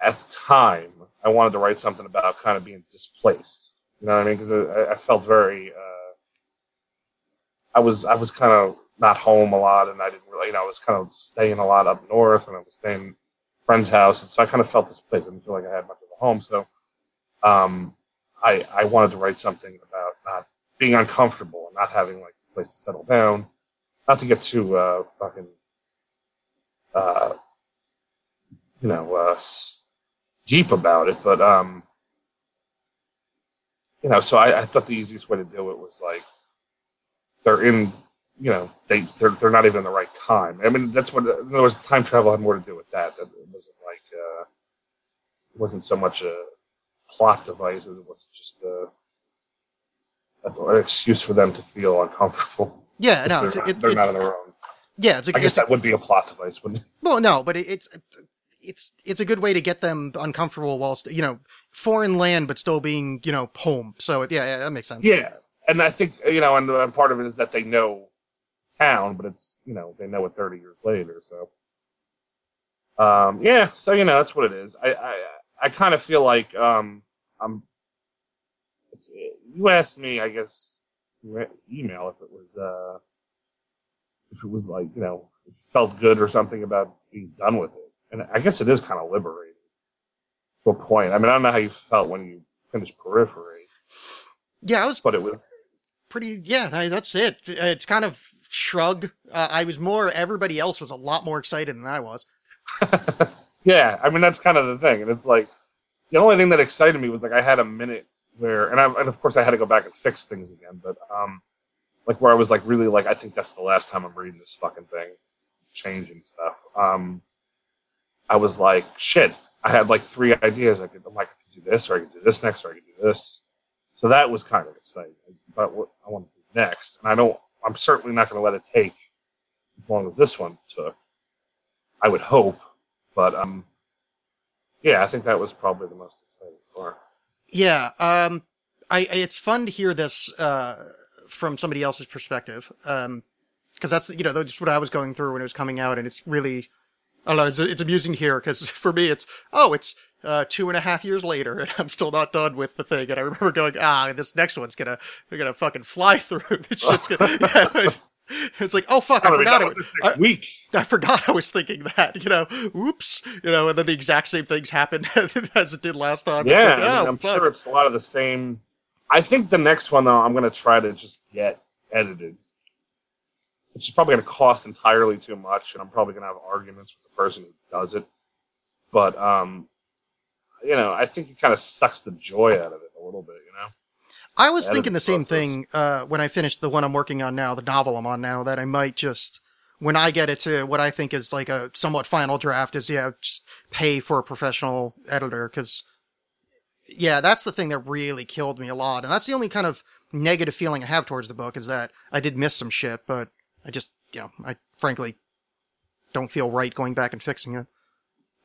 at the time I wanted to write something about kind of being displaced. You know what I mean? Because I, I felt very. Uh, I was I was kind of not home a lot, and I didn't really, you know, I was kind of staying a lot up north, and I was staying friends' houses, so I kind of felt displaced. I didn't feel like I had much of a home, so um, I I wanted to write something about not being uncomfortable and not having like a place to settle down. Not to get too uh, fucking, uh, you know, uh, deep about it, but um, you know, so I, I thought the easiest way to do it was like they're in, you know, they they're they're not even in the right time. I mean, that's what in other words, time travel had more to do with that. That it wasn't like uh, it wasn't so much a plot device as it was just a, an excuse for them to feel uncomfortable. Yeah, no, they're, it's, not, it, they're it- not on their own. Yeah, it's a, I guess a- that would be a plot device, wouldn't it? well, no, but it, it's it's it's a good way to get them uncomfortable whilst you know foreign land, but still being you know home. So yeah, yeah, that makes sense. Yeah, and I think you know, and uh, part of it is that they know town, but it's you know they know it thirty years later. So, um, yeah, so you know that's what it is. I I, I kind of feel like um, I'm. It's, you asked me, I guess, email if it was uh, if it was like you know felt good or something about being done with it, and I guess it is kind of liberating to a point. I mean, I don't know how you felt when you finished Periphery, Yeah, I was but it was pretty. Yeah, I- that's it. It's kind of shrug. Uh, I was more. Everybody else was a lot more excited than I was. Yeah, I mean that's kind of the thing, and it's like the only thing that excited me was like I had a minute where, and I, and of course I had to go back and fix things again, but um, like where I was like really like I think that's the last time I'm reading this fucking thing, changing stuff. Um, I was like shit. I had like three ideas. I could I'm like I could do this, or I could do this next, or I could do this. So that was kind of exciting. But what I want to do next, and I don't. I'm certainly not going to let it take as long as this one took. I would hope, but um, yeah, I think that was probably the most exciting part. Yeah. Um. I- It's fun to hear this. Uh. From somebody else's perspective. Um. Because that's you know that's what I was going through when it was coming out, and it's really. I don't know. It's, it's amusing to hear because for me it's oh it's uh, two and a half years later and I'm still not done with the thing and I remember going ah this next one's gonna we're gonna fucking fly through this shit's gonna it's like oh fuck I be forgot it, with this next I, week. I forgot I was thinking that, you know, oops, you know, and then the exact same things happened as it did last time. Yeah, like, I oh, mean, I'm fuck. sure it's a lot of the same. I think the next one though, I'm going to try to just get edited, which is probably going to cost entirely too much, and I'm probably going to have arguments with the person who does it. But um, you know, I think it kind of sucks the joy out of it a little bit. You know. I was editing thinking the same thing uh, when I finished the one I'm working on now, the novel I'm on now, that I might just, when I get it to what I think is like a somewhat final draft, is yeah, just pay for a professional editor because, yeah, that's the thing that really killed me a lot, and that's the only kind of negative feeling I have towards the book is that I did miss some shit, but I just, you know, I frankly don't feel right going back and fixing it.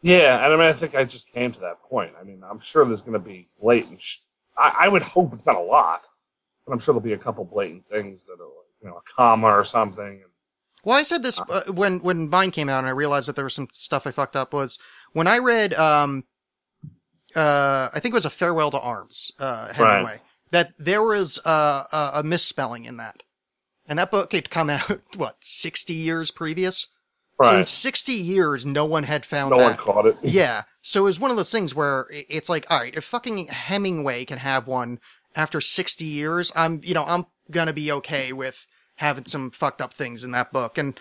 Yeah, and I mean, I think I just came to that point. I mean, I'm sure there's going to be blatant. Sh- I, I would hope it's not a lot, but I'm sure there'll be a couple blatant things that are, like, you know, a comma or something. Well, I said this uh, when when mine came out, and I realized that there was some stuff I fucked up. Was when I read, um, uh, I think it was a farewell to arms, uh, Hemingway. Right. That there was uh, a, a misspelling in that, and that book had come out what sixty years previous. So in sixty years, no one had found No that. one caught it. Yeah. So it was one of those things where it's like, all right, if fucking Hemingway can have one after 60 years, I'm, you know, I'm gonna be okay with having some fucked up things in that book. And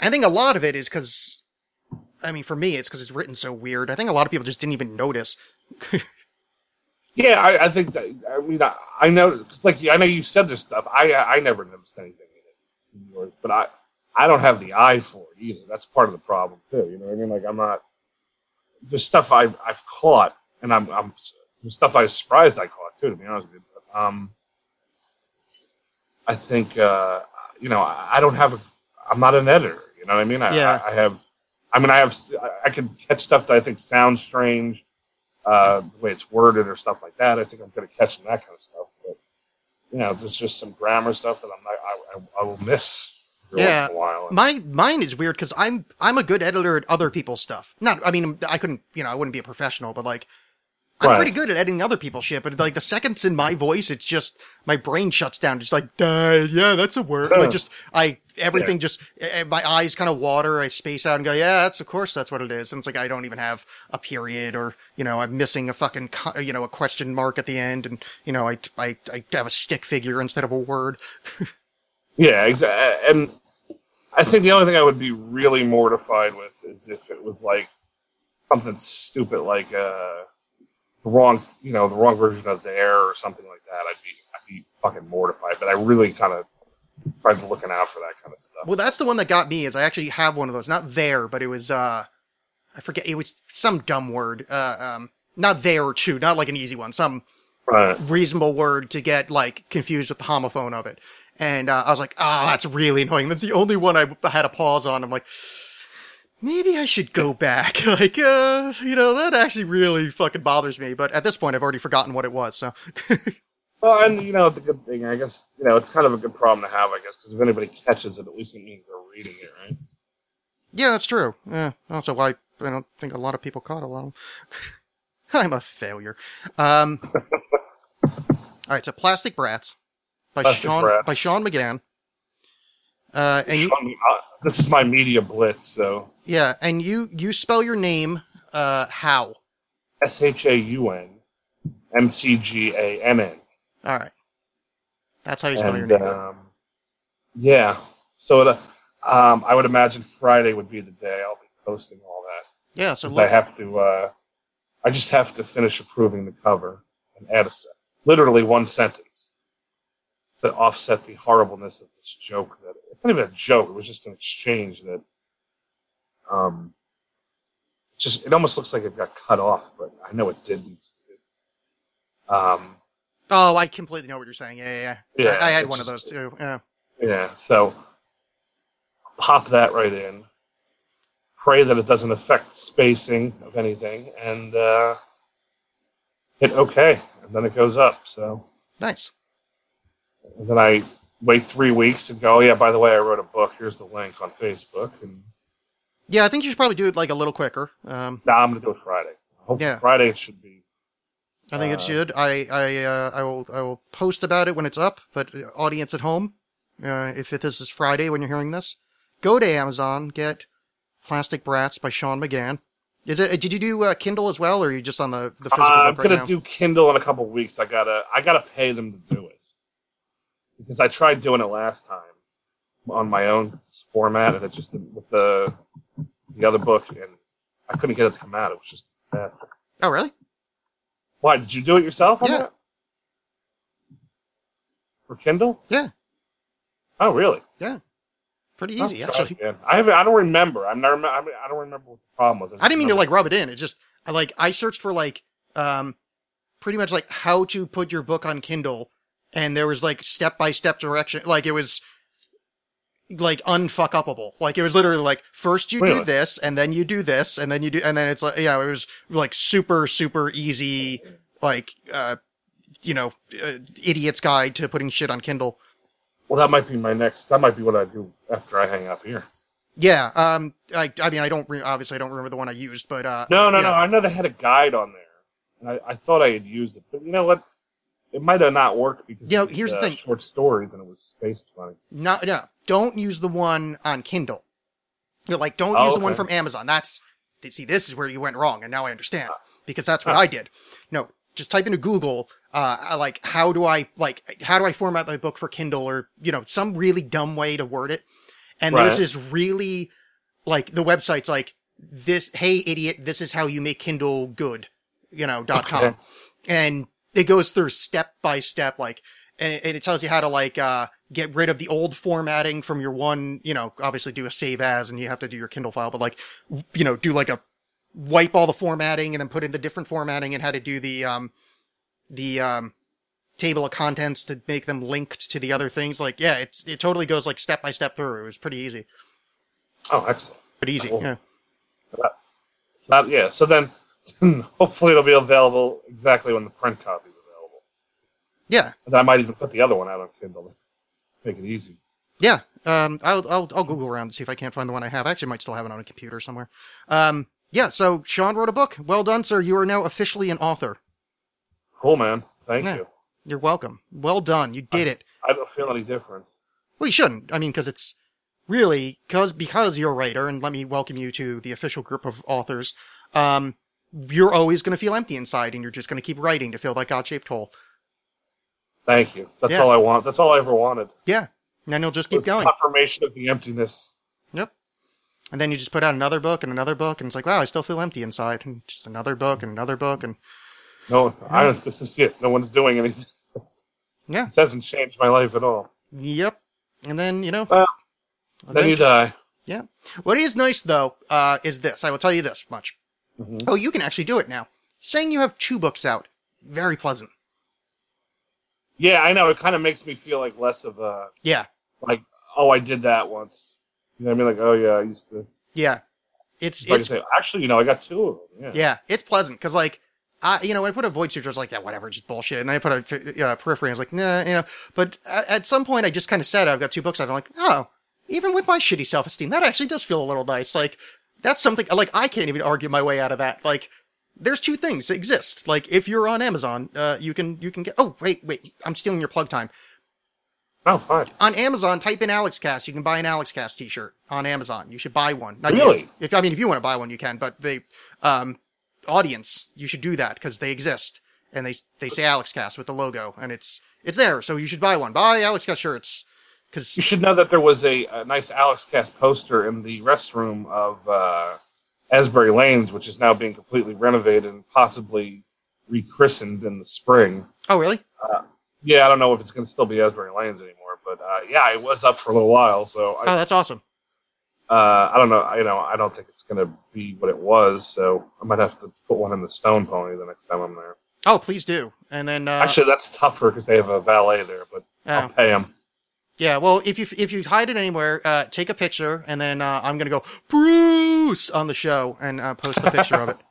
I think a lot of it is because, I mean, for me, it's because it's written so weird. I think a lot of people just didn't even notice. Yeah, I, I think that. I mean, I, I know, like I know you said this stuff. I I never noticed anything in it, in yours, but I I don't have the eye for it either. That's part of the problem too. You know what I mean? Like I'm not the stuff I've I've caught, and I'm I'm the stuff I was surprised I caught too. To be honest with you, but, um, I think uh, you know I, I don't have a. I'm not an editor. You know what I mean? I, Yeah. I, I have. I mean, I have. I, can catch stuff that I think sounds strange uh, the way it's worded or stuff like that. I think I'm good at catching that kind of stuff. But you know, there's just some grammar stuff that I'm not. I, I, I will miss Yeah. a while. My mine is weird because I'm I'm a good editor at other people's stuff. Not, I mean, I couldn't, you know, I wouldn't be a professional, but like, I'm Right. pretty good at editing other people's shit, but like the seconds in my voice, it's just my brain shuts down. Just like, "Duh, yeah, that's a word. like just I everything just eh, my eyes kind of water. I space out and go, yeah, that's of course that's what it is. And it's like I don't even have a period or you know I'm missing a fucking you know a question mark at the end, and you know I I I have a stick figure instead of a word. Yeah, exactly. And I think the only thing I would be really mortified with is if it was like something stupid like uh, the wrong, you know, the wrong version of there or something like that. I'd be, I'd be fucking mortified. But I really kind of tried looking out for that kind of stuff. Well, that's the one that got me. Is I actually have one of those. Not there, but it was uh, I forget. It was some dumb word. Uh, um, not there or two. Not like an easy one. Some Right. reasonable word to get like confused with the homophone of it. And uh, I was like, oh, that's really annoying. That's the only one I had a pause on. I'm like, maybe I should go back. like, uh, you know, that actually really fucking bothers me. But at this point, I've already forgotten what it was. So, Well, and you know, the good thing, I guess, you know, it's kind of a good problem to have, I guess, because if anybody catches it, at least it means they're reading it, right? yeah, that's true. Yeah. Also, why I don't think a lot of people caught a lot of. I'm a failure. Um. all right, so Plastic Brats by Plastic Shaun Brats. by Shaun McGann. Uh, and Shaun, uh, this is my media blitz, so Yeah, and you you spell your name uh how? S H A U N M C G A N N. All right. That's how you spell your name. um, yeah, so uh, um, I would imagine Friday would be the day I'll be posting all that. yeah, so Because I have to, uh, I just have to finish approving the cover and add a literally one sentence to offset the horribleness of this joke. That it's not even a joke; it was just an exchange that, um, just it almost looks like it got cut off, but I know it didn't. Um, oh, I completely know what you're saying. Yeah, yeah, yeah. Yeah, I, I had one of those too. Yeah. Yeah, so pop that right in. Pray that it doesn't affect spacing of anything, and uh, hit OK, and then it goes up. So Nice. and then I wait three weeks and go, oh, yeah, by the way, I wrote a book. Here's the link on Facebook, and Yeah, I think you should probably do it like a little quicker. Um, now I'm gonna do it Friday. Hopefully Yeah. Friday it should be. I think it Uh, should. I I uh, I will I will post about it when it's up. But uh, audience at home, uh, if it, this is Friday when you're hearing this, go to Amazon, get Plastic Brats by Shaun McGann. Is it? Did you do uh, Kindle as well, or are you just on the the physical Uh, I'm right gonna now? do Kindle in a couple weeks. I gotta I gotta pay them to do it because I tried doing it last time on my own format, and it just didn't with the the other book, and I couldn't get it to come out. It was just a disaster. oh, really? Why did you do it yourself? On Yeah. that? For Kindle? Yeah. Oh, really? Yeah. Pretty Oh, easy, sorry, actually. I haven't. I don't remember. I'm not. I, mean, I don't remember what the problem was. I didn't mean to like rub it in. It just I like I searched for like um pretty much like how to put your book on Kindle and there was like step by step direction like it was like unfuck upable. Like it was literally like first you do this and then you do this and then you do and then it's like yeah, it was like super super easy like uh you know uh, idiot's guide to putting shit on Kindle. Well, that might be my next. That might be what I do after I hang up here. Yeah, um I I mean I don't re- obviously I don't remember the one I used but uh No, no, no. I know they had a guide on there, and I, I thought I had used it, but you know what? It might have not worked because Yeah, it was, here's the uh, thing. short stories and it was spaced funny. No, no, don't use the one on Kindle. You're like, don't Oh, use the one from Amazon. That's see, this is where you went wrong, and now I understand Ah. because that's what I did. No, just type into Google, uh, like, how do I like, how do I format my book for Kindle, or you know, some really dumb way to word it. And there's this really, like, the website's like this. Hey, idiot, this is how you make Kindle good. You know, dot com, Okay. and it goes through step by step, like, and, and it tells you how to like uh, get rid of the old formatting from your one. You know, obviously do a save as, and you have to do your Kindle file, but like, you know, do like a wipe all the formatting and then put in the different formatting and how to do the um the um table of contents to make them linked to the other things. Like, yeah, it's it totally goes like step by step through. It was pretty easy, Oh, excellent. pretty easy. Cool. Yeah. That- yeah. So then, hopefully, it'll be available exactly when the print copy is available. Yeah, And I might even put the other one out on Kindle, make it easy. yeah. Um, I'll I'll I'll Google around to see if I can't find the one I have. I actually might still have it on a computer somewhere. Um, yeah. So Shaun wrote a book. Well done, sir. You are now officially an author. Cool, man. Thank Yeah. you. You're welcome. Well done. You did it. I don't feel any different. Well, you shouldn't. I mean, because it's really because because you're a writer, and let me welcome you to the official group of authors. Um, you're always going to feel empty inside, and you're just going to keep writing to fill that God-shaped hole. Thank you. That's Yeah. all I want. That's all I ever wanted. Yeah, and then you'll just keep going. Confirmation of the emptiness. Yep. And then you just put out another book and another book, and it's like, wow, I still feel empty inside, and just another book and another book, and No, I don't. This is it. No one's doing anything. yeah, This hasn't changed my life at all. yep. And then you know, Well, Then you die. Yeah. What is nice though, uh, is this. I will tell you this much. Mhm. Oh, you can actually do it now. Saying you have two books out, very pleasant. Yeah, I know. It kind of makes me feel like less of a Yeah. like. Oh, I did that once. You know what I mean? Like, oh yeah, I used to. Yeah. It's it's say, actually, you know, I got two of them. Yeah. yeah, it's pleasant because like. I, you know, when I put a void suture, I was like, yeah, whatever, just bullshit. And then I put a uh, periphery, I was like, nah, you know. But at, at some point, I just kind of said, I've got two books out. I'm like, oh, even with my shitty self esteem, that actually does feel a little nice. Like, that's something, like, I can't even argue my way out of that. Like, there's two things that exist. Like, if you're on Amazon, uh, you can, you can get, oh, wait, wait, I'm stealing your plug time. Oh, fine. On Amazon, type in Alexxcast. You can buy an Alexxcast t-shirt on Amazon. You should buy one. Not you. Really? If I mean, if you want to buy one, you can. But the um, audience, you should do that because they exist and they they say Alexxcast with the logo, and it's it's there. So you should buy one. Buy Alexxcast shirts because You should know that there was a, a nice Alexxcast poster in the restroom of uh, Asbury Lanes, which is now being completely renovated and possibly rechristened in the spring. oh really? Yeah, I don't know if it's going to still be Asbury Lanes anymore, but uh, yeah, it was up for a little while. So Oh, that's awesome. uh, I don't know. You know, I don't think it's going to be what it was. So I might have to put one in the Stone Pony the next time I'm there. Oh, please do. And then uh, Actually, that's tougher because they have a valet there, but I'll oh. pay them. Yeah, well, if you if you hide it anywhere, uh, take a picture, and then uh, I'm gonna go Bruce on the show and uh, post a picture of it.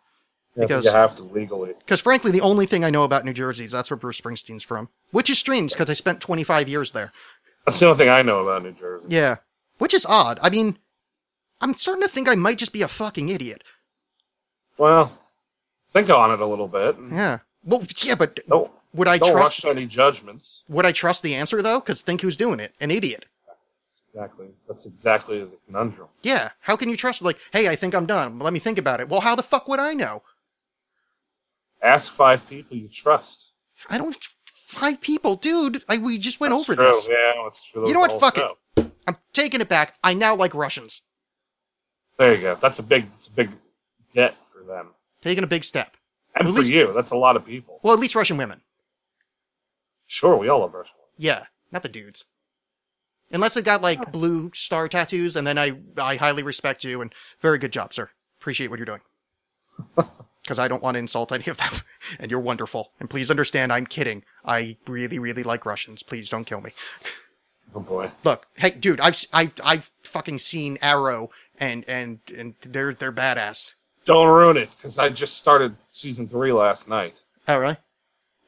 Because- you have to legally. Because frankly, the only thing I know about New Jersey is that's where Bruce Springsteen's from, which is strange because I spent 25 years there. That's the only thing I know about New Jersey. Yeah, which is odd. I mean, I'm starting to think I might just be a fucking idiot. Well, think on it a little bit. Yeah. Well, yeah, but Don't, would I don't trust? rush any judgments. Would I trust the answer though? Because think who's doing it? An idiot. That's exactly. That's exactly the conundrum. Yeah. How can you trust? Like, hey, I think I'm done. Let me think about it. Well, how the fuck would I know? Ask five people you trust. I don't. Five people, dude. I we just went That's over true. this. Yeah, it's true. You know what? Fuck show. it. I'm taking it back. I now like Russians. There you go. That's a big. That's a big get for them Taking a big step. and At for least- you. That's a lot of people. Well, at least Russian women. Sure, we all love Russian. Yeah, not the dudes. Unless they've got like oh. blue star tattoos, and then I I highly respect you and very good job, sir. Appreciate what you're doing. Because I don't want to insult any of them, and you're wonderful. And please understand, I'm kidding. I really, really like Russians. Please don't kill me. Oh boy. Look, hey, dude, I've I've I've fucking seen Arrow, and and and they're they're badass. Don't ruin it because I just started season three last night. Oh, really?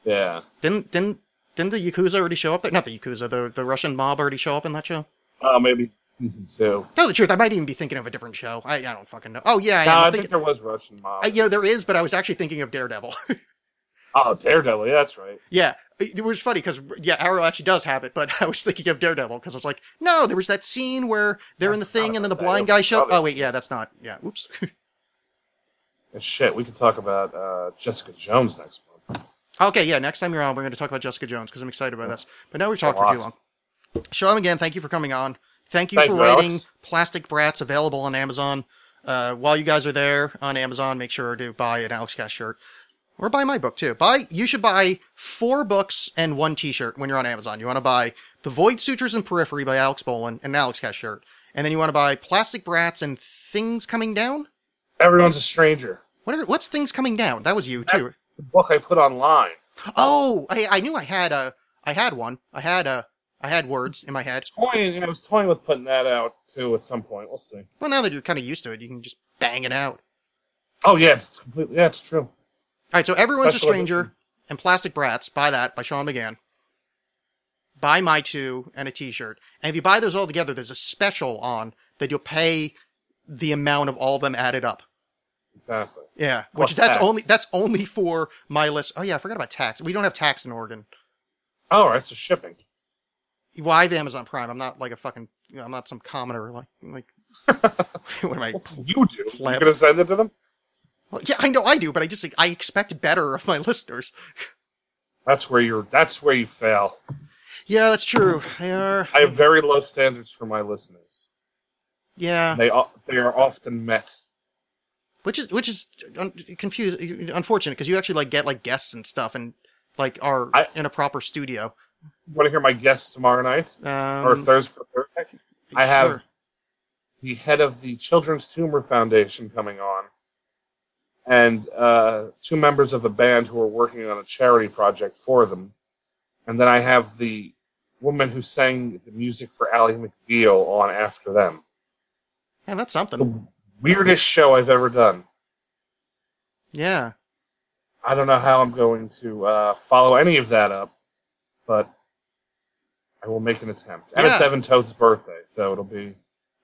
Yeah. Didn't didn't didn't the yakuza already show up there? Not the yakuza, the the Russian mob already show up in that show. Uh, maybe season two. Tell the truth, I might even be thinking of a different show. I, I don't fucking know. Oh yeah, I, No. I I'm think there was Russian mob. You know there is, but I was actually thinking of Daredevil. oh, Daredevil. Yeah, that's right. yeah, it, it was funny because yeah, Arrow actually does have it, but I was thinking of Daredevil because I was like, no, there was that scene where they're in the thing and then the blind guy show. probably- Oh wait, yeah, that's not. Yeah, oops. Shit, we could talk about uh, Jessica Jones next month. Okay, yeah, next time you're on, we're going to talk about Jessica Jones because I'm excited about this. But now we've talked for too long. Show Shalom again. Thank you for coming on. Thank you Thank for you, writing Alexx. Plastic Brats available on Amazon. Uh, while you guys are there on Amazon, make sure to buy an Alexxcast shirt. Or buy my book too. Buy you should buy four books and one T-shirt when you're on Amazon. You want to buy The Void Sutures and Periphery by Alexx Bolin and an Alexxcast shirt, and then you want to buy Plastic Brats and Things Coming Down. Everyone's a stranger. Whatever. What's Things Coming Down? That was you too. That's the book I put online. Oh, I, I knew I had a I had one. I had a I had words in my head. Toying, I was toying with putting that out too at some point. We'll see. Well, now that you're kind of used to it, you can just bang it out. Oh yeah, it's completely. Yeah, it's true. All right, so everyone's Special a stranger and Plastic Brats. Buy that by Shaun McGann. Buy my two and a T-shirt, and if you buy those all together, there's a special on that you'll pay the amount of all of them added up. Exactly. Yeah, which is that's tax. only that's only for my list. Oh yeah, I forgot about tax. We don't have tax in Oregon. Oh, right, so shipping. Well, I have Amazon Prime. I'm not like a fucking. You know, I'm not some commoner. Like like. what am I? You do. Pleb. You're gonna send it to them? Well, yeah, I know I do, but I just like, I expect better of my listeners. That's where you're. That's where you fail. Yeah, that's true. They are. I have very low standards for my listeners. Yeah, They they are often met. Which is which is un- confused, unfortunate because you actually like get like guests and stuff and like are I- in a proper studio. Want to hear my guests tomorrow night Um, or Thursday? for Thursday? I have sure. the head of the Children's Tumor Foundation coming on, and uh, two members of a band who are working on a charity project for them, and then I have the woman who sang the music for Ally McBeal on after them. Yeah, that's something. The weirdest show I've ever done. Yeah. I don't know how I'm going to uh, follow any of that up, but I will make an attempt. And it's Yeah. Evan Toth's birthday, so it'll be.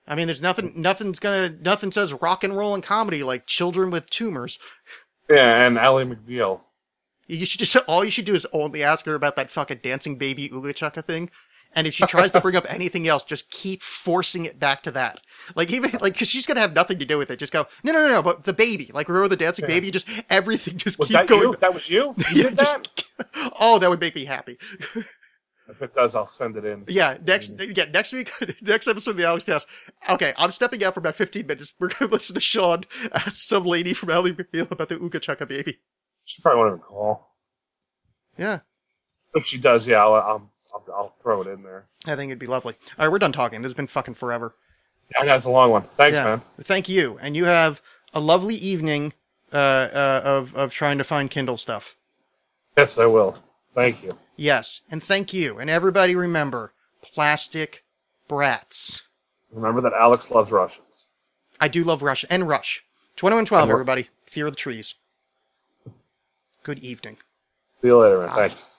I mean, there's nothing. Nothing's gonna. Nothing says rock and roll and comedy like children with tumors. Yeah, and Ally McBeal. You should just. All you should do is only ask her about that fucking dancing baby Ooga Chaka thing. And if she tries to bring up anything else, just keep forcing it back to that. Like even like because she's gonna have nothing to do with it. Just go no no no no. But the baby, like remember the dancing Yeah. baby? Just everything. Just Was keep that going. you? That was you? You Yeah, did that? oh, that would make me happy. If it does, I'll send it in. Yeah, next mm-hmm. yeah next week, next episode of the Alexxcast. Okay, I'm stepping out for about 15 minutes. We're gonna listen to Shaun ask some lady from Ally McBeal about the Ooga Chaka baby. She probably won't even call. Yeah, If she does, yeah, I'll, I'll, I'll, I'll throw it in there. I think it'd be lovely. All right, we're done talking. This has been fucking forever. I know it's a long one. Thanks, yeah, man. thank you, and you have a lovely evening uh, uh, of of trying to find Kindle stuff. Yes, I will. Thank you. Yes, and thank you, and everybody remember plastic brats. Remember that Alexx loves Russians. I do love Rush and Rush. 2112, And everybody. Fear of the trees. Good evening. See you later, man. Bye. Thanks.